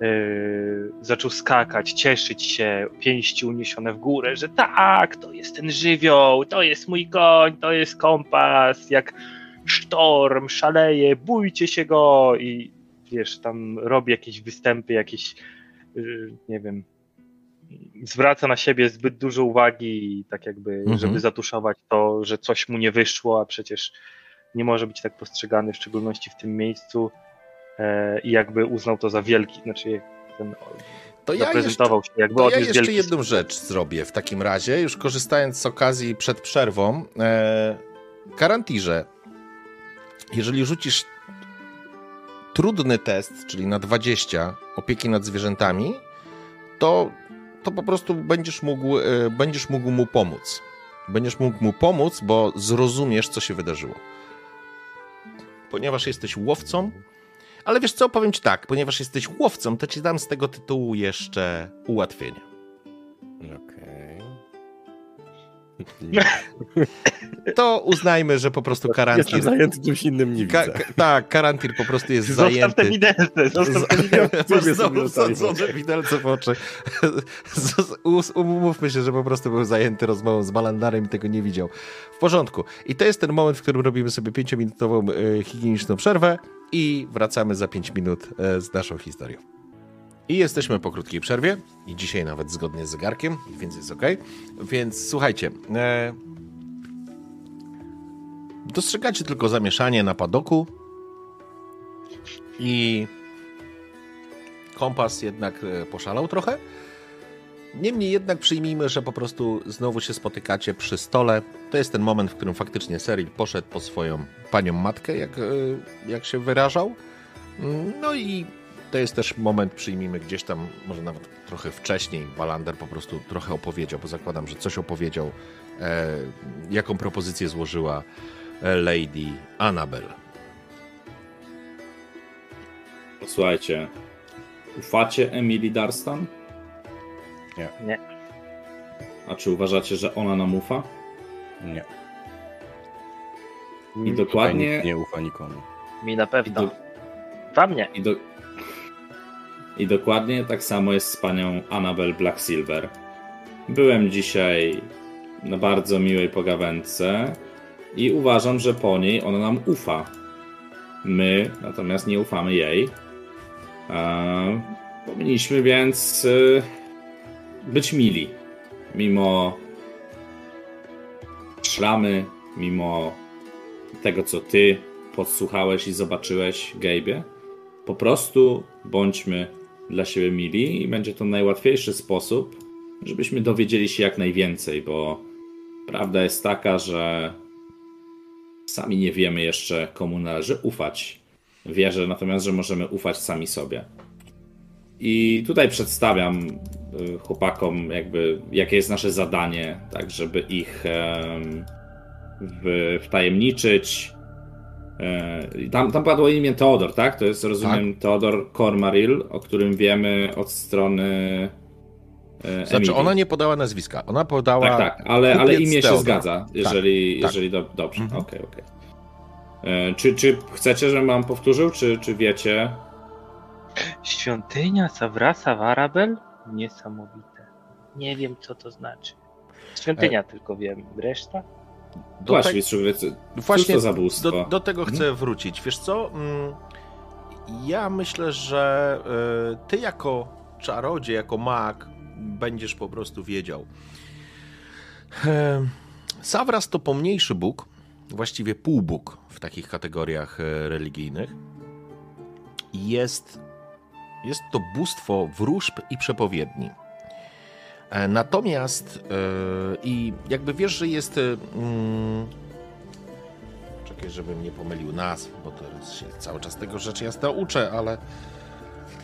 C: Yy, zaczął skakać, cieszyć się, pięści uniesione w górę, że tak, to jest ten żywioł, to jest mój koń, to jest kompas, jak sztorm szaleje, bójcie się go i wiesz, tam robi jakieś występy, jakieś, yy, nie wiem, zwraca na siebie zbyt dużo uwagi, tak jakby,
A: Mhm.
C: żeby zatuszować to, że coś mu nie wyszło, a przecież nie może być tak postrzegany, w szczególności w tym miejscu i jakby uznał to za wielki, znaczy ten,
A: To ja jeszcze,
C: zaprezentował się, jakby
A: to ja jeszcze
C: wielki
A: jedną rzecz zrobię w takim razie, już korzystając z okazji przed przerwą. E, Karantirze, jeżeli rzucisz trudny test, czyli na 20 opieki nad zwierzętami, to, to po prostu będziesz mógł, e, będziesz mógł mu pomóc. Będziesz mógł mu pomóc, bo zrozumiesz, co się wydarzyło. Ponieważ jesteś łowcą, ale wiesz co, powiem ci tak, ponieważ jesteś łowcą, to ci dam z tego tytułu jeszcze ułatwienie.
D: Okej.
A: To uznajmy, że po prostu
D: Jestem
A: karantin...
D: zajęty czymś innym, nie widzę.
A: ka- tak, karantin po prostu jest
C: Zostaw
A: zajęty.
C: te widelce, zostaw te widelce.
A: Znowu widelce w oczy. Umówmy się, że po prostu był zajęty rozmową z Balandarem i tego nie widział. W porządku. I to jest ten moment, w którym robimy sobie pięciominutową e, higieniczną przerwę i wracamy za pięć minut e, z naszą historią. I jesteśmy po krótkiej przerwie i dzisiaj nawet zgodnie z zegarkiem, więc jest ok. Więc słuchajcie, e, dostrzegacie tylko zamieszanie na padoku i kompas jednak e, poszalał trochę. Niemniej jednak przyjmijmy, że po prostu znowu się spotykacie przy stole. To jest ten moment, w którym faktycznie Cyril poszedł po swoją panią matkę, jak, e, jak się wyrażał. Mm, No i to jest też moment, przyjmijmy gdzieś tam, może nawet trochę wcześniej, Balander po prostu trochę opowiedział, bo zakładam, że coś opowiedział, e, jaką propozycję złożyła e, Lady Annabel.
B: Słuchajcie, ufacie Emily Darstan?
D: Nie.
C: Nie.
B: A czy uważacie, że ona nam ufa?
D: Nie.
B: I dokładnie,
D: Nikt nie ufa nikomu.
C: Mi na
B: i,
C: pewno.
B: do,
C: Wam nie.
B: i, do, I dokładnie tak samo jest z panią Annabel Black Silver. Byłem dzisiaj na bardzo miłej pogawędce i uważam, że po niej ona nam ufa. My natomiast nie ufamy jej. E, powinniśmy więc e, być mili. Mimo szramy, mimo tego, co ty podsłuchałeś i zobaczyłeś, Gabe'ie. Po prostu bądźmy dla siebie mili i będzie to najłatwiejszy sposób, żebyśmy dowiedzieli się jak najwięcej, bo prawda jest taka, że sami nie wiemy jeszcze, komu należy ufać. Wierzę natomiast, że możemy ufać sami sobie. I tutaj przedstawiam y, chłopakom, jakby, jakie jest nasze zadanie, tak, żeby ich w, wtajemniczyć. E, Tam, tam padło imię Teodor, tak? To jest, rozumiem, Teodor Cormaril, o którym wiemy od strony. e,
A: Znaczy,
B: Emilii.
A: ona nie podała nazwiska, ona podała.
B: Tak, tak, ale, ale imię się
A: Teodor.
B: zgadza, jeżeli,
A: tak.
B: jeżeli do, dobrze.
A: Mhm.
B: Okej, okej. E, Czy, czy chcecie, żebym wam powtórzył, czy, czy wiecie?
C: Świątynia Savrasa Warabel? Niesamowite. Nie wiem, co to znaczy. Świątynia tylko wiem. Reszta?
A: Do
B: Właśnie,
A: te-
B: mistrzu
A: Właśnie
B: to za bóstwo?
A: do, do tego chcę wrócić. Wiesz co? Mm, Ja myślę, że y, ty jako czarodziej, jako mag będziesz po prostu wiedział. Em, Savras to pomniejszy bóg, właściwie półbóg w takich kategoriach e, religijnych. Jest, jest to bóstwo wróżb i przepowiedni. E, Natomiast e, i jakby wiesz, że jest. e, Mm, czekaj, żebym nie pomylił nazw, bo teraz się cały czas tego rzeczy jasno uczę, ale,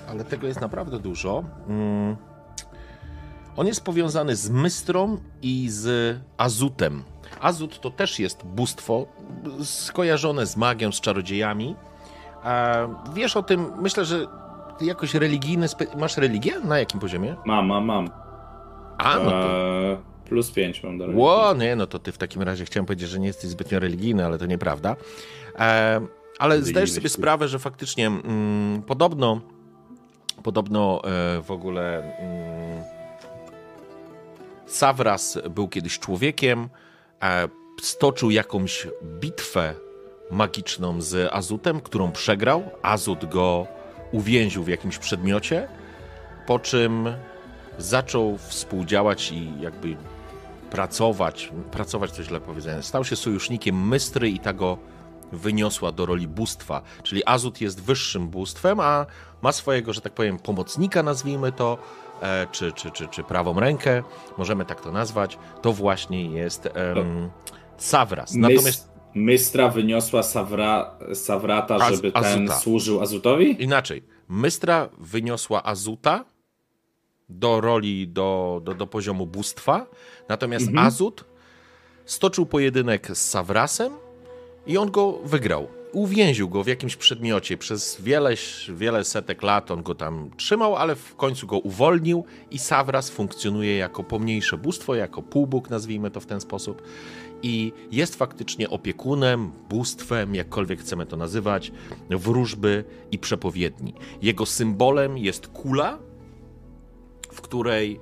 A: ale tego jest naprawdę dużo. Mm, on jest powiązany z Mystrą i z Azutem. Azut to też jest bóstwo skojarzone z magią, z czarodziejami. Wiesz o tym, myślę, że jakoś religijny. Masz religię? Na jakim poziomie?
B: Mam, mam, mam.
A: A, no to.
B: Plus 5 mam do
A: Ło, nie, no to ty w takim razie chciałem powiedzieć, że nie jesteś zbytnio religijny, ale to nieprawda. E, ale zdajesz sobie sprawę, że faktycznie mm, podobno, podobno e, w ogóle mm, Savras był kiedyś człowiekiem, e, stoczył jakąś bitwę magiczną z Azutem, którą przegrał. Azut go uwięził w jakimś przedmiocie, po czym zaczął współdziałać i jakby pracować, pracować to źle powiedziane, stał się sojusznikiem Mystry i ta go wyniosła do roli bóstwa. Czyli Azut jest wyższym bóstwem, a ma swojego, że tak powiem, pomocnika, nazwijmy to, e, czy, czy, czy, czy prawą rękę, możemy tak to nazwać. To właśnie jest em, Savras. Natomiast.
B: Mystra wyniosła Savra, Savrata,
A: Az-
B: żeby ten służył Azutowi?
A: inaczej, Mystra wyniosła Azuta do roli, do, do, do poziomu bóstwa, natomiast
B: Mhm.
A: Azut stoczył pojedynek z Savrasem i on go wygrał. Uwięził go w jakimś przedmiocie. Przez wiele, wiele setek lat on go tam trzymał, ale w końcu go uwolnił i Savras funkcjonuje jako pomniejsze bóstwo, jako półbóg, nazwijmy to w ten sposób. I jest faktycznie opiekunem, bóstwem, jakkolwiek chcemy to nazywać, wróżby i przepowiedni. Jego symbolem jest kula, w której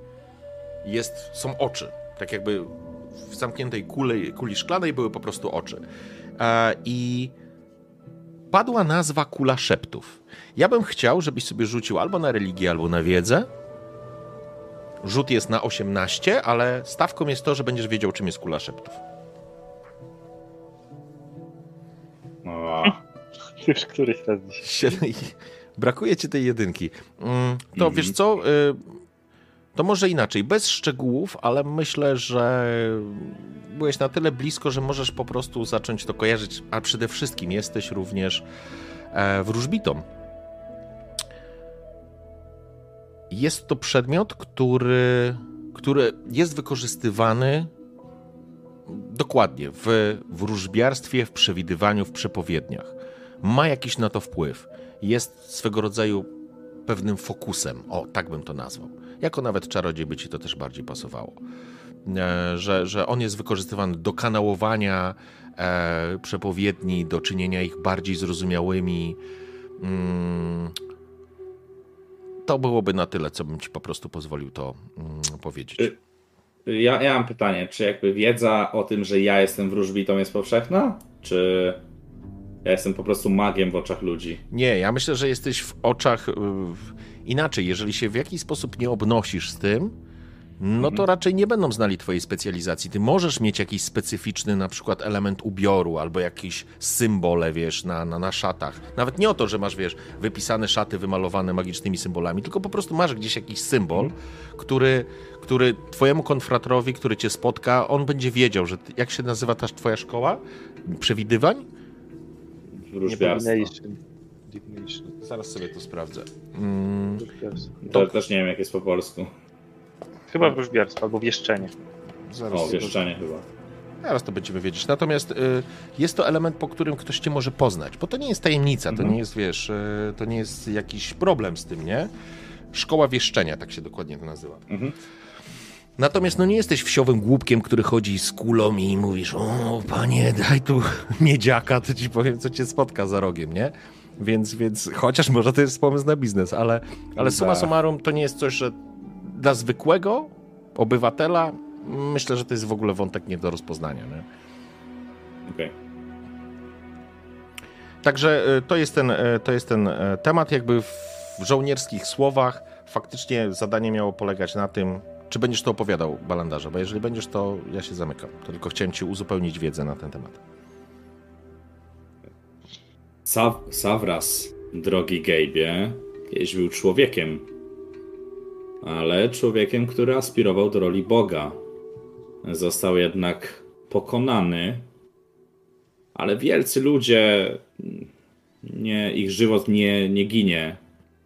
A: jest, są oczy. Tak jakby w zamkniętej kuli, kuli szklanej były po prostu oczy. E, I padła nazwa Kula Szeptów. Ja bym chciał, żebyś sobie rzucił albo na religię, albo na wiedzę. Rzut jest na 18, ale stawką jest to, że będziesz wiedział, czym jest Kula Szeptów.
B: O,
C: Już któryś raz dzisiaj.
A: Brakuje ci tej jedynki. Mm, To
B: Mhm.
A: wiesz co? To może inaczej, bez szczegółów, ale myślę, że byłeś na tyle blisko, że możesz po prostu zacząć to kojarzyć, a przede wszystkim jesteś również e, wróżbitą. Jest to przedmiot, który, który jest wykorzystywany dokładnie w wróżbiarstwie, w przewidywaniu, w przepowiedniach. Ma jakiś na to wpływ. Jest swego rodzaju pewnym fokusem. O, tak bym to nazwał. Jako nawet czarodziej by ci to też bardziej pasowało. E, Że, że on jest wykorzystywany do kanałowania e, przepowiedni, do czynienia ich bardziej zrozumiałymi. Mm, to byłoby na tyle, co bym ci po prostu pozwolił to mm, powiedzieć.
B: Y- Ja, ja mam pytanie, czy jakby wiedza o tym, że ja jestem wróżbitą jest powszechna? Czy ja jestem po prostu magiem w oczach ludzi?
A: Nie, ja myślę, że jesteś w oczach y, inaczej. Jeżeli się w jakiś sposób nie obnosisz z tym, no to raczej nie będą znali twojej specjalizacji. Ty możesz mieć jakiś specyficzny na przykład element ubioru albo jakiś symbole, wiesz, na, na, na szatach. Nawet nie o to, że masz, wiesz, wypisane szaty wymalowane magicznymi symbolami, tylko po prostu masz gdzieś jakiś symbol, który, który twojemu konfratorowi, który cię spotka, on będzie wiedział, że jak się nazywa ta twoja szkoła przewidywań?
B: Wróżbiarstwo.
C: Divination. Divination.
A: Zaraz sobie to sprawdzę. Mm.
B: To też nie wiem, jak jest po polsku.
C: Chyba wróżbiarstwo albo wieszczenie.
A: zaraz,
B: O, wieszczenie chyba.
A: zaraz to będziemy wiedzieć. Natomiast y, jest to element, po którym ktoś cię może poznać, bo to nie jest tajemnica, to
B: Mhm.
A: nie jest, wiesz, y, to nie jest jakiś problem z tym, nie? Szkoła wieszczenia, tak się dokładnie to nazywa.
B: Mhm.
A: Natomiast no nie jesteś wsiowym głupkiem, który chodzi z kulą i mówisz, o panie, daj tu miedziaka, to ci powiem, co cię spotka za rogiem, nie? Więc, więc chociaż może to jest pomysł na biznes, ale, ale summa summarum to nie jest coś, że dla zwykłego obywatela myślę, że to jest w ogóle wątek nie do rozpoznania. Nie?
B: Okej.
A: Także y, to jest ten, y, to jest ten y, temat, jakby w żołnierskich słowach faktycznie zadanie miało polegać na tym, czy będziesz to opowiadał, Balandarze, bo jeżeli będziesz, to ja się zamykam. Tylko chciałem ci uzupełnić wiedzę na ten temat.
B: Sav Savras, drogi Gejbie, kiedyś był człowiekiem. ale człowiekiem, który aspirował do roli Boga. Został jednak pokonany, ale wielcy ludzie, nie, ich żywot nie, nie ginie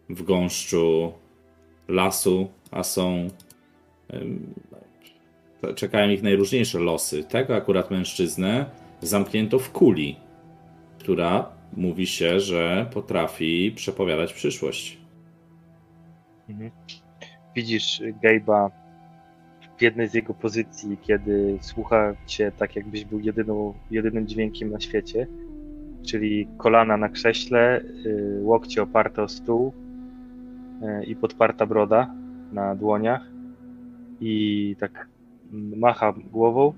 B: w gąszczu lasu, a są. Czekają ich najróżniejsze losy. Tego akurat mężczyznę zamknięto w kuli, która mówi się, że potrafi przepowiadać przyszłość.
C: Widzisz Gabe'a w jednej z jego pozycji, kiedy słucha cię tak, jakbyś był jedyną, jedynym dźwiękiem na świecie, czyli kolana na krześle, y, łokcie oparte o stół y, i podparta broda na dłoniach i tak macha głową.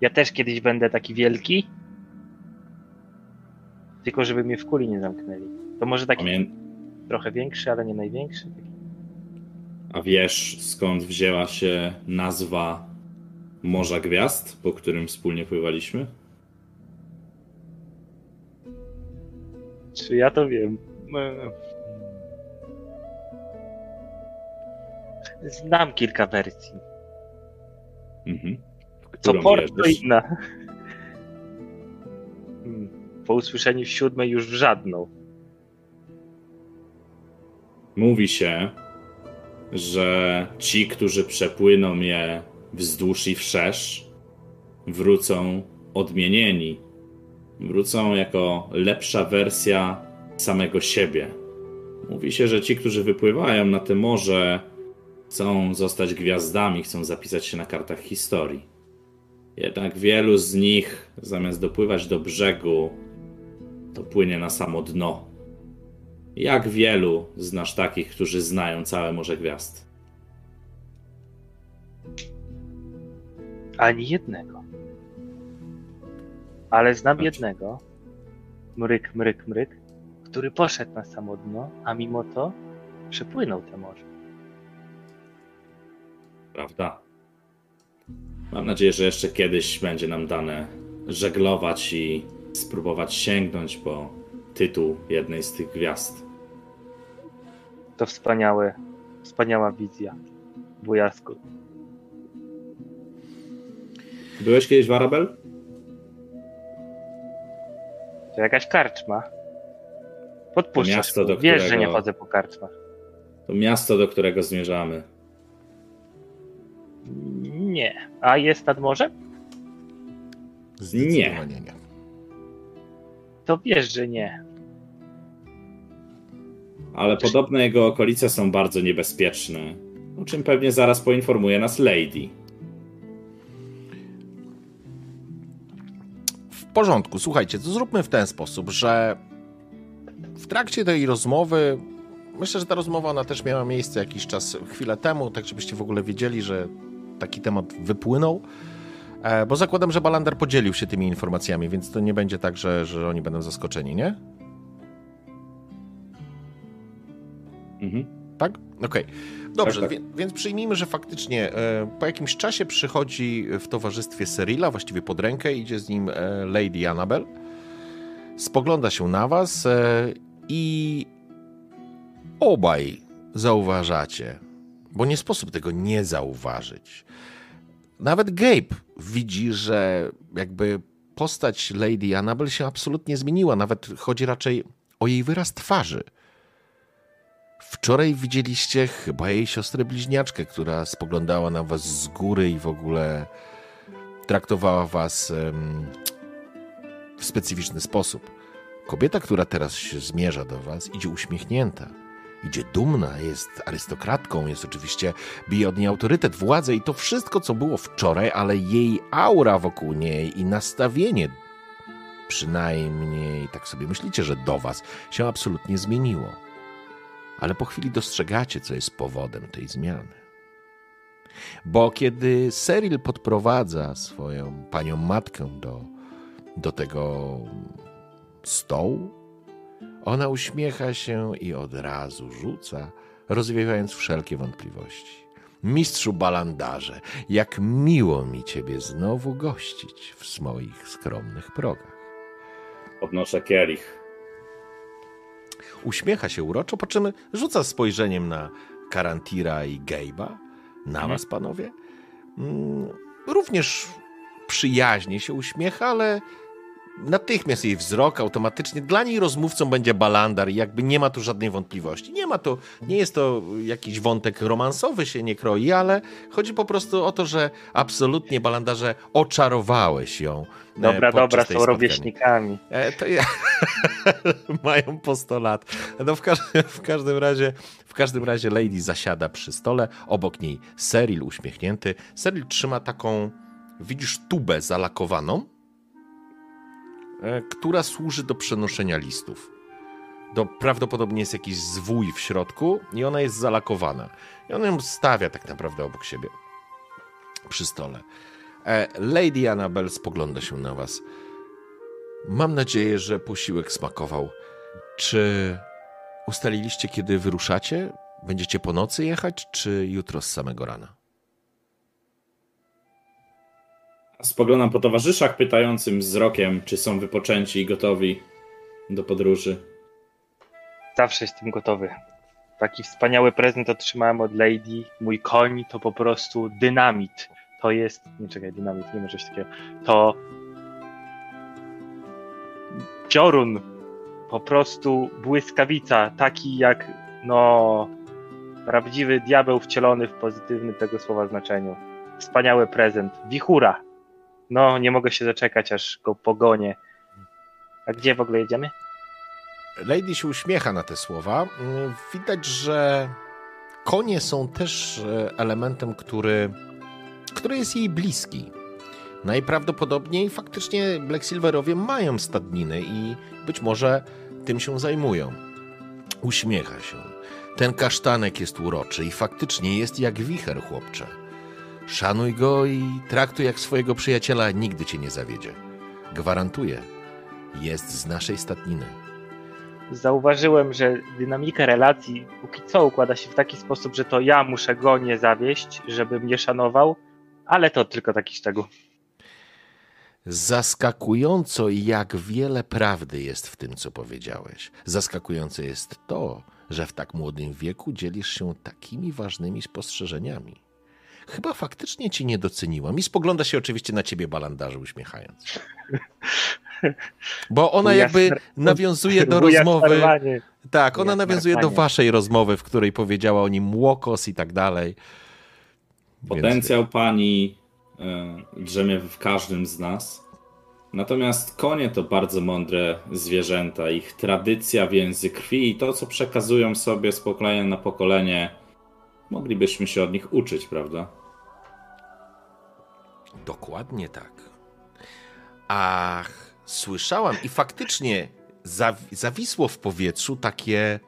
C: Ja też kiedyś będę taki wielki, tylko żeby mnie w kuli nie zamknęli. To może taki
B: Pamię-
C: trochę większy, ale nie największy. Taki
B: A wiesz, skąd wzięła się nazwa Morza Gwiazd, po którym wspólnie pływaliśmy?
C: Czy ja to wiem? Znam kilka wersji.
B: Mhm.
C: Co
B: którą
C: port to
B: wierzysz?
C: inna. Hmm. Po usłyszeniu siódmej już w żadną.
B: Mówi się, że ci, którzy przepłyną je wzdłuż i wszerz, wrócą odmienieni. Wrócą jako lepsza wersja samego siebie. Mówi się, że ci, którzy wypływają na te morze, chcą zostać gwiazdami, chcą zapisać się na kartach historii. Jednak wielu z nich, zamiast dopływać do brzegu, to płynie na samo dno. Jak wielu znasz takich, którzy znają całe Morze Gwiazd?
C: Ani jednego. Ale znam
B: Znaczy-
C: jednego. Mryk, mryk, mryk. Który poszedł na samo dno, a mimo to przepłynął te morze.
B: Prawda? Mam nadzieję, że jeszcze kiedyś będzie nam dane żeglować i spróbować sięgnąć po tytuł jednej z tych gwiazd.
C: To wspaniałe, wspaniała wizja. Wujasku.
B: Byłeś kiedyś w Arabel?
C: To jakaś karczma. Podpuszczasz.
B: miasto, do
C: Wiesz, że nie
B: którego-
C: chodzę po karczmach.
B: To miasto, do którego zmierzamy.
C: Nie. A jest nad morzem?
A: Zdecydowanie nie.
C: To wiesz, że nie.
B: Ale podobno jego okolice są bardzo niebezpieczne. O czym pewnie zaraz poinformuje nas Lady.
A: W porządku, słuchajcie, to zróbmy w ten sposób, że w trakcie tej rozmowy, myślę, że ta rozmowa ona też miała miejsce jakiś czas, chwilę temu, tak żebyście w ogóle wiedzieli, że taki temat wypłynął. E, Bo zakładam, że Balander podzielił się tymi informacjami, więc to nie będzie tak, że, że oni będą zaskoczeni, nie?
B: Mhm.
A: Tak? Okej. Dobrze,
B: Tak, tak.
A: Wie, więc przyjmijmy, że faktycznie e, po jakimś czasie przychodzi w towarzystwie Cyrilla, właściwie pod rękę, idzie z nim e, Lady Annabel, spogląda się na was e, i obaj zauważacie, bo nie sposób tego nie zauważyć. Nawet Gabe widzi, że jakby postać Lady Annabel się absolutnie zmieniła, nawet chodzi raczej o jej wyraz twarzy. Wczoraj widzieliście chyba jej siostrę bliźniaczkę, która spoglądała na was z góry i w ogóle traktowała was w specyficzny sposób. Kobieta, która teraz się zmierza do was, idzie uśmiechnięta, idzie dumna, jest arystokratką, jest oczywiście, bije od niej autorytet, władzę i to wszystko, co było wczoraj, ale jej aura wokół niej i nastawienie, przynajmniej tak sobie myślicie, że do was, się absolutnie zmieniło ale po chwili dostrzegacie, co jest powodem tej zmiany. Bo kiedy Seril podprowadza swoją panią matkę do, do tego stołu, ona uśmiecha się i od razu rzuca, rozwiewając wszelkie wątpliwości. Mistrzu Balandarze, jak miło mi ciebie znowu gościć w moich skromnych progach.
B: Podnoszę kielich.
A: Uśmiecha się uroczo, po czym rzuca spojrzeniem na Karantira i Gejba, na was panowie. Mm, Również przyjaźnie się uśmiecha, ale natychmiast jej wzrok automatycznie dla niej rozmówcą będzie Balandar i jakby nie ma tu żadnej wątpliwości. Nie ma to, nie jest to jakiś wątek romansowy się nie kroi, ale chodzi po prostu o to, że absolutnie Balandarze oczarowałeś ją. e,
C: Dobra, dobra, są rówieśnikami.
A: E, to ja... Mają po 100 lat. No w, każdym, w każdym razie w każdym razie Lady zasiada przy stole, obok niej Seril uśmiechnięty. Seril trzyma taką, widzisz, tubę zalakowaną, która służy do przenoszenia listów. Do, prawdopodobnie jest jakiś zwój w środku i ona jest zalakowana. I on ją stawia tak naprawdę obok siebie przy stole. E, Lady Annabel spogląda się na was. Mam nadzieję, że posiłek smakował. Czy ustaliliście, kiedy wyruszacie? Będziecie po nocy jechać, czy jutro z samego rana?
B: Spoglądam po towarzyszach pytającym wzrokiem, czy są wypoczęci i gotowi do podróży.
C: Zawsze jestem gotowy. Taki wspaniały prezent otrzymałem od Lady. Mój koń to po prostu dynamit. To jest. Nie czekaj, dynamit, nie może coś takiego. To. Piorun. Po prostu błyskawica. Taki jak. No. Prawdziwy diabeł wcielony w pozytywnym tego słowa znaczeniu. Wspaniały prezent. Wichura. No, nie mogę się doczekać, aż go pogonię. A gdzie w ogóle jedziemy?
A: Lady się uśmiecha na te słowa. Mm, Widać, że konie są też e, elementem, który, który jest jej bliski. Najprawdopodobniej faktycznie Black Silverowie mają stadniny i być może tym się zajmują. Uśmiecha się. Ten kasztanek jest uroczy i faktycznie jest jak wicher, chłopcze. Szanuj go i traktuj jak swojego przyjaciela, nigdy cię nie zawiedzie. Gwarantuję, jest z naszej stadniny.
C: zauważyłem, że dynamika relacji póki co układa się w taki sposób, że to ja muszę go nie zawieść, żeby mnie szanował, ale to tylko taki szczegół.
A: Zaskakująco, jak wiele prawdy jest w tym, co powiedziałeś. Zaskakujące jest to, że w tak młodym wieku dzielisz się takimi ważnymi spostrzeżeniami. Chyba faktycznie ci nie doceniłam. I spogląda się oczywiście na ciebie, balandarze, uśmiechając. Bo ona jakby nawiązuje do rozmowy. Tak, ona nawiązuje do waszej rozmowy, w której powiedziała o nim łokos i tak dalej. Więc-
B: Potencjał pani e, drzemie w każdym z nas. Natomiast konie to bardzo mądre zwierzęta. Ich tradycja, więzy krwi i to, co przekazują sobie z pokolenia na pokolenie, moglibyśmy się od nich uczyć, prawda?
A: Dokładnie tak. Ach, słyszałam i faktycznie zaw- zawisło w powietrzu takie.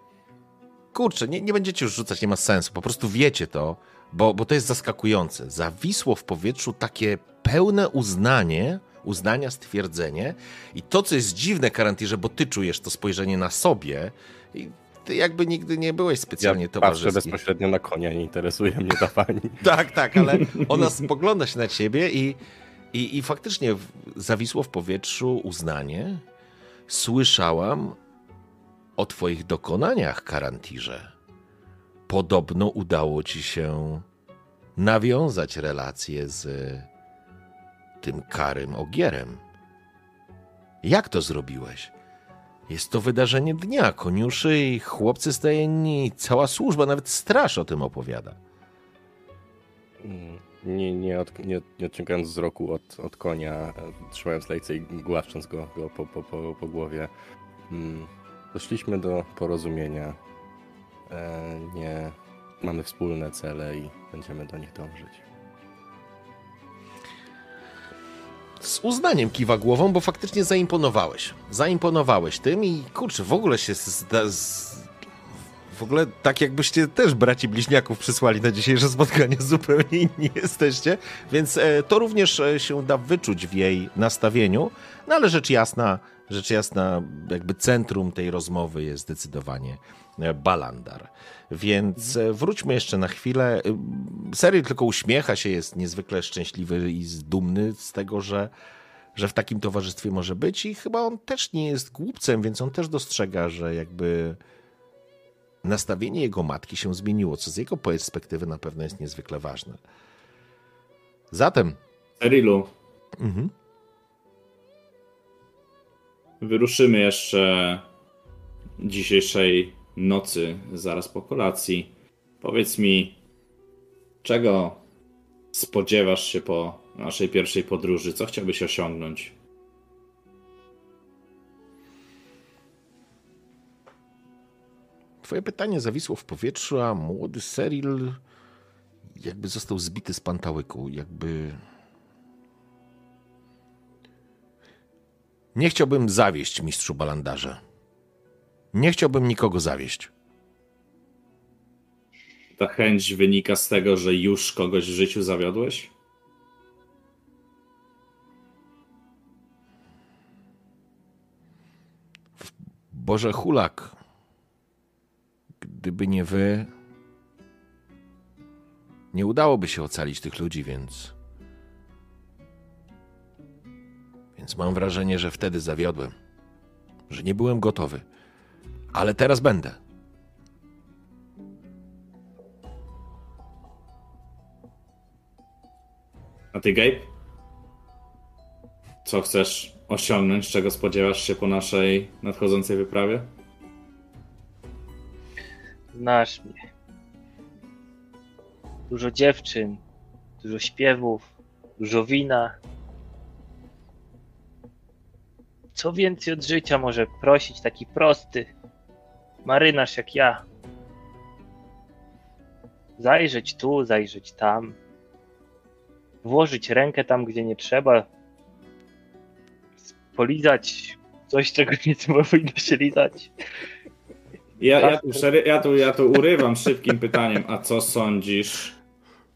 A: Kurczę, nie, nie będziecie już rzucać, nie ma sensu. Po prostu wiecie to, bo, bo to jest zaskakujące. Zawisło w powietrzu takie pełne uznanie, uznania, stwierdzenie. I to, co jest dziwne, Karantirze, bo ty czujesz to spojrzenie na sobie. I ty jakby nigdy nie byłeś specjalnie
D: Ja patrzę
A: towarzyski.
D: bezpośrednio na konia, nie interesuje mnie ta pani.
A: Tak, tak, ale ona spogląda się na ciebie i, i, i faktycznie zawisło w powietrzu uznanie. Słyszałam o twoich dokonaniach, Karantirze. Podobno udało ci się nawiązać relacje z tym karym ogierem. Jak to zrobiłeś? Jest to wydarzenie dnia. Koniuszy i chłopcy stajeni, cała służba, nawet straż o tym opowiada.
D: Nie, nie, od, nie, nie odciągając wzroku od, od konia, trzymając lejce i głaszcząc go, go po, po, po, po głowie. Mm, Doszliśmy do porozumienia. E, Nie mamy wspólne cele i będziemy do nich dążyć.
A: Z uznaniem kiwa głową, bo faktycznie zaimponowałeś. Zaimponowałeś tym i kurczę, w ogóle się z, w ogóle tak jakbyście też braci bliźniaków przysłali na dzisiejsze spotkanie, zupełnie inni jesteście, więc e, to również e, się da wyczuć w jej nastawieniu, no ale rzecz jasna, rzecz jasna, jakby centrum tej rozmowy jest zdecydowanie Balandar. Więc e, wróćmy jeszcze na chwilę. E, Seryl tylko uśmiecha się, jest niezwykle szczęśliwy i dumny z tego, że, że w takim towarzystwie może być i chyba on też nie jest głupcem, więc on też dostrzega, że jakby nastawienie jego matki się zmieniło, co z jego perspektywy na pewno jest niezwykle ważne. Zatem.
B: Cyrilu,
A: Mhm.
B: wyruszymy jeszcze dzisiejszej nocy, zaraz po kolacji. Powiedz mi, czego spodziewasz się po naszej pierwszej podróży? Co chciałbyś osiągnąć?
A: Twoje pytanie zawisło w powietrzu, a młody Seril jakby został zbity z pantałyku, jakby... Nie chciałbym zawieść mistrzu Balandarza. Nie chciałbym nikogo zawieść.
B: Ta chęć wynika z tego, że już kogoś w życiu zawiodłeś?
A: Boże Hulak, gdyby nie wy, nie udałoby się ocalić tych ludzi, więc. Więc mam wrażenie, że wtedy zawiodłem, że nie byłem gotowy. Ale teraz będę.
B: A ty, Gabe? Co chcesz osiągnąć? Czego spodziewasz się po naszej nadchodzącej wyprawie?
C: Znasz mnie. Dużo dziewczyn, dużo śpiewów, dużo wina. Co więcej od życia może prosić taki prosty marynarz jak ja? Zajrzeć tu, zajrzeć tam, włożyć rękę tam, gdzie nie trzeba, polizać coś, czego nie powinno się lizać.
B: Ja, ja, tu, ja, tu, ja tu urywam szybkim pytaniem. A co sądzisz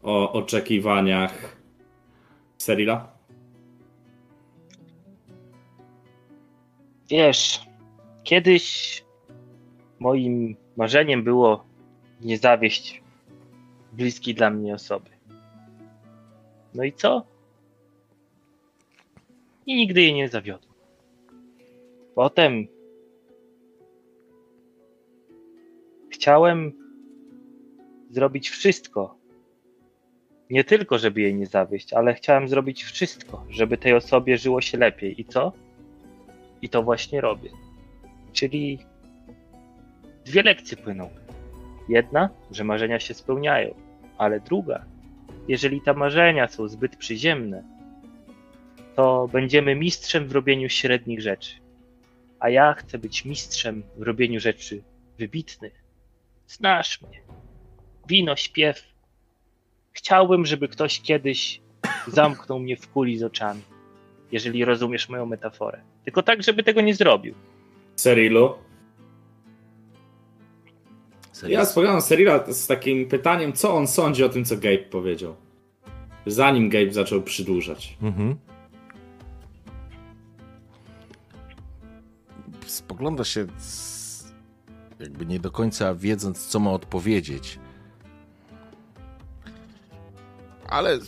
B: o oczekiwaniach Serila?
C: Wiesz, kiedyś moim marzeniem było nie zawieść bliskiej dla mnie osoby. No i co? I nigdy jej nie zawiodłem. Potem chciałem zrobić wszystko. Nie tylko, żeby jej nie zawieść, ale chciałem zrobić wszystko, żeby tej osobie żyło się lepiej. I co? I to właśnie robię. Czyli dwie lekcje płyną. Jedna, że marzenia się spełniają, ale druga, jeżeli te marzenia są zbyt przyziemne, to będziemy mistrzem w robieniu średnich rzeczy. A ja chcę być mistrzem w robieniu rzeczy wybitnych. Znasz mnie. Wino, śpiew. Chciałbym, żeby ktoś kiedyś zamknął mnie w kuli z oczami, jeżeli rozumiesz moją metaforę. Tylko tak, żeby tego nie zrobił.
B: Serilu?
A: Seril,
B: Ja spoglądam Serila z takim pytaniem, co on sądzi o tym, co Gabe powiedział. Zanim Gabe zaczął przydłużać.
A: Mhm. Spogląda się z, jakby nie do końca wiedząc, co ma odpowiedzieć. Ale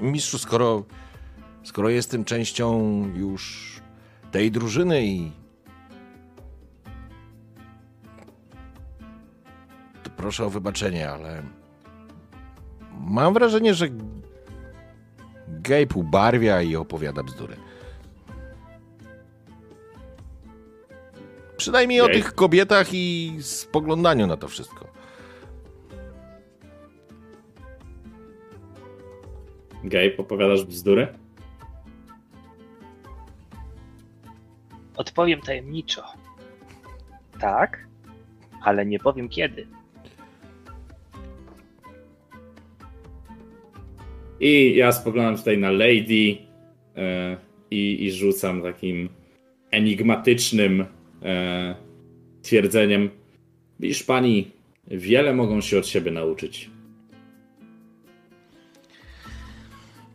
A: mistrzu, skoro, skoro jestem częścią już tej drużyny i proszę o wybaczenie, ale mam wrażenie, że Gabe ubarwia i opowiada bzdury. Przynajmniej o tych kobietach i spoglądaniu na to wszystko.
B: Gabe, opowiadasz bzdury?
C: Odpowiem tajemniczo. Tak, ale nie powiem kiedy.
B: I ja spoglądam tutaj na Lady e, i, i rzucam takim enigmatycznym e, twierdzeniem. Widzisz, pani, wiele mogą się od siebie nauczyć.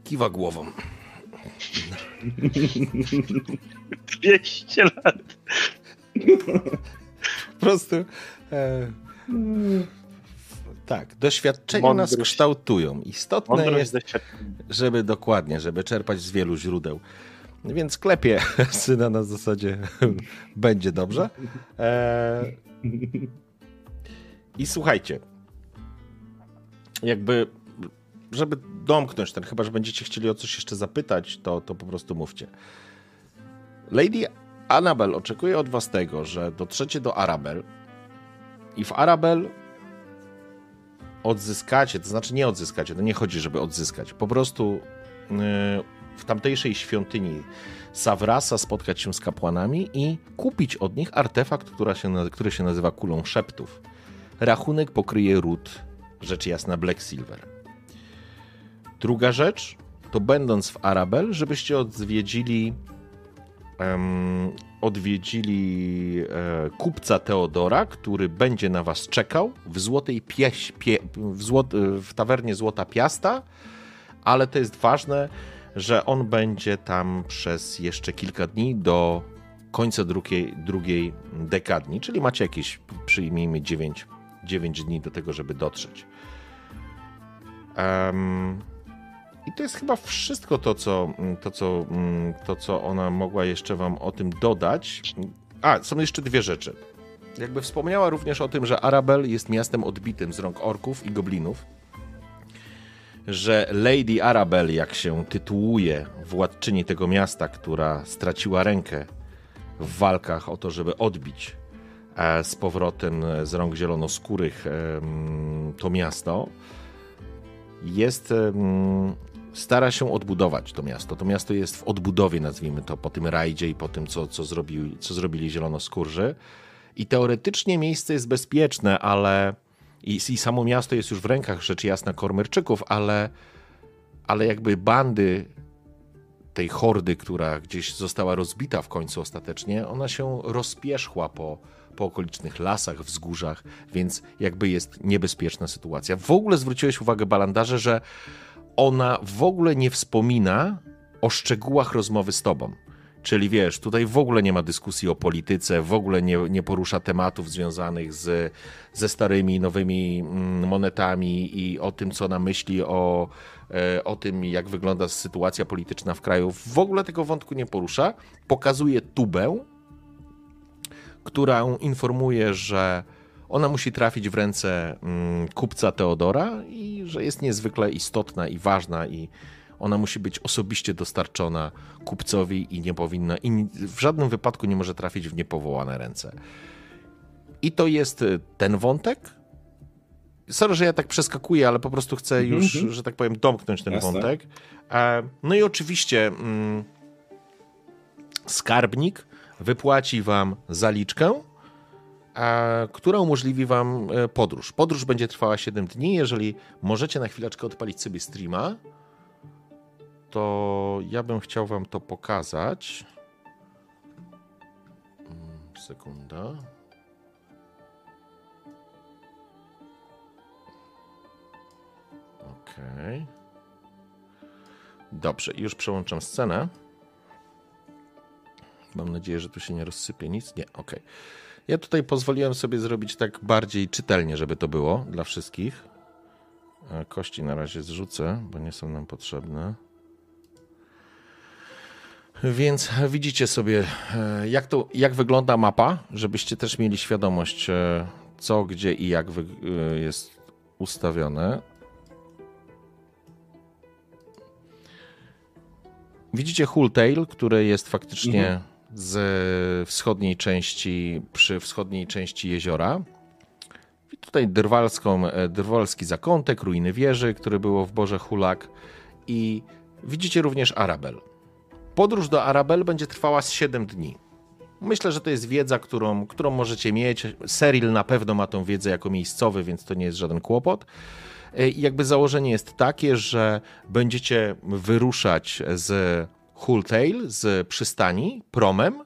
A: Kiwa głową.
C: 200 lat.
A: Po prostu. E, tak, doświadczenia nas kształtują. Istotne
C: Mądrość
A: jest, żeby dokładnie, żeby czerpać z wielu źródeł. Więc klepie syna na zasadzie będzie dobrze. E, I słuchajcie, jakby, żeby domknąć ten, chyba że będziecie chcieli o coś jeszcze zapytać, to, to po prostu mówcie. Lady Annabel oczekuje od was tego, że dotrzecie do Arabel i w Arabel odzyskacie, to znaczy nie odzyskacie, to nie chodzi, żeby odzyskać, po prostu yy, w tamtejszej świątyni Savrasa spotkać się z kapłanami i kupić od nich artefakt, się, który się nazywa kulą szeptów. Rachunek pokryje ród, rzecz jasna Black Silver. Druga rzecz to będąc w Arabel, żebyście odwiedzili um, odwiedzili e, kupca Teodora, który będzie na was czekał w złotej pieś, pie, w, złot, w tawernie Złota Piasta, ale to jest ważne, że on będzie tam przez jeszcze kilka dni do końca drugiej, drugiej dekadni, czyli macie jakieś, przyjmijmy 9, 9 dni do tego, żeby dotrzeć. Um, I to jest chyba wszystko to co, to, co, to, co ona mogła jeszcze wam o tym dodać. A, są jeszcze dwie rzeczy. Jakby wspomniała również o tym, że Arabel jest miastem odbitym z rąk orków i goblinów że Lady Arabel, jak się tytułuje, władczyni tego miasta, która straciła rękę w walkach o to, żeby odbić e, z powrotem z rąk zielonoskórych to miasto, jest stara się odbudować to miasto. To miasto jest w odbudowie, nazwijmy to, po tym rajdzie i po tym, co, co, zrobili, co zrobili zielonoskórzy. I teoretycznie miejsce jest bezpieczne, ale i, I samo miasto jest już w rękach rzecz jasna Kormerczyków, ale, ale jakby bandy tej hordy, która gdzieś została rozbita w końcu ostatecznie, ona się rozpierzchła po, po okolicznych lasach, wzgórzach, więc jakby jest niebezpieczna sytuacja. W ogóle zwróciłeś uwagę, Balandarze, że ona w ogóle nie wspomina o szczegółach rozmowy z tobą. Czyli wiesz, tutaj w ogóle nie ma dyskusji o polityce, w ogóle nie, nie porusza tematów związanych z, ze starymi, nowymi mm, monetami i o tym, co na myśli o, e, o tym, jak wygląda sytuacja polityczna w kraju. W ogóle tego wątku nie porusza. Pokazuje tubę, która informuje, że ona musi trafić w ręce mm, kupca Teodora i że jest niezwykle istotna i ważna i ona musi być osobiście dostarczona kupcowi i nie powinna, i w żadnym wypadku nie może trafić w niepowołane ręce. I to jest y, ten wątek. Sorry, że ja tak przeskakuję, ale po prostu chcę mhm, już, mm -hmm. że tak powiem, domknąć ten Jasne. wątek. E, no i oczywiście mm, skarbnik wypłaci wam zaliczkę, która umożliwi wam e, podróż. Podróż będzie trwała 7 dni. Jeżeli możecie na chwileczkę odpalić sobie streama, to ja bym chciał Wam to pokazać. Mm, sekunda. Ok. Dobrze, już przełączam scenę. Mam nadzieję, że tu się nie rozsypie nic. Nie, ok. Ja tutaj pozwoliłem sobie zrobić tak bardziej czytelnie, żeby to było dla wszystkich. E, kości na razie zrzucę, bo nie są nam potrzebne. Więc widzicie sobie, e, jak, to, jak wygląda mapa, żebyście też mieli świadomość, e, co, gdzie i jak jest ustawione. Widzicie Hulltail, który jest faktycznie mhm. Z wschodniej części, przy wschodniej części jeziora. I tutaj drwalską, drwalski zakątek, ruiny wieży, który było w Boże Hulak. I widzicie również Arabel. Podróż do Arabel będzie trwała z 7 dni. Myślę, że to jest wiedza, którą, którą możecie mieć. Seril na pewno ma tą wiedzę jako miejscowy, więc to nie jest żaden kłopot. E, I jakby założenie jest takie, że będziecie wyruszać z Hulltail, z przystani, promem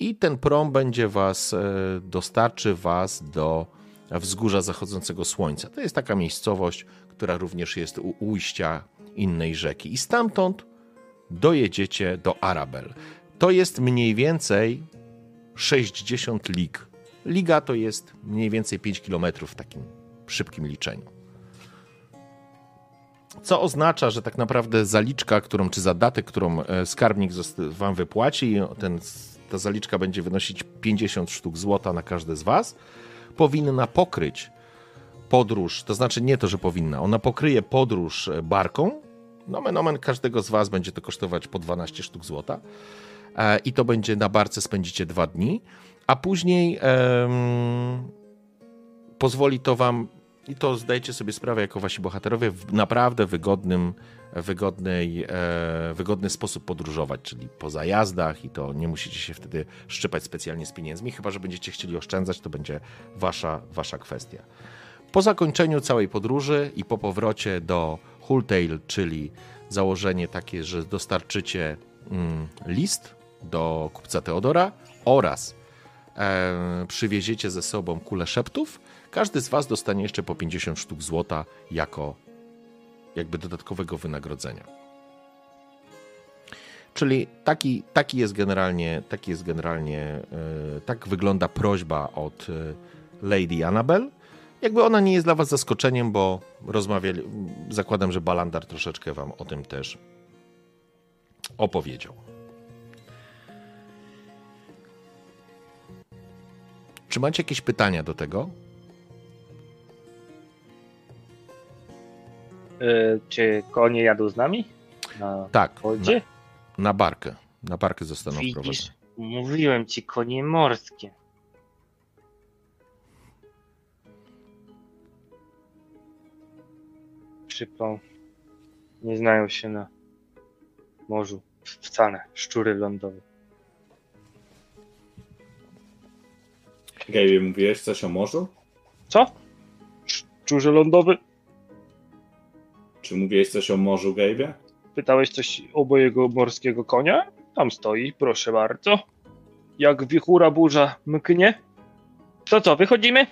A: i ten prom będzie was, e, dostarczy was do wzgórza zachodzącego słońca. To jest taka miejscowość, która również jest u ujścia innej rzeki. I stamtąd dojedziecie do Arabel. To jest mniej więcej 60 lig. Liga to jest mniej więcej 5 km w takim szybkim liczeniu. Co oznacza, że tak naprawdę zaliczka, którą, czy zadatek, którą e, skarbnik wam wypłaci, ten, ta zaliczka będzie wynosić 50 sztuk złota na każde z was, powinna pokryć podróż, to znaczy nie to, że powinna, ona pokryje podróż e, barką. Nomen omen każdego z Was będzie to kosztować po 12 sztuk złota. E, I to będzie na barce spędzicie dwa dni, a później pozwoli to Wam, i to zdajcie sobie sprawę jako Wasi bohaterowie, w naprawdę wygodnym, wygodnej, e, wygodny sposób podróżować, czyli po zajazdach i to nie musicie się wtedy szczypać specjalnie z pieniędzmi, chyba że będziecie chcieli oszczędzać, to będzie Wasza, wasza kwestia. Po zakończeniu całej podróży i po powrocie do Hulltail, czyli założenie takie, że dostarczycie mm, list do kupca Teodora oraz e, przywieziecie ze sobą kulę szeptów, każdy z Was dostanie jeszcze po 50 sztuk złota jako jakby dodatkowego wynagrodzenia. Czyli taki, taki jest generalnie, taki jest generalnie, e, tak wygląda prośba od e, Lady Annabel. Jakby ona nie jest dla was zaskoczeniem, bo rozmawiali, zakładam, że Balandar troszeczkę wam o tym też opowiedział. Czy macie jakieś pytania do tego?
C: Czy konie jadą z nami? Na
A: Tak, na, na barkę. Na barkę zostaną
C: Widzisz,
A: wprowadzone.
C: mówiłem ci konie morskie. Przypał. Nie znają się na morzu. Wcale. Szczury lądowe.
B: Gabe, mówiłeś coś o morzu?
C: Co? Szczurze lądowy?
B: Czy mówiłeś coś o morzu, Gabe?
C: Pytałeś coś o mojego morskiego konia? Tam stoi, proszę bardzo. Jak wichura burza mknie. To co, wychodzimy?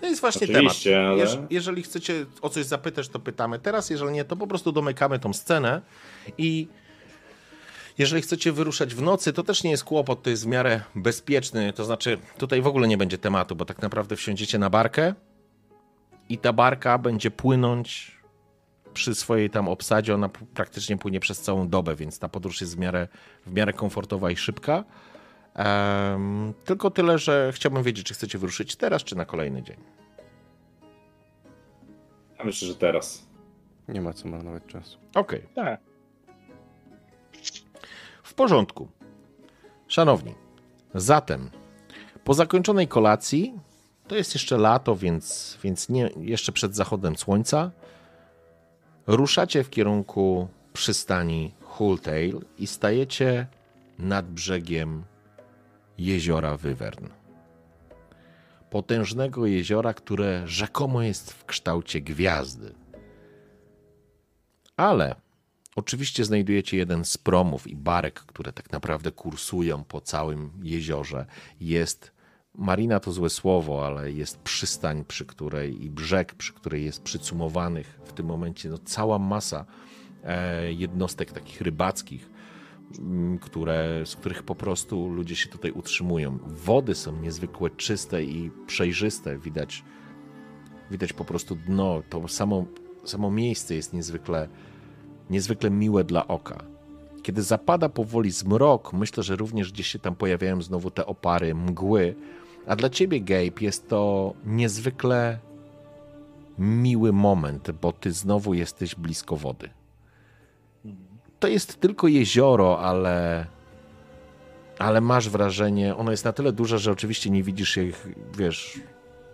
A: To jest właśnie
B: Oczywiście,
A: temat.
B: ale-
A: Jeż, jeżeli chcecie o coś zapytać, to pytamy teraz. Jeżeli nie, to po prostu domykamy tą scenę. I jeżeli chcecie wyruszać w nocy, to też nie jest kłopot, to jest w miarę bezpieczny. To znaczy, tutaj w ogóle nie będzie tematu, bo tak naprawdę wsiądziecie na barkę i ta barka będzie płynąć przy swojej tam obsadzie. Ona praktycznie płynie przez całą dobę, więc ta podróż jest w miarę, w miarę komfortowa i szybka. Em, tylko tyle, że chciałbym wiedzieć, czy chcecie wyruszyć teraz, czy na kolejny dzień.
B: Ja myślę, że teraz.
D: Nie ma co marnować czasu.
A: Okej,
C: Tak.
A: w porządku. Szanowni, zatem po zakończonej kolacji, to jest jeszcze lato, więc, więc nie, jeszcze przed zachodem słońca, ruszacie w kierunku przystani Hulltail i stajecie nad brzegiem jeziora Wyvern. Potężnego jeziora, które rzekomo jest w kształcie gwiazdy. Ale Oczywiście znajdujecie jeden z promów i barek, które tak naprawdę kursują po całym jeziorze. Jest marina to złe słowo, ale jest przystań, przy której i brzeg, przy której jest przycumowanych w tym momencie no, cała masa e, jednostek takich rybackich, m, które, z których po prostu ludzie się tutaj utrzymują. Wody są niezwykle czyste i przejrzyste. Widać, widać po prostu dno. To samo, samo miejsce jest niezwykle niezwykle miłe dla oka. Kiedy zapada powoli zmrok, myślę, że również gdzieś się tam pojawiają znowu te opary mgły, a dla ciebie, Gabe, jest to niezwykle miły moment, bo ty znowu jesteś blisko wody. To jest tylko jezioro, ale ale masz wrażenie, ono jest na tyle duże, że oczywiście nie widzisz ich, wiesz,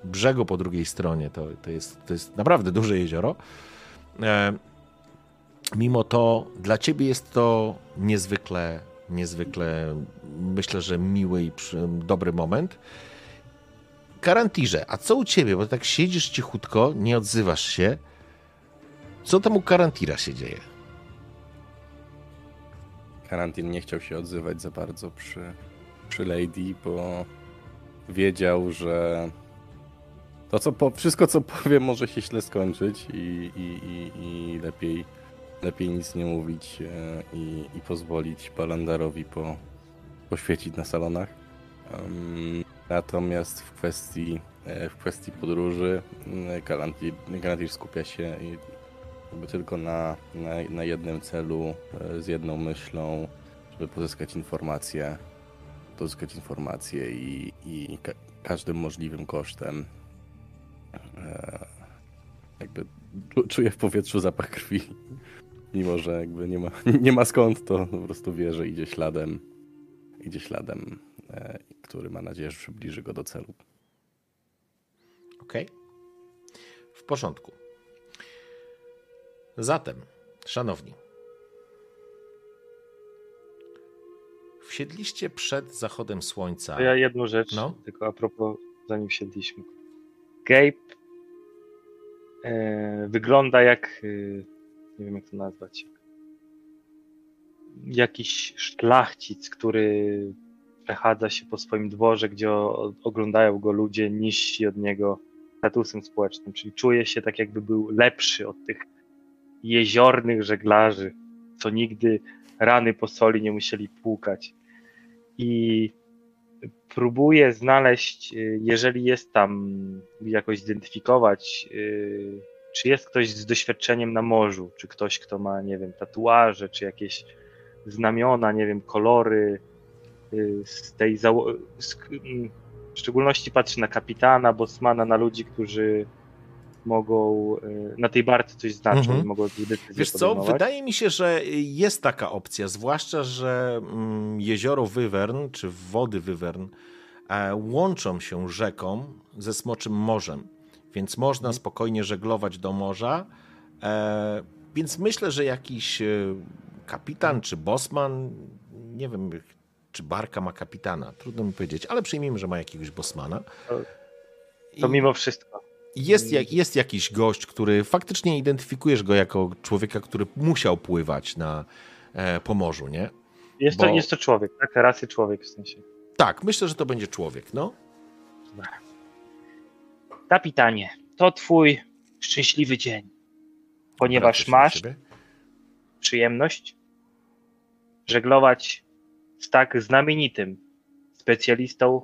A: brzegu po drugiej stronie. To, to, jest, to jest naprawdę duże jezioro. E, mimo to dla ciebie jest to niezwykle, niezwykle, myślę, że miły i przy, dobry moment. Karantirze, a co u ciebie? Bo tak siedzisz cichutko, nie odzywasz się. Co tam u Karantira się dzieje?
D: Karantin nie chciał się odzywać za bardzo przy, przy Lady, bo wiedział, że to co po, wszystko co powiem może się źle skończyć i, i, i, i lepiej, lepiej nic nie mówić e, i, pozwolić Balandarowi po, poświecić na salonach. Em, natomiast w kwestii, e, w kwestii podróży mm, Kalantir skupia się tylko na, na, na jednym celu, e, z jedną myślą, żeby pozyskać informacje, pozyskać informacje i, i ka każdym możliwym kosztem E, jakby czu- czuję w powietrzu zapach krwi. Mimo, że jakby nie ma, nie ma skąd, to po prostu wie, że idzie śladem, idzie śladem, e, który ma nadzieję, że przybliży go do celu.
A: Okej. W porządku. Zatem, szanowni, wsiedliście przed zachodem słońca.
C: To ja jedną rzecz,
A: No.
C: tylko a propos, zanim siedliśmy. Gabe e, wygląda jak, e, nie wiem jak to nazwać, jakiś szlachcic, który przechadza się po swoim dworze, gdzie oglądają go ludzie niżsi od niego statusem społecznym, czyli czuje się tak jakby był lepszy od tych jeziornych żeglarzy, co nigdy rany po soli nie musieli płukać. I próbuję znaleźć, y, jeżeli jest tam, jakoś zidentyfikować, y, czy jest ktoś z doświadczeniem na morzu, czy ktoś, kto ma, nie wiem, tatuaże, czy jakieś znamiona, nie wiem, kolory z tej zało- z, mm, w szczególności patrzy na kapitana, bosmana, na ludzi, którzy mogą y, na tej barce coś znaczą
A: Mhm.
C: mogą
A: Wiesz co,
C: podejmować.
A: wydaje mi się, że jest taka opcja, zwłaszcza, że mm, jezioro Wywern, czy wody Wywern e, łączą się rzeką ze Smoczym Morzem, więc można spokojnie żeglować do morza. E, więc myślę, że jakiś e, kapitan czy bosman, nie wiem, czy barka ma kapitana, trudno mi powiedzieć, ale przyjmijmy, że ma jakiegoś bosmana.
C: To
A: I-
C: mimo wszystko.
A: jest, jest jakiś gość, który faktycznie identyfikujesz go jako człowieka, który musiał pływać na e, po morzu, nie?
C: Jest, to,
A: Bo-
C: jest to człowiek, tak? Rasy człowiek w sensie.
A: Tak, myślę, że to będzie człowiek, no.
C: Kapitanie, to twój szczęśliwy dzień, ponieważ masz przyjemność żeglować z tak znamienitym specjalistą,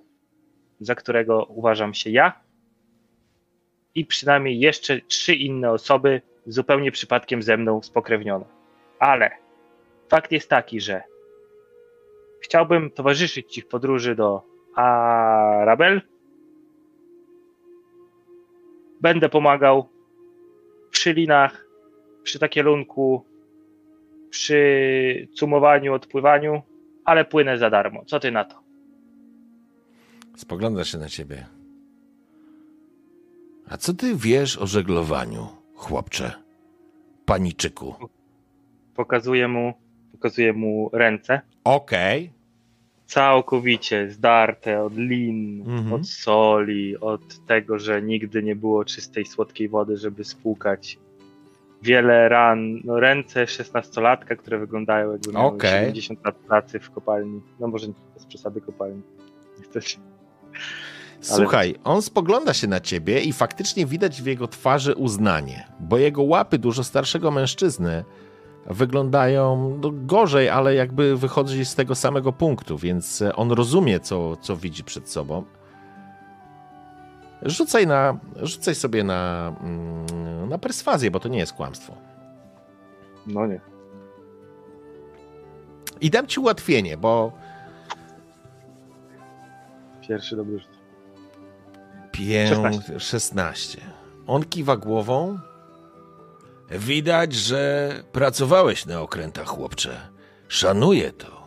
C: za którego uważam się ja i przynajmniej jeszcze trzy inne osoby zupełnie przypadkiem ze mną spokrewnione. Ale fakt jest taki, że chciałbym towarzyszyć Ci w podróży do Arabel. Będę pomagał przy linach, przy takielunku, przy cumowaniu, odpływaniu, ale płynę za darmo. Co ty na to?
A: Spogląda się na ciebie. A co ty wiesz o żeglowaniu, chłopcze? Paniczyku.
C: Pokazuję mu, pokazuję mu ręce.
A: Okej.
C: Całkowicie zdarte od lin,
A: Mhm.
C: od soli, od tego, że nigdy nie było czystej, słodkiej wody, żeby spłukać. Wiele ran, no ręce 16-latka, które wyglądają jakby miały
A: Okej.
C: 70 lat pracy w kopalni. No może nie bez przesady kopalni. Niestety.
A: Słuchaj, on spogląda się na ciebie i faktycznie widać w jego twarzy uznanie, bo jego łapy dużo starszego mężczyzny wyglądają no, gorzej, ale jakby wychodzi z tego samego punktu, więc on rozumie, co, co widzi przed sobą. Rzucaj, na, rzucaj sobie na, mm, na perswazję, bo to nie jest kłamstwo.
C: No nie.
A: I dam ci ułatwienie, bo
C: Pierwszy dobry rzut.
A: Pię...
C: 16.
A: 16. On kiwa głową. Widać, że pracowałeś na okrętach, chłopcze. Szanuję to.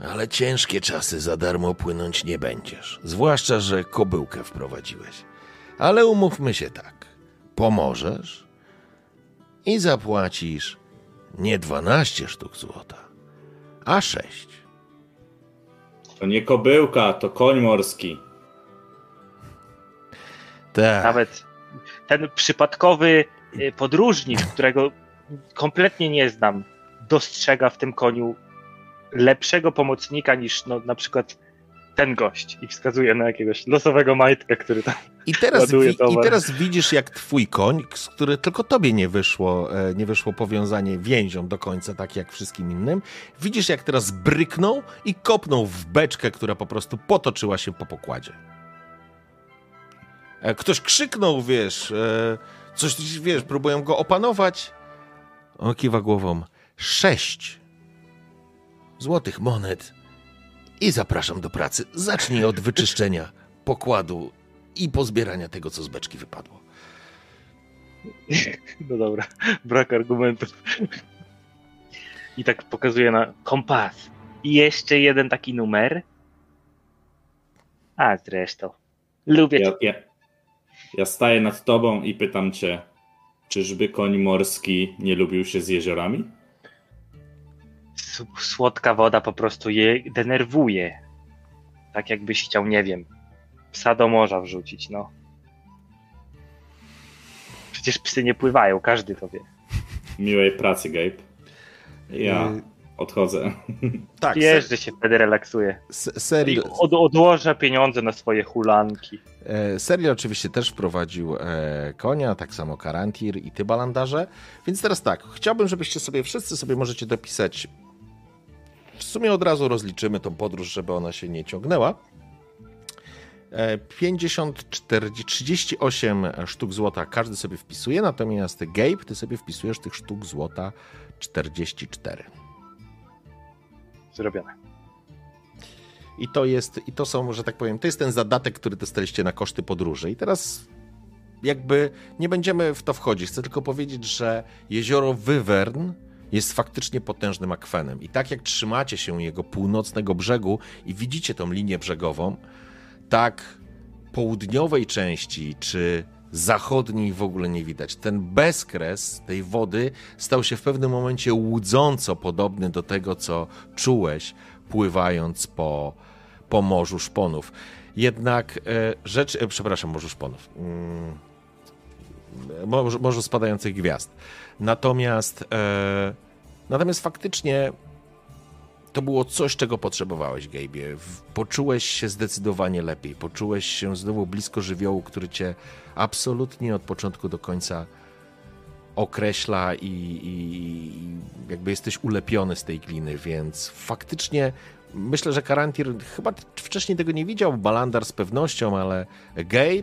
A: Ale ciężkie czasy za darmo płynąć nie będziesz. Zwłaszcza, że kobyłkę wprowadziłeś. Ale umówmy się tak. Pomożesz i zapłacisz nie 12 sztuk złota, a 6.
B: To nie kobyłka, to koń morski.
A: Tak.
C: Nawet ten przypadkowy y, podróżnik, którego kompletnie nie znam, dostrzega w tym koniu lepszego pomocnika niż no, na przykład ten gość i wskazuje na jakiegoś losowego majtka, który tam
A: I teraz,
C: Ładuje
A: I teraz widzisz, jak twój koń, z który tylko tobie nie wyszło, e, nie wyszło powiązanie więzią do końca, tak jak wszystkim innym. Widzisz, jak teraz bryknął i kopnął w beczkę, która po prostu potoczyła się po pokładzie. E, Ktoś krzyknął, wiesz, e, coś, wiesz, próbują go opanować. On kiwa głową. Sześć złotych monet i zapraszam do pracy. Zacznij od wyczyszczenia pokładu i pozbierania tego, co z beczki wypadło.
C: No dobra, brak argumentów. I tak pokazuje na kompas. I jeszcze jeden taki numer. A zresztą. Lubię
B: Ja,
C: cię.
B: ja, ja staję nad tobą i pytam cię, czyżby koń morski nie lubił się z jeziorami?
C: Słodka woda po prostu je denerwuje. Tak jakbyś chciał, nie wiem, psa do morza wrzucić, no. Przecież psy nie pływają, każdy to wie.
B: Miłej pracy, Gabe. Ja
A: Y,
B: odchodzę.
A: Tak,
C: Jeżdżę się wtedy relaksuję.
A: se,
C: I
A: Seril,
C: od, odłożę pieniądze na swoje hulanki.
A: e, oczywiście też wprowadził e, konia, tak samo Karantir i ty, Balandarze. Więc teraz tak, chciałbym, żebyście sobie, wszyscy sobie możecie dopisać, w sumie od razu rozliczymy tą podróż, żeby ona się nie ciągnęła. E, 50, 40, 38 sztuk złota każdy sobie wpisuje, natomiast Gabe, ty sobie wpisujesz tych sztuk złota 44.
C: Zrobione.
A: I to jest, i to są, że tak powiem, to jest ten zadatek, który dostaliście na koszty podróży. I teraz jakby nie będziemy w to wchodzić. Chcę tylko powiedzieć, że jezioro Wyvern jest faktycznie potężnym akwenem. I tak jak trzymacie się jego północnego brzegu i widzicie tą linię brzegową, tak południowej części czy zachodniej w ogóle nie widać. Ten bezkres tej wody stał się w pewnym momencie łudząco podobny do tego, co czułeś pływając po, po Morzu Szponów. Jednak e, rzecz, e, przepraszam, Morzu Szponów. Mm, morzu, morzu Spadających Gwiazd. Natomiast, e, natomiast faktycznie to było coś, czego potrzebowałeś, Gabe'ie. W- Poczułeś się zdecydowanie lepiej. Poczułeś się znowu blisko żywiołu, który cię absolutnie od początku do końca określa i, i, i jakby jesteś ulepiony z tej gliny, więc faktycznie myślę, że Karantir chyba wcześniej tego nie widział, Balandar z pewnością, ale Gabe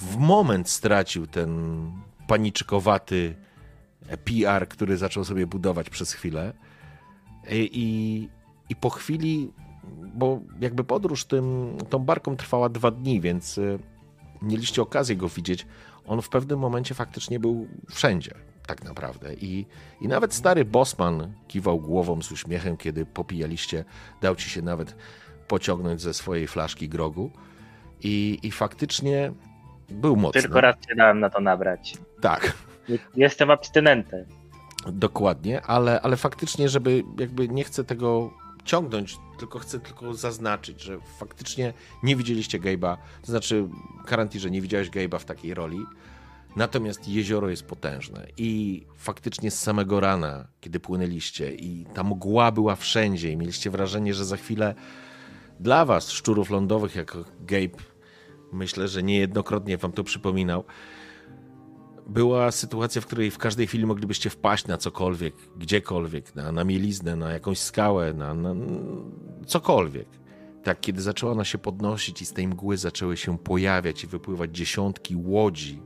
A: w moment stracił ten paniczkowaty PR, który zaczął sobie budować przez chwilę. I, i, i po chwili, bo jakby podróż tym, tą barką trwała dwa dni, więc y, mieliście okazję go widzieć. On w pewnym momencie faktycznie był wszędzie, tak naprawdę. I, i nawet stary Bosman kiwał głową z uśmiechem, kiedy popijaliście, dał ci się nawet pociągnąć ze swojej flaszki grogu. I, i faktycznie był mocny.
C: Tylko raz się dałem na to nabrać.
A: Tak.
C: Jestem abstynentem.
A: Dokładnie, ale, ale faktycznie, żeby jakby nie chcę tego ciągnąć, tylko chcę tylko zaznaczyć, że faktycznie nie widzieliście Gabe'a, to znaczy Karanti, że nie widziałeś Gabe'a w takiej roli, natomiast jezioro jest potężne i faktycznie z samego rana, kiedy płynęliście i ta mgła była wszędzie i mieliście wrażenie, że za chwilę dla was, szczurów lądowych, jako Gabe, myślę, że niejednokrotnie wam to przypominał, była sytuacja, w której w każdej chwili moglibyście wpaść na cokolwiek, gdziekolwiek, na, na mieliznę, na jakąś skałę, na, na cokolwiek. Tak, kiedy zaczęła ona się podnosić i z tej mgły zaczęły się pojawiać i wypływać dziesiątki łodzi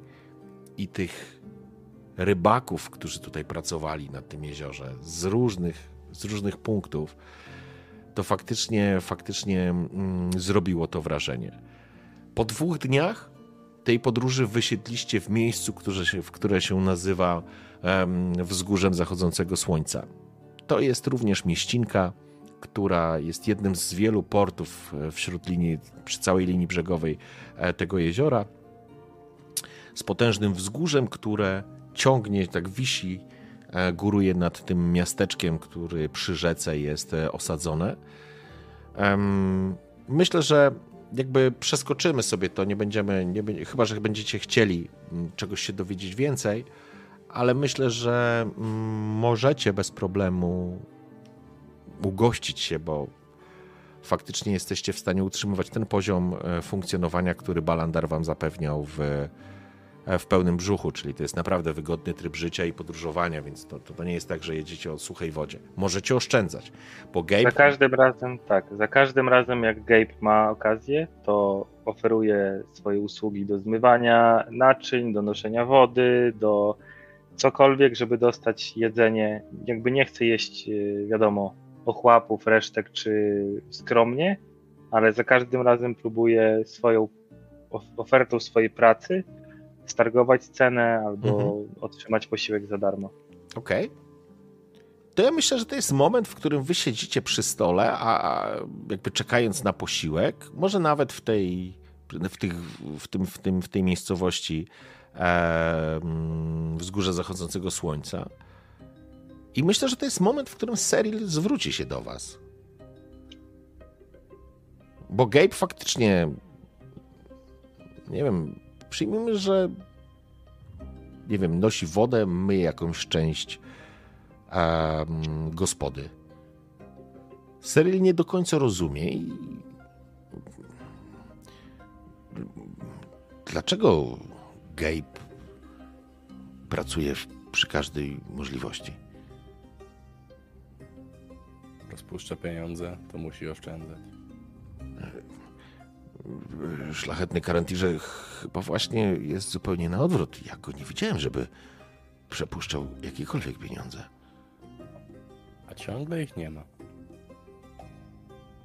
A: i tych rybaków, którzy tutaj pracowali na tym jeziorze z różnych, z różnych punktów, to faktycznie, faktycznie mm, zrobiło to wrażenie. Po dwóch dniach tej podróży wysiedliście w miejscu, które się, które się nazywa em, Wzgórzem Zachodzącego Słońca. To jest również mieścinka, która jest jednym z wielu portów e, wśród linii, przy całej linii brzegowej e, tego jeziora, z potężnym wzgórzem, które ciągnie, tak wisi, e, góruje nad tym miasteczkiem, który przy rzece jest osadzone. Myślę, że jakby przeskoczymy sobie to, nie będziemy, nie, chyba że będziecie chcieli mm, czegoś się dowiedzieć więcej, ale myślę, że mm, możecie bez problemu ugościć się, bo faktycznie jesteście w stanie utrzymywać ten poziom e, funkcjonowania, który Balandar wam zapewniał w, w pełnym brzuchu, czyli to jest naprawdę wygodny tryb życia i podróżowania, więc to, to, to nie jest tak, że jedziecie o suchej wodzie. Możecie oszczędzać, bo Gabe...
C: Za każdym razem, tak, za każdym razem jak Gabe ma okazję, to oferuje swoje usługi do zmywania naczyń, do noszenia wody, do cokolwiek, żeby dostać jedzenie. Jakby nie chce jeść, yy, wiadomo, ochłapów, resztek czy skromnie, ale za każdym razem próbuje swoją of- ofertą swojej pracy stargować cenę albo
A: Mhm.
C: otrzymać posiłek za darmo.
A: Okej. To ja myślę, że to jest moment, w którym wy siedzicie przy stole, a jakby czekając na posiłek, może nawet w tej, w tych, w tym, w tym, w tej miejscowości e, wzgórza zachodzącego słońca. I myślę, że to jest moment, w którym Cyril zwróci się do was. Bo Gabe faktycznie, nie wiem, przyjmijmy, że nie wiem, nosi wodę, myje jakąś część gospody. Cyril nie do końca rozumie i dlaczego Gabe pracuje przy każdej możliwości?
D: Rozpuszcza pieniądze, to musi oszczędzać.
A: Szlachetny Karantirze chyba właśnie jest zupełnie na odwrót. Ja go nie widziałem, żeby przepuszczał jakiekolwiek pieniądze.
D: A ciągle ich nie ma.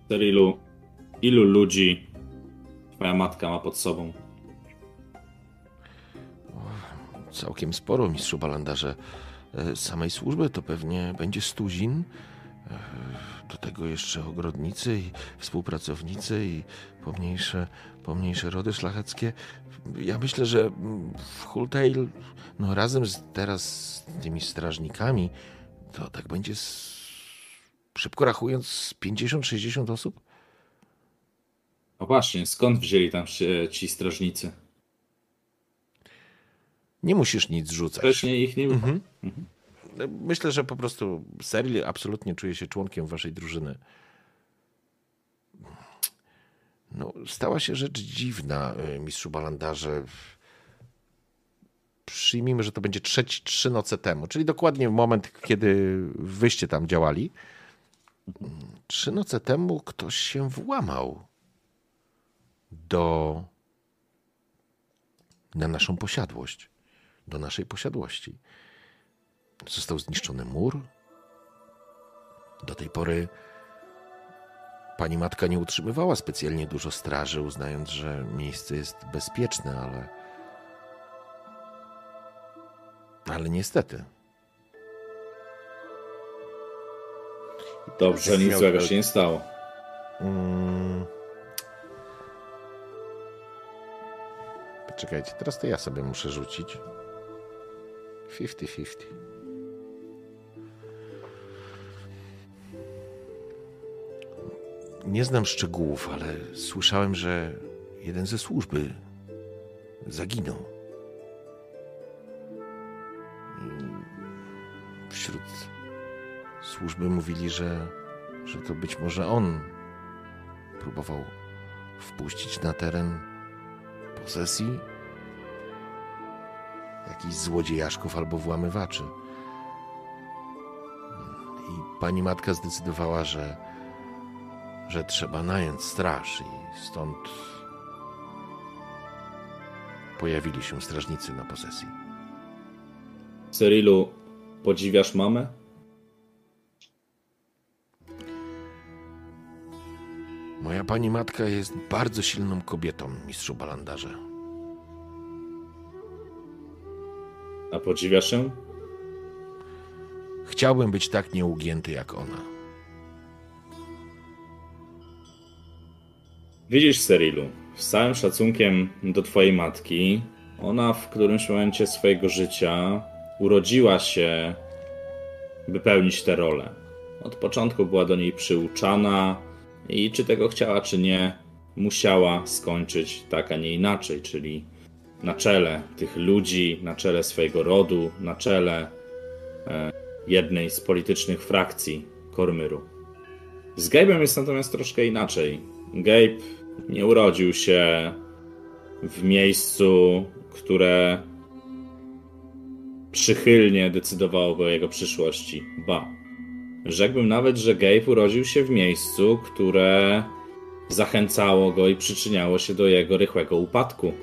B: Cyrilu, ilu ludzi twoja matka ma pod sobą?
A: Całkiem sporo, mistrzu Balandarze. E, Samej służby to pewnie będzie stuzin. Do tego jeszcze ogrodnicy i współpracownicy i pomniejsze, pomniejsze rody szlacheckie. Ja myślę, że mm, w Hultail, no razem z, teraz z tymi strażnikami, to tak będzie z, szybko rachując z 50-60 osób.
B: No właśnie, skąd wzięli tam się ci strażnicy?
A: Nie musisz nic rzucać.
B: Wcześniej ich nie było.
A: Mhm. Myślę, że po prostu Seril absolutnie czuje się członkiem waszej drużyny. No, stała się rzecz dziwna, y, mistrzu Balandarze. Przyjmijmy, że to będzie trzeci, trzy noce temu, czyli dokładnie w moment, kiedy wyście tam działali. Trzy noce temu ktoś się włamał do na naszą posiadłość, do naszej posiadłości. Został zniszczony mur. Do tej pory pani matka nie utrzymywała specjalnie dużo straży, uznając, że miejsce jest bezpieczne, ale. Ale niestety.
B: Dobrze, nic złego się nie stało.
A: Mm. Poczekajcie, teraz to ja sobie muszę rzucić. 50-50. Nie znam szczegółów, ale słyszałem, że jeden ze służby zaginął. Wśród służby mówili, że, że to być może on próbował wpuścić na teren posesji jakichś złodziejaszków albo włamywaczy. I pani matka zdecydowała, że, że trzeba nająć straż i stąd pojawili się strażnicy na posesji.
B: Cyrilu, podziwiasz mamę?
A: Moja pani matka jest bardzo silną kobietą, mistrzu Balandarze.
B: A podziwiasz ją?
A: Chciałbym być tak nieugięty jak ona.
B: Widzisz, Cyrilu, z całym szacunkiem do twojej matki, ona w którymś momencie swojego życia urodziła się, by pełnić tę rolę. Od początku była do niej przyuczana i czy tego chciała, czy nie, musiała skończyć tak, a nie inaczej, czyli na czele tych ludzi, na czele swojego rodu, na czele e, jednej z politycznych frakcji Kormyru. Z Gabe'em jest natomiast troszkę inaczej. Gabe nie urodził się w miejscu, które przychylnie decydowałoby o jego przyszłości. Ba. Rzekłbym nawet, że Gabe urodził się w miejscu, które zachęcało go i przyczyniało się do jego rychłego upadku.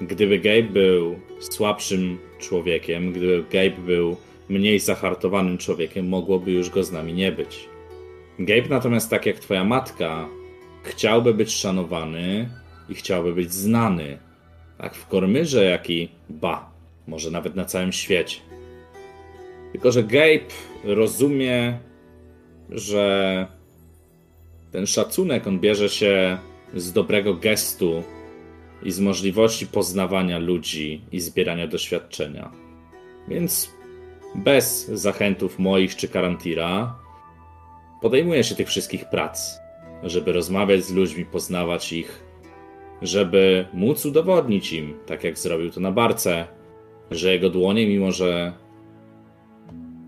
B: Gdyby Gabe był słabszym człowiekiem, gdyby Gabe był mniej zahartowanym człowiekiem, mogłoby już go z nami nie być. Gabe natomiast, tak jak twoja matka, chciałby być szanowany i chciałby być znany, tak w Kormyrze, jak i ba, może nawet na całym świecie. Tylko, że Gabe rozumie, że ten szacunek on bierze się z dobrego gestu i z możliwości poznawania ludzi i zbierania doświadczenia. Więc bez zachętów moich czy Karantira podejmuje się tych wszystkich prac, żeby rozmawiać z ludźmi, poznawać ich, żeby móc udowodnić im, tak jak zrobił to na barce, że jego dłonie, mimo że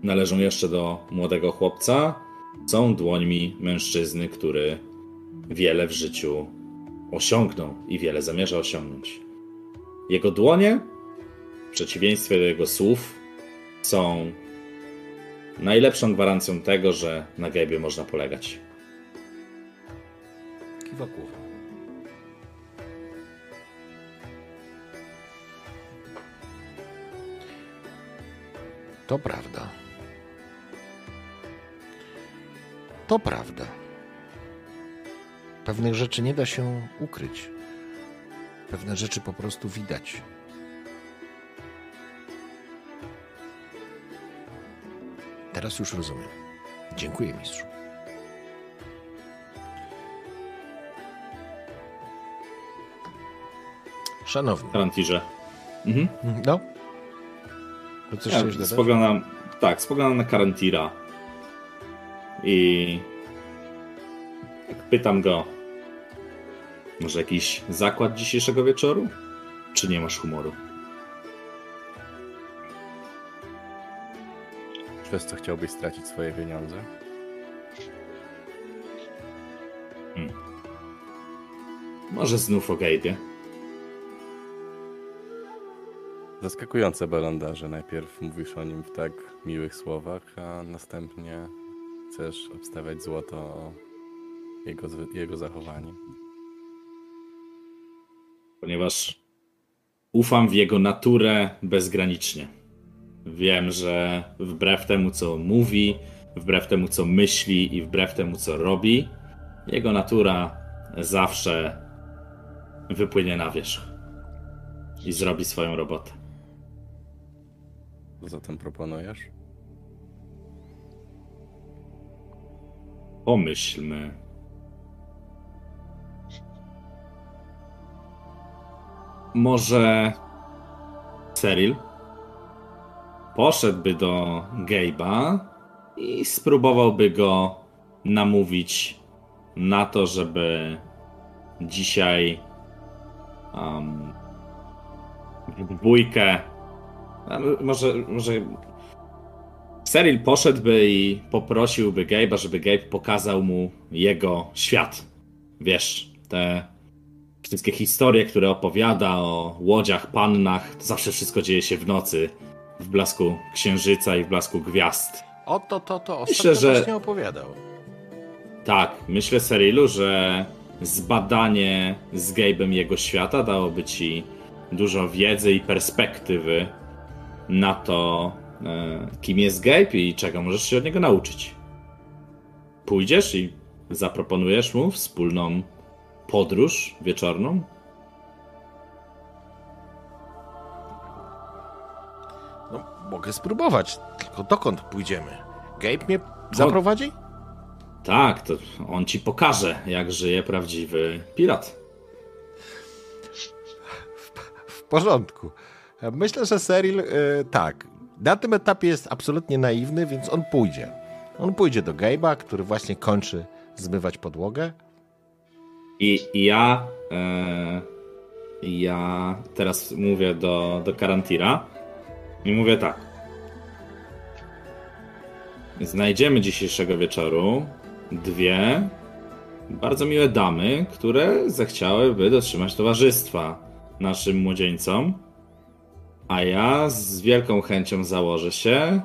B: należą jeszcze do młodego chłopca, są dłońmi mężczyzny, który wiele w życiu osiągnął i wiele zamierza osiągnąć. Jego dłonie, w przeciwieństwie do jego słów, są najlepszą gwarancją tego, że na Gabe'ie można polegać.
A: Kiwa głową. To prawda. To prawda. Pewnych rzeczy nie da się ukryć. Pewne rzeczy po prostu widać. Teraz już rozumiem. Dziękuję, mistrzu. Szanowny.
B: Karantirze. Mhm.
A: No? To coś
B: Ja spoglądam, tak, spoglądam na Karantira i pytam go, może jakiś zakład dzisiejszego wieczoru? Czy nie masz humoru?
D: Przez co chciałbyś stracić swoje pieniądze?
B: Może znów o Gabe'ie?
D: Zaskakujące balandarze. Najpierw mówisz o nim w tak miłych słowach, a następnie chcesz obstawiać złoto o jego, jego zachowanie.
B: Ponieważ ufam w jego naturę bezgranicznie. Wiem, że wbrew temu, co mówi, wbrew temu, co myśli i wbrew temu, co robi, jego natura zawsze wypłynie na wierzch i zrobi swoją robotę.
D: Zatem proponujesz?
B: Pomyślmy. Może Cyril poszedłby do Gabe'a i spróbowałby go namówić na to, żeby dzisiaj um, w dwójkę a może, może Cyril poszedłby i poprosiłby Gabe'a, żeby Gabe pokazał mu jego świat. Wiesz, te wszystkie historie, które opowiada o łodziach, pannach, to zawsze wszystko dzieje się w nocy, w blasku księżyca i w blasku gwiazd.
A: O to, to, to.
B: Myślę,
A: Ostatnio
B: że-
A: właśnie opowiadał.
B: Tak, myślę Cyrilu, że zbadanie z Gabe'em jego świata dałoby ci dużo wiedzy i perspektywy na to, e, kim jest Gabe i czego możesz się od niego nauczyć. Pójdziesz i zaproponujesz mu wspólną podróż wieczorną?
A: No, mogę spróbować, tylko dokąd pójdziemy? Gabe mnie zaprowadzi?
B: Tak, to on ci pokaże, jak żyje prawdziwy pirat.
A: W porządku. Myślę, że Cyril, e, tak, na tym etapie jest absolutnie naiwny, więc on pójdzie. On pójdzie do Gabe'a, który właśnie kończy zmywać podłogę.
B: I, i ja. E, ja teraz mówię do, do Karantira i mówię tak. Znajdziemy dzisiejszego wieczoru dwie bardzo miłe damy, które zechciałyby dotrzymać towarzystwa naszym młodzieńcom. A ja z wielką chęcią założę się,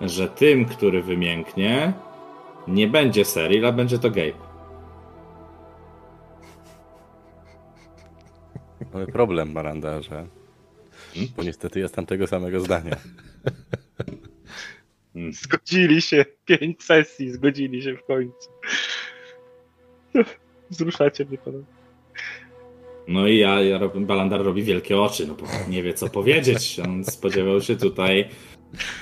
B: że tym, który wymięknie, nie będzie Cyril, a będzie to Gabe.
D: Mamy problem, balandarze. Bo niestety jestem tego samego zdania.
C: Zgodzili się. Pięć sesji, zgodzili się w końcu. Wzruszacie mnie panowie.
B: No i ja, ja rob- Balandar robi wielkie oczy, no bo nie wie co powiedzieć. On spodziewał się tutaj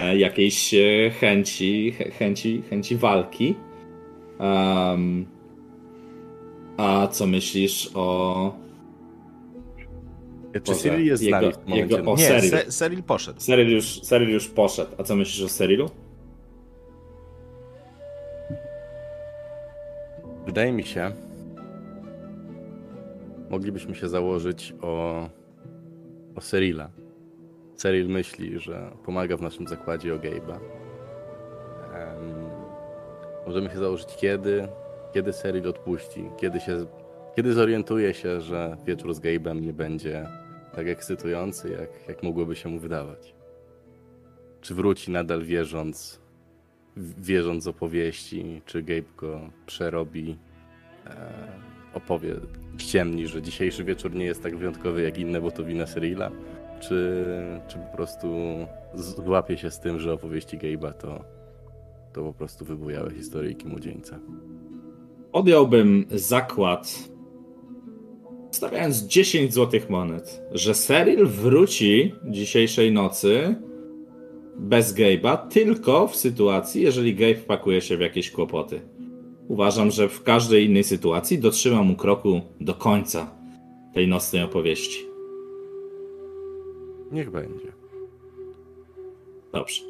B: e, jakiejś e, chęci, chę- chęci, chęci walki. Em, a co myślisz o
D: Czy
B: Boże,
D: Cyril jest z
B: jego-
D: nami momencie?
B: jego- o-
A: Nie,
B: Seril.
A: Se, Seril poszedł.
B: Seril już, Seril już poszedł. A co myślisz o Serilu?
D: Wydaje mi się, moglibyśmy się założyć o, o Serila. Seril myśli, że pomaga w naszym zakładzie o Gabe'a. Em, możemy się założyć kiedy, kiedy Seril odpuści, kiedy, się, kiedy zorientuje się, że wieczór z Gabe'em nie będzie tak ekscytujący, jak, jak mogłoby się mu wydawać. Czy wróci nadal wierząc, wierząc opowieści, czy Gabe go przerobi, e, opowie, ściemni, że dzisiejszy wieczór nie jest tak wyjątkowy jak inne, bo to wina Cyrilla, czy, czy po prostu złapie się z tym, że opowieści Gabe'a to, to po prostu wybujałe historyjki młodzieńca.
B: Podjąłbym zakład, stawiając 10 złotych monet, że Seril wróci dzisiejszej nocy bez Gabe'a, tylko w sytuacji, jeżeli Gabe pakuje się w jakieś kłopoty. Uważam, że w każdej innej sytuacji dotrzyma mu kroku do końca tej nocnej opowieści.
D: Niech będzie.
B: Dobrze.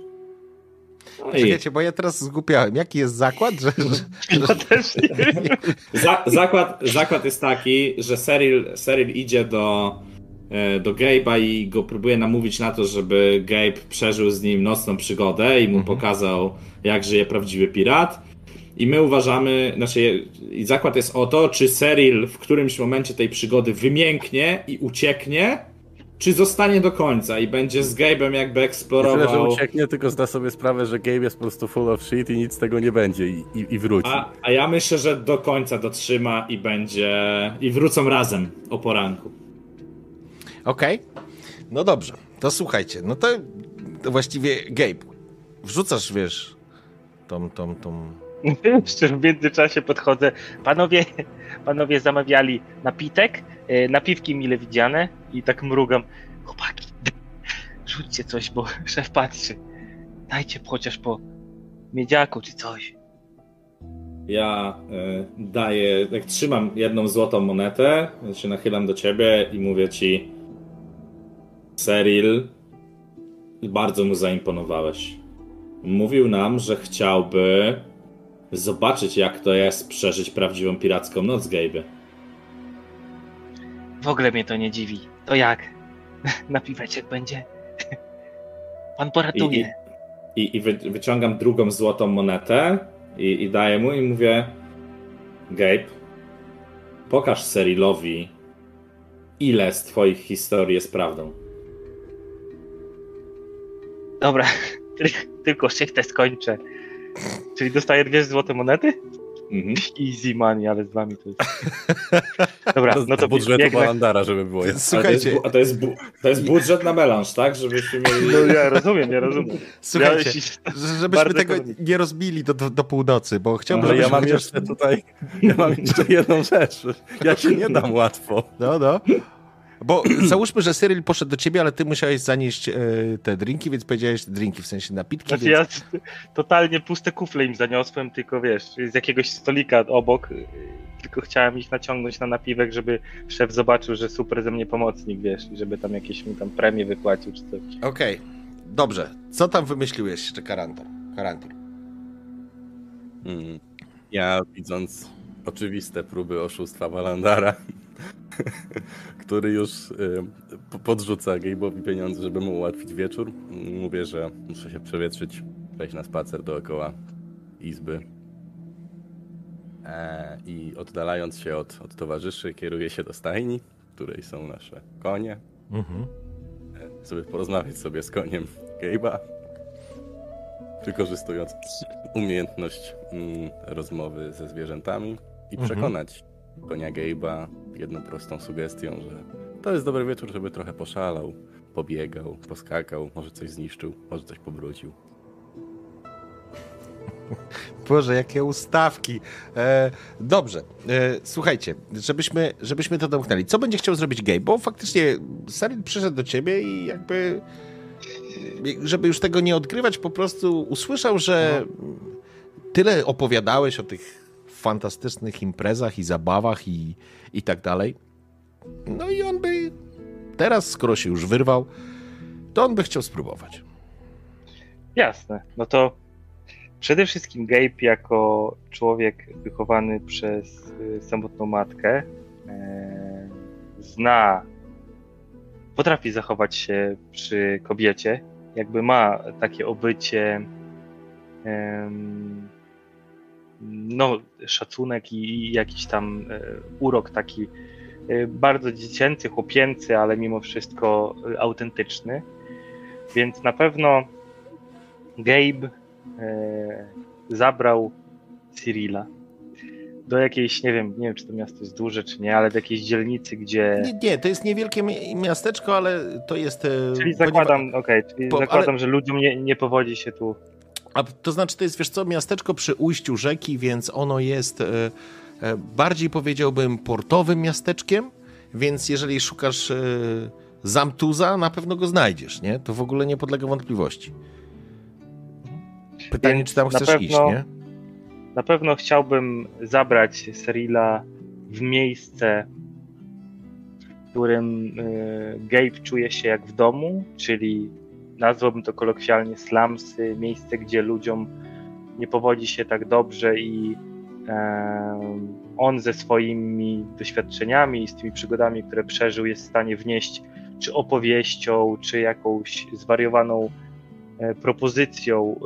B: No i
A: Czekajcie, bo ja teraz zgłupiałem. Jaki jest zakład, że... że...
C: Ja też nie wiem.
B: Za, zakład, zakład jest taki, że Cyril, Cyril idzie do, e, do Gabe'a i go próbuje namówić na to, żeby Gabe przeżył z nim nocną przygodę i mu pokazał, jak żyje prawdziwy pirat. I my uważamy, znaczy i zakład jest o to, czy Cyril w którymś momencie tej przygody wymięknie i ucieknie, czy zostanie do końca i będzie z Gabe'em jakby
D: Nie tyle, że
B: eksplorował.
D: ucieknie, tylko zda sobie sprawę, że Gabe jest po prostu full of shit i nic z tego nie będzie i, i, i wróci.
B: A, a ja myślę, że do końca dotrzyma i będzie. i wrócą razem o poranku.
A: Okej. No dobrze. To słuchajcie. No to, to właściwie Gabe, wrzucasz, wiesz, tą, tą, tą...
C: Jeszcze w międzyczasie podchodzę. Panowie, panowie zamawiali napitek, e, napiwki mile widziane i tak mrugam. Chłopaki, rzućcie coś, bo szef patrzy. Dajcie chociaż po miedziaku czy coś.
B: Ja y, daję, jak trzymam jedną złotą monetę, się nachylam do ciebie i mówię ci, Cyril, bardzo mu zaimponowałeś. Mówił nam, że chciałby zobaczyć, jak to jest przeżyć prawdziwą piracką noc, Gabe.
C: W ogóle mnie to nie dziwi. To jak? Napiweczek będzie? Pan poratuje.
B: I, i wy, wyciągam drugą złotą monetę i, i daję mu i mówię Gabe, pokaż Cyrilowi ile z twoich historii jest prawdą.
C: Dobra, tylko szychtę skończę. Czyli dostaję dwie złote monety?
B: Mhm.
C: Easy money, ale z wami to jest... Dobra,
D: To
C: no to
D: budżetu
C: biegnę.
D: Balandara, żeby było jasne.
B: A to, jest,
A: Słuchajcie,
B: bu- a to, jest bu- to jest budżet na melanż, tak? Żebyśmy mieli...
C: No ja rozumiem, ja rozumiem.
A: słuchajcie, żebyśmy tego nie rozbili do, do, do północy, bo chciałbym,
D: Ale ja mam
A: chociaż...
D: jeszcze tutaj, ja mam jeszcze jedną rzecz. Ja się nie dam łatwo.
A: No, no. Bo załóżmy, że Cyril poszedł do ciebie, ale ty musiałeś zanieść e, te drinki, więc powiedziałeś drinki, w sensie napitki,
C: Znaczy
A: więc...
C: ja totalnie puste kufle im zaniosłem, tylko wiesz, z jakiegoś stolika obok, yy, tylko chciałem ich naciągnąć na napiwek, żeby szef zobaczył, że super ze mnie pomocnik, wiesz, i żeby tam jakieś mi tam premie wypłacił czy coś.
A: Okej, dobrze. Co tam wymyśliłeś jeszcze, Karantor? Karantor.
D: Mm. Ja widząc oczywiste próby oszustwa Balandara, który już y, po- podrzuca Gabe'owi pieniądze, żeby mu ułatwić wieczór, mówię, że muszę się przewietrzyć, wejść na spacer dookoła izby. E, I oddalając się od, od towarzyszy, kieruję się do stajni, w której są nasze konie,
A: Mhm.
D: sobie porozmawiać sobie z koniem Gabe'a, wykorzystując umiejętność mm, rozmowy ze zwierzętami i
A: Mhm.
D: przekonać konia Gabe'a jedną prostą sugestią, że to jest dobry wieczór, żeby trochę poszalał, pobiegał, poskakał, może coś zniszczył, może coś pobrudził.
A: Boże, jakie ustawki. E, dobrze, e, słuchajcie, żebyśmy, żebyśmy to domknęli. Co będzie chciał zrobić Gabe? Bo faktycznie Sarin przyszedł do ciebie i jakby, żeby już tego nie odgrywać, po prostu usłyszał, że tyle opowiadałeś o tych fantastycznych imprezach i zabawach i, i tak dalej. No i on by teraz, skoro się już wyrwał, to on by chciał spróbować.
C: Jasne. No to przede wszystkim Gabe jako człowiek wychowany przez y, samotną matkę e, zna, potrafi zachować się przy kobiecie, jakby ma takie obycie no, szacunek i, jakiś tam e, urok taki e, bardzo dziecięcy, chłopięcy, ale mimo wszystko autentyczny. Więc na pewno Gabe e, zabrał Cyrilla do jakiejś, nie wiem, nie wiem, czy to miasto jest duże, czy nie, ale do jakiejś dzielnicy, gdzie...
A: Nie, nie to jest niewielkie miasteczko, ale to jest... E,
C: czyli zakładam, ponieważ... okej, okay, czyli po, zakładam, ale... że ludziom nie, nie powodzi się tu...
A: A to znaczy, to jest, wiesz co, miasteczko przy ujściu rzeki, więc ono jest e, e, bardziej, powiedziałbym, portowym miasteczkiem, więc jeżeli szukasz e, Zamtuza, na pewno go znajdziesz, nie? To w ogóle nie podlega wątpliwości. Pytanie, Więc czy tam chcesz pewno, iść, nie?
C: Na pewno chciałbym zabrać Serila w miejsce, w którym Gabe czuje się jak w domu, czyli nazwałbym to kolokwialnie slumsy, miejsce, gdzie ludziom nie powodzi się tak dobrze i on ze swoimi doświadczeniami i z tymi przygodami, które przeżył, jest w stanie wnieść czy opowieścią, czy jakąś zwariowaną E, propozycją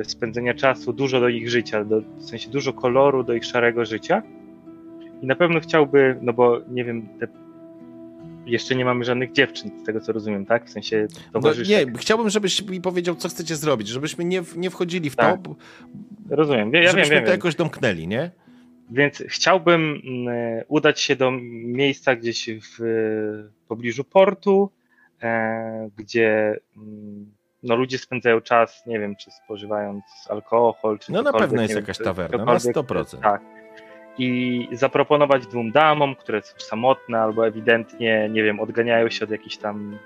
C: e, spędzenia czasu dużo do ich życia, do, w sensie dużo koloru do ich szarego życia. I na pewno chciałby, no bo nie wiem, te, jeszcze nie mamy żadnych dziewczyn, z tego co rozumiem, tak? W sensie towarzyszek.
A: No, nie, chciałbym, żebyś mi powiedział, co chcecie zrobić, żebyśmy nie, nie wchodzili w tak. to.
C: Rozumiem, ja
A: żebyśmy
C: wiem, wiem,
A: to jakoś domknęli, nie?
C: Więc chciałbym mm, udać się do miejsca gdzieś w pobliżu portu, e, gdzie mm, no ludzie spędzają czas, nie wiem, czy spożywając alkohol, czy
A: No na pewno jest jakaś tawerna, na 100%.
C: Tak. I zaproponować dwóm damom, które są samotne albo ewidentnie, nie wiem, odganiają się od jakichś tam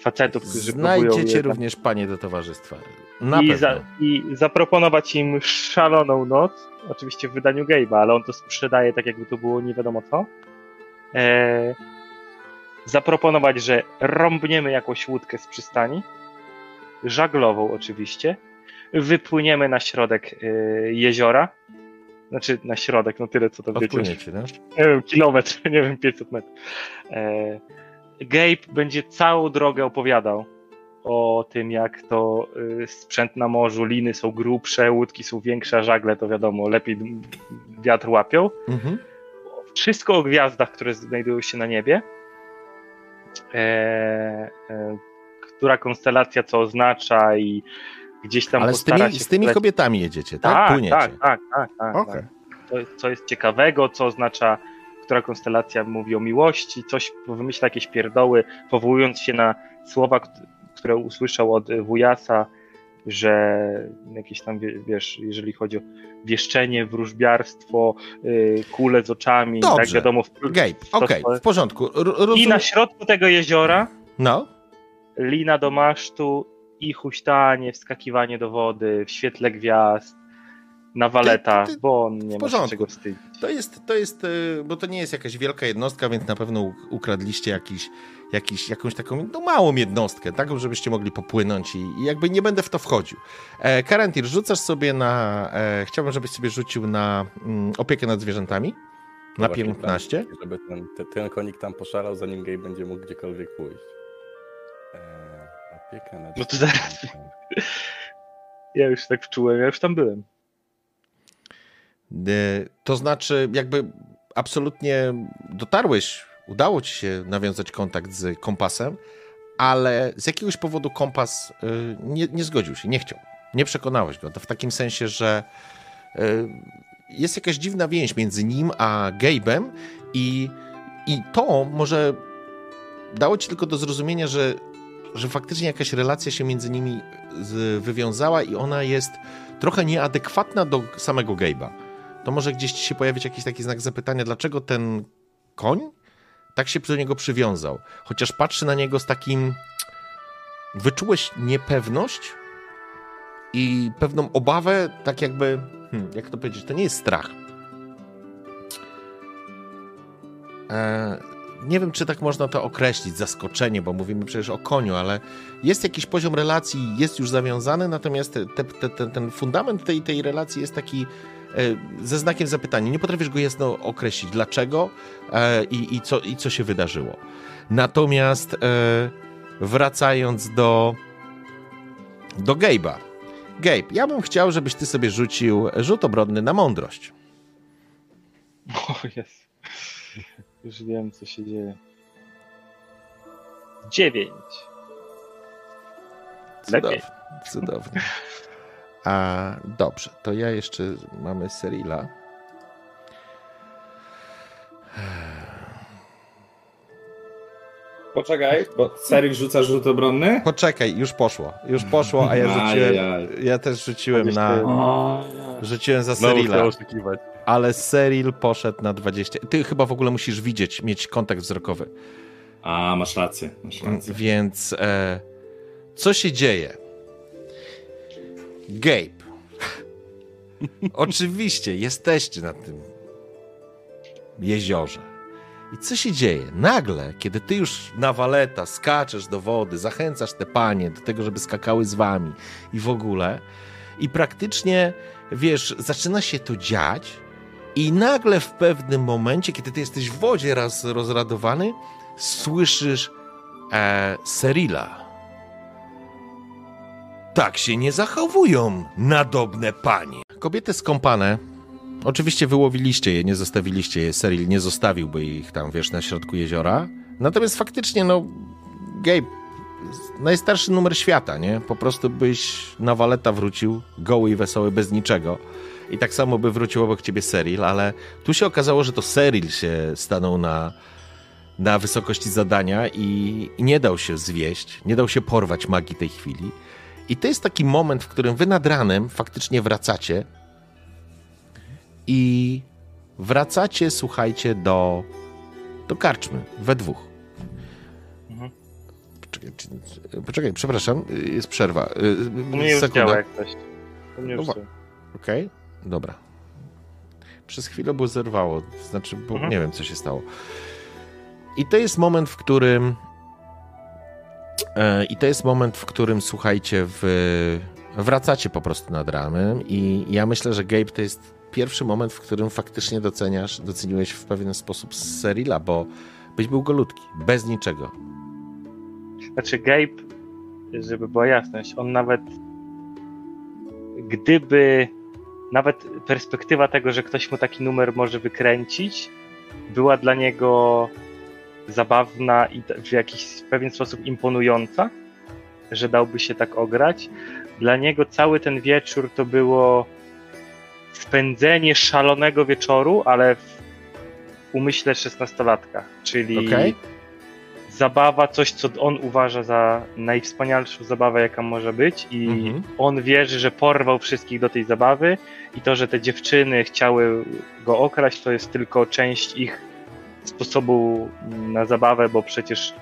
C: facetów, którzy
A: Znajdziecie również panie do towarzystwa.
C: Na I, za, I zaproponować im szaloną noc, oczywiście w wydaniu Gabe'a, ale on to sprzedaje tak, jakby to było nie wiadomo co. Eee, zaproponować, że rąbniemy jakąś łódkę z przystani, żaglową oczywiście, wypłyniemy na środek y, jeziora, znaczy na środek, no tyle co to
A: Odpłyniecie,
C: wiecie. No? Nie wiem, kilometr, nie wiem, 500 metrów. E, Gabe będzie całą drogę opowiadał o tym, jak to y, sprzęt na morzu, liny są grubsze, łódki są większe, żagle to wiadomo, lepiej wiatr łapią. Mhm. Wszystko o gwiazdach, które znajdują się na niebie e, e, która konstelacja co oznacza i gdzieś tam
A: Ale z tymi, z tymi kobietami jedziecie, tak? Tak,
C: Płyniecie. tak, tak, tak. tak, okay. tak. To, co jest ciekawego, co oznacza, która konstelacja mówi o miłości, coś wymyśla jakieś pierdoły, powołując się na słowa, które usłyszał od wujasa, że jakieś tam, wiesz, jeżeli chodzi o wieszczenie, wróżbiarstwo, yy, kule z oczami,
A: Dobrze.
C: tak wiadomo.
A: Okej, okay, w porządku.
C: R I na środku tego jeziora
A: no.
C: lina do masztu i huśtanie, wskakiwanie do wody w świetle gwiazd, na waleta, ty, ty, bo on nie ma czego wstydzić.
A: To jest, to jest, y, bo to nie jest jakaś wielka jednostka, więc na pewno ukradliście jakiś, jakiś, jakąś taką no, małą jednostkę, tak, żebyście mogli popłynąć i, i jakby nie będę w to wchodził. E, Karantir, rzucasz sobie na, e, chciałbym, żebyś sobie rzucił na mm, opiekę nad zwierzętami. Na 15.
D: Plan, żeby ten, ten, ten, konik tam poszalał, zanim gej będzie mógł gdziekolwiek pójść. Opieka nad
C: No to zaraz. Ja już tak wczułem, ja już tam byłem.
A: E, to znaczy, jakby absolutnie dotarłeś, udało ci się nawiązać kontakt z kompasem, ale z jakiegoś powodu kompas e, nie, nie zgodził się, nie chciał. Nie przekonałeś go. To w takim sensie, że e, jest jakaś dziwna więź między nim a Gabe'em i, i to może dało ci tylko do zrozumienia, że że faktycznie jakaś relacja się między nimi wywiązała i ona jest trochę nieadekwatna do samego Gabe'a. To może gdzieś się pojawić jakiś taki znak zapytania, dlaczego ten koń tak się do niego przywiązał. Chociaż patrzy na niego z takim. Wyczułeś niepewność i pewną obawę, tak jakby. Hmm, jak to powiedzieć? To nie jest strach. E, nie wiem, czy tak można to określić, zaskoczenie, bo mówimy przecież o koniu, ale jest jakiś poziom relacji, jest już zawiązany, natomiast te, te, te, ten fundament tej, tej relacji jest taki e, ze znakiem zapytania. Nie potrafisz go jasno określić, dlaczego e, i, i, co, i co się wydarzyło. Natomiast e, wracając do, do Gabe'a. Gabe, ja bym chciał, żebyś ty sobie rzucił rzut obronny na mądrość.
C: O jest. Już wiem, co się dzieje. Dziewięć. Lepiej.
A: Cudownie. Cudownie. A dobrze, to ja jeszcze mamy Serila.
B: Poczekaj, bo Serik rzuca rzut obronny?
A: Poczekaj, już poszło. Już poszło, a ja rzuciłem. Ja też rzuciłem na. Rzuciłem za Serila. Ale Seril poszedł na 20. Ty chyba w ogóle musisz widzieć, mieć kontakt wzrokowy.
B: A, masz rację, masz rację.
A: Więc e, co się dzieje? Gabe. Oczywiście jesteście na tym jeziorze. I co się dzieje? Nagle, kiedy ty już na waleta skaczesz do wody, zachęcasz te panie do tego, żeby skakały z wami i w ogóle, i praktycznie, wiesz, zaczyna się to dziać, i nagle w pewnym momencie, kiedy ty jesteś w wodzie raz rozradowany, słyszysz e, Serila. Tak się nie zachowują nadobne panie. Kobiety skąpane. Oczywiście wyłowiliście je, nie zostawiliście je. Seril nie zostawiłby ich tam, wiesz, na środku jeziora. Natomiast faktycznie, no, Gabe, najstarszy numer świata, nie? Po prostu byś na waleta wrócił, goły i wesoły, bez niczego. I tak samo by wrócił obok ciebie Seril, ale tu się okazało, że to Seril się stanął na, na wysokości zadania i, i nie dał się zwieść, nie dał się porwać magii tej chwili. I to jest taki moment, w którym wy nad ranem faktycznie wracacie i wracacie, słuchajcie, do, do karczmy, we dwóch.
C: Mhm.
A: Poczekaj, poczekaj, przepraszam, jest przerwa.
C: Mnie już
A: Sekunda.
C: jak coś.
A: No. Okej, dobra. Przez chwilę było zerwało, znaczy, bo
C: Mhm.
A: nie wiem, co się stało. I to jest moment, w którym. E, I to jest moment, w którym słuchajcie, w, wracacie po prostu nad ranem. I ja myślę, że Gabe to jest pierwszy moment, w którym faktycznie doceniasz, doceniłeś w pewien sposób Serila, bo byś był golutki, bez niczego.
C: Znaczy Gabe, żeby była jasność, on nawet gdyby nawet perspektywa tego, że ktoś mu taki numer może wykręcić, była dla niego zabawna i w jakiś pewien sposób imponująca, że dałby się tak ograć. Dla niego cały ten wieczór to było spędzenie szalonego wieczoru, ale w umyśle szesnastolatka, czyli
A: Okej.
C: Zabawa, coś co on uważa za najwspanialszą zabawę, jaka może być i
A: Mhm.
C: on wierzy, że porwał wszystkich do tej zabawy i to, że te dziewczyny chciały go okraść, to jest tylko część ich sposobu na zabawę, bo przecież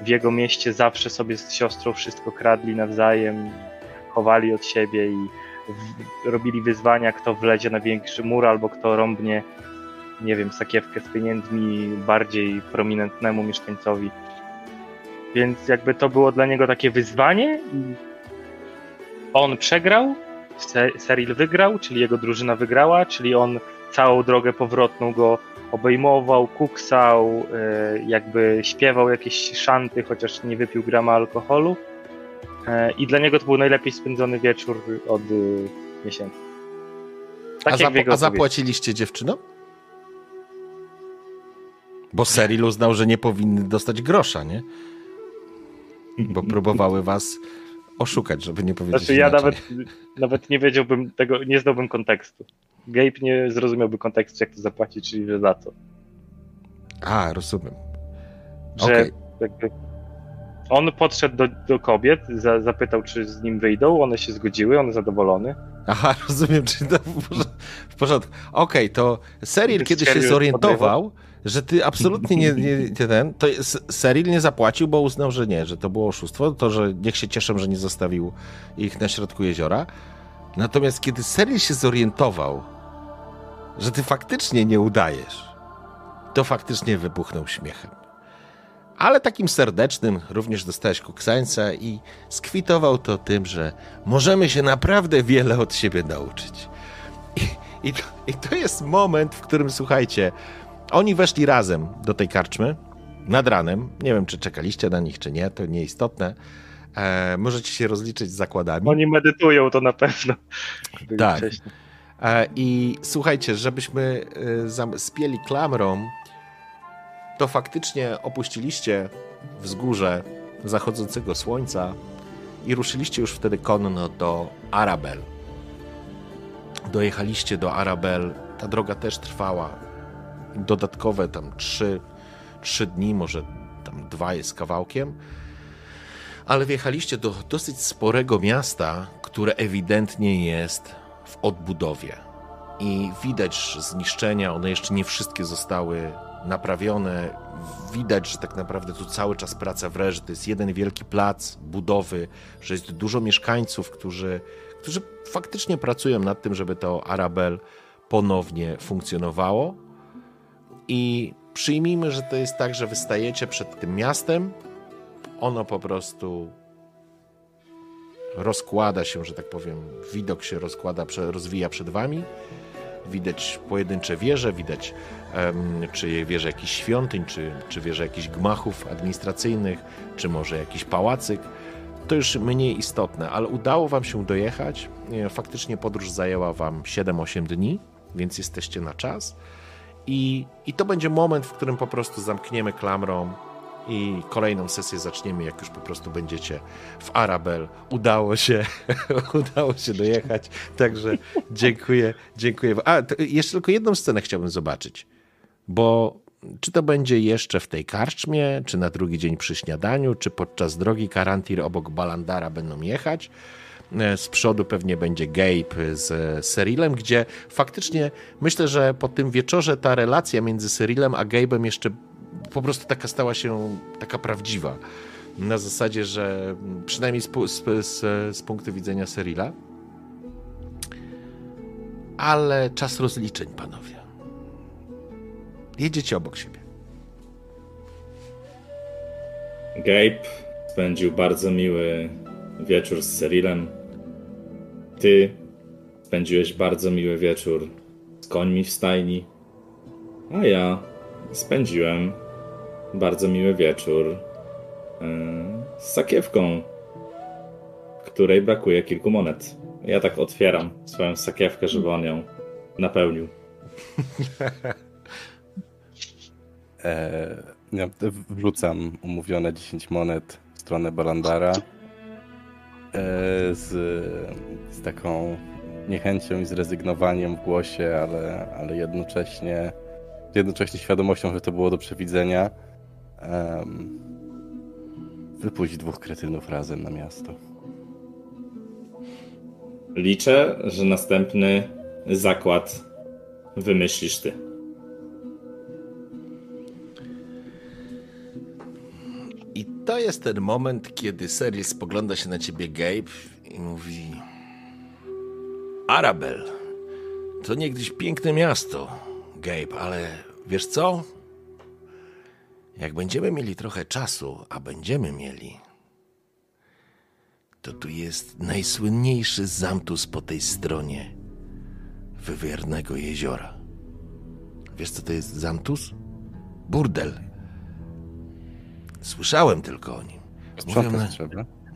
C: w jego mieście zawsze sobie z siostrą wszystko kradli nawzajem, chowali od siebie i robili wyzwania, kto wlezie na większy mur albo kto rąbnie, nie wiem, sakiewkę z pieniędzmi bardziej prominentnemu mieszkańcowi. Więc jakby to było dla niego takie wyzwanie i on przegrał, Se- Seril wygrał, czyli jego drużyna wygrała, czyli on całą drogę powrotną go obejmował, kuksał, e, jakby śpiewał jakieś szanty, chociaż nie wypił grama alkoholu. E, I dla niego to był najlepiej spędzony wieczór od y, miesięcy. Tak
A: a, a zapłaciliście dziewczynom? Bo Seril uznał, że nie powinny dostać grosza, nie? Bo próbowały was oszukać, żeby nie powiedzieć
C: Znaczy ja
A: inaczej.
C: nawet, nawet nie wiedziałbym tego, nie znałbym kontekstu. Gabe nie zrozumiałby kontekstu, jak to zapłacić, czyli że za co.
A: A, rozumiem.
C: Że
A: Okej.
C: jakby On podszedł do, do kobiet, za, zapytał, czy z nim wyjdą. One się zgodziły, on zadowolony.
A: Aha, rozumiem, czy to w porządku. Okej, to Seril
C: Ty
A: kiedy się zorientował, że ty absolutnie nie, nie, ten, to jest- nie zapłacił, bo uznał, że nie, że to było oszustwo, to, że niech się cieszą, że nie zostawił ich na środku jeziora. Natomiast kiedy Seril się zorientował, że ty faktycznie nie udajesz, to faktycznie wybuchnął śmiechem. Ale takim serdecznym również dostałeś kuksańca i skwitował to tym, że możemy się naprawdę wiele od siebie nauczyć. I, i, to, I to jest moment, w którym słuchajcie, oni weszli razem do tej karczmy nad ranem. Nie wiem, czy czekaliście na nich, czy nie, to nieistotne. E, możecie się rozliczyć z zakładami.
C: Oni medytują to na pewno.
A: Tak.
C: wcześniej.
A: E, I słuchajcie, żebyśmy e, spieli klamrą, to faktycznie opuściliście wzgórze zachodzącego słońca i ruszyliście już wtedy konno do Arabel. Dojechaliście do Arabel. Ta droga też trwała dodatkowe tam trzy, trzy dni, może tam dwa jest kawałkiem. Ale wjechaliście do dosyć sporego miasta, które ewidentnie jest w odbudowie. I widać zniszczenia, one jeszcze nie wszystkie zostały naprawione. Widać, że tak naprawdę tu cały czas praca wre, że to jest jeden wielki plac budowy, że jest dużo mieszkańców, którzy, którzy faktycznie pracują nad tym, żeby to Arabel ponownie funkcjonowało. I przyjmijmy, że to jest tak, że wystajecie przed tym miastem, ono po prostu rozkłada się, że tak powiem, widok się rozkłada, rozwija przed wami. Widać pojedyncze wieże, widać em, czy wieże jakichś świątyń, czy, czy wieże jakichś gmachów administracyjnych, czy może jakiś pałacyk. To już mniej istotne, ale udało wam się dojechać. E, Faktycznie podróż zajęła wam 7-8 dni, więc jesteście na czas. I, I to będzie moment, w którym po prostu zamkniemy klamrą i kolejną sesję zaczniemy, jak już po prostu będziecie w Arabel. Udało się, udało się dojechać, także dziękuję, dziękuję. A, jeszcze tylko jedną scenę chciałbym zobaczyć, bo czy to będzie jeszcze w tej karczmie, czy na drugi dzień przy śniadaniu, czy podczas drogi Karantir obok Balandara będą jechać. E, Z przodu pewnie będzie Gabe z Serilem, gdzie faktycznie myślę, że po tym wieczorze ta relacja między Serilem a Gabe'em jeszcze po prostu taka stała się taka prawdziwa. Na zasadzie, że przynajmniej z, z, z, z punktu widzenia Serila. Ale czas rozliczeń, panowie. Jedziecie obok siebie.
B: Gabe spędził bardzo miły wieczór z Cyrilem. Ty spędziłeś bardzo miły wieczór z końmi w stajni. A ja spędziłem bardzo miły wieczór yy, z sakiewką, której brakuje kilku monet. Ja tak otwieram swoją sakiewkę, żeby on ją napełnił.
D: E, ja wrzucam umówione 10 monet w stronę Balandara e, z, z taką niechęcią i zrezygnowaniem w głosie, ale, ale jednocześnie, jednocześnie świadomością, że to było do przewidzenia. Em, wypuść dwóch kretynów razem na miasto.
B: Liczę, że następny zakład wymyślisz ty.
A: To jest ten moment, kiedy Seril spogląda się na ciebie, Gabe, i mówi: Arabel, to niegdyś piękne miasto, Gabe, ale wiesz co? Jak będziemy mieli trochę czasu, a będziemy mieli, to tu jest najsłynniejszy zamtus po tej stronie wywiernego jeziora. Wiesz, co to jest zamtus? Burdel. Słyszałem tylko o nim. Mówią na,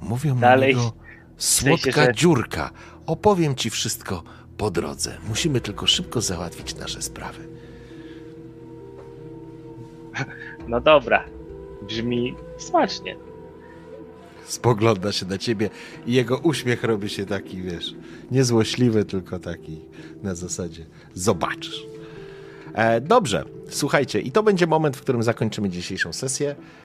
A: mówią
C: Dalej.
A: na niego słodka
C: że-
A: dziurka. Opowiem ci wszystko po drodze. Musimy tylko szybko załatwić nasze sprawy.
C: No dobra. Brzmi smacznie.
A: Spogląda się na ciebie i jego uśmiech robi się taki, wiesz, niezłośliwy, tylko taki na zasadzie zobaczysz. E, dobrze, słuchajcie, i to będzie moment, w którym zakończymy dzisiejszą sesję.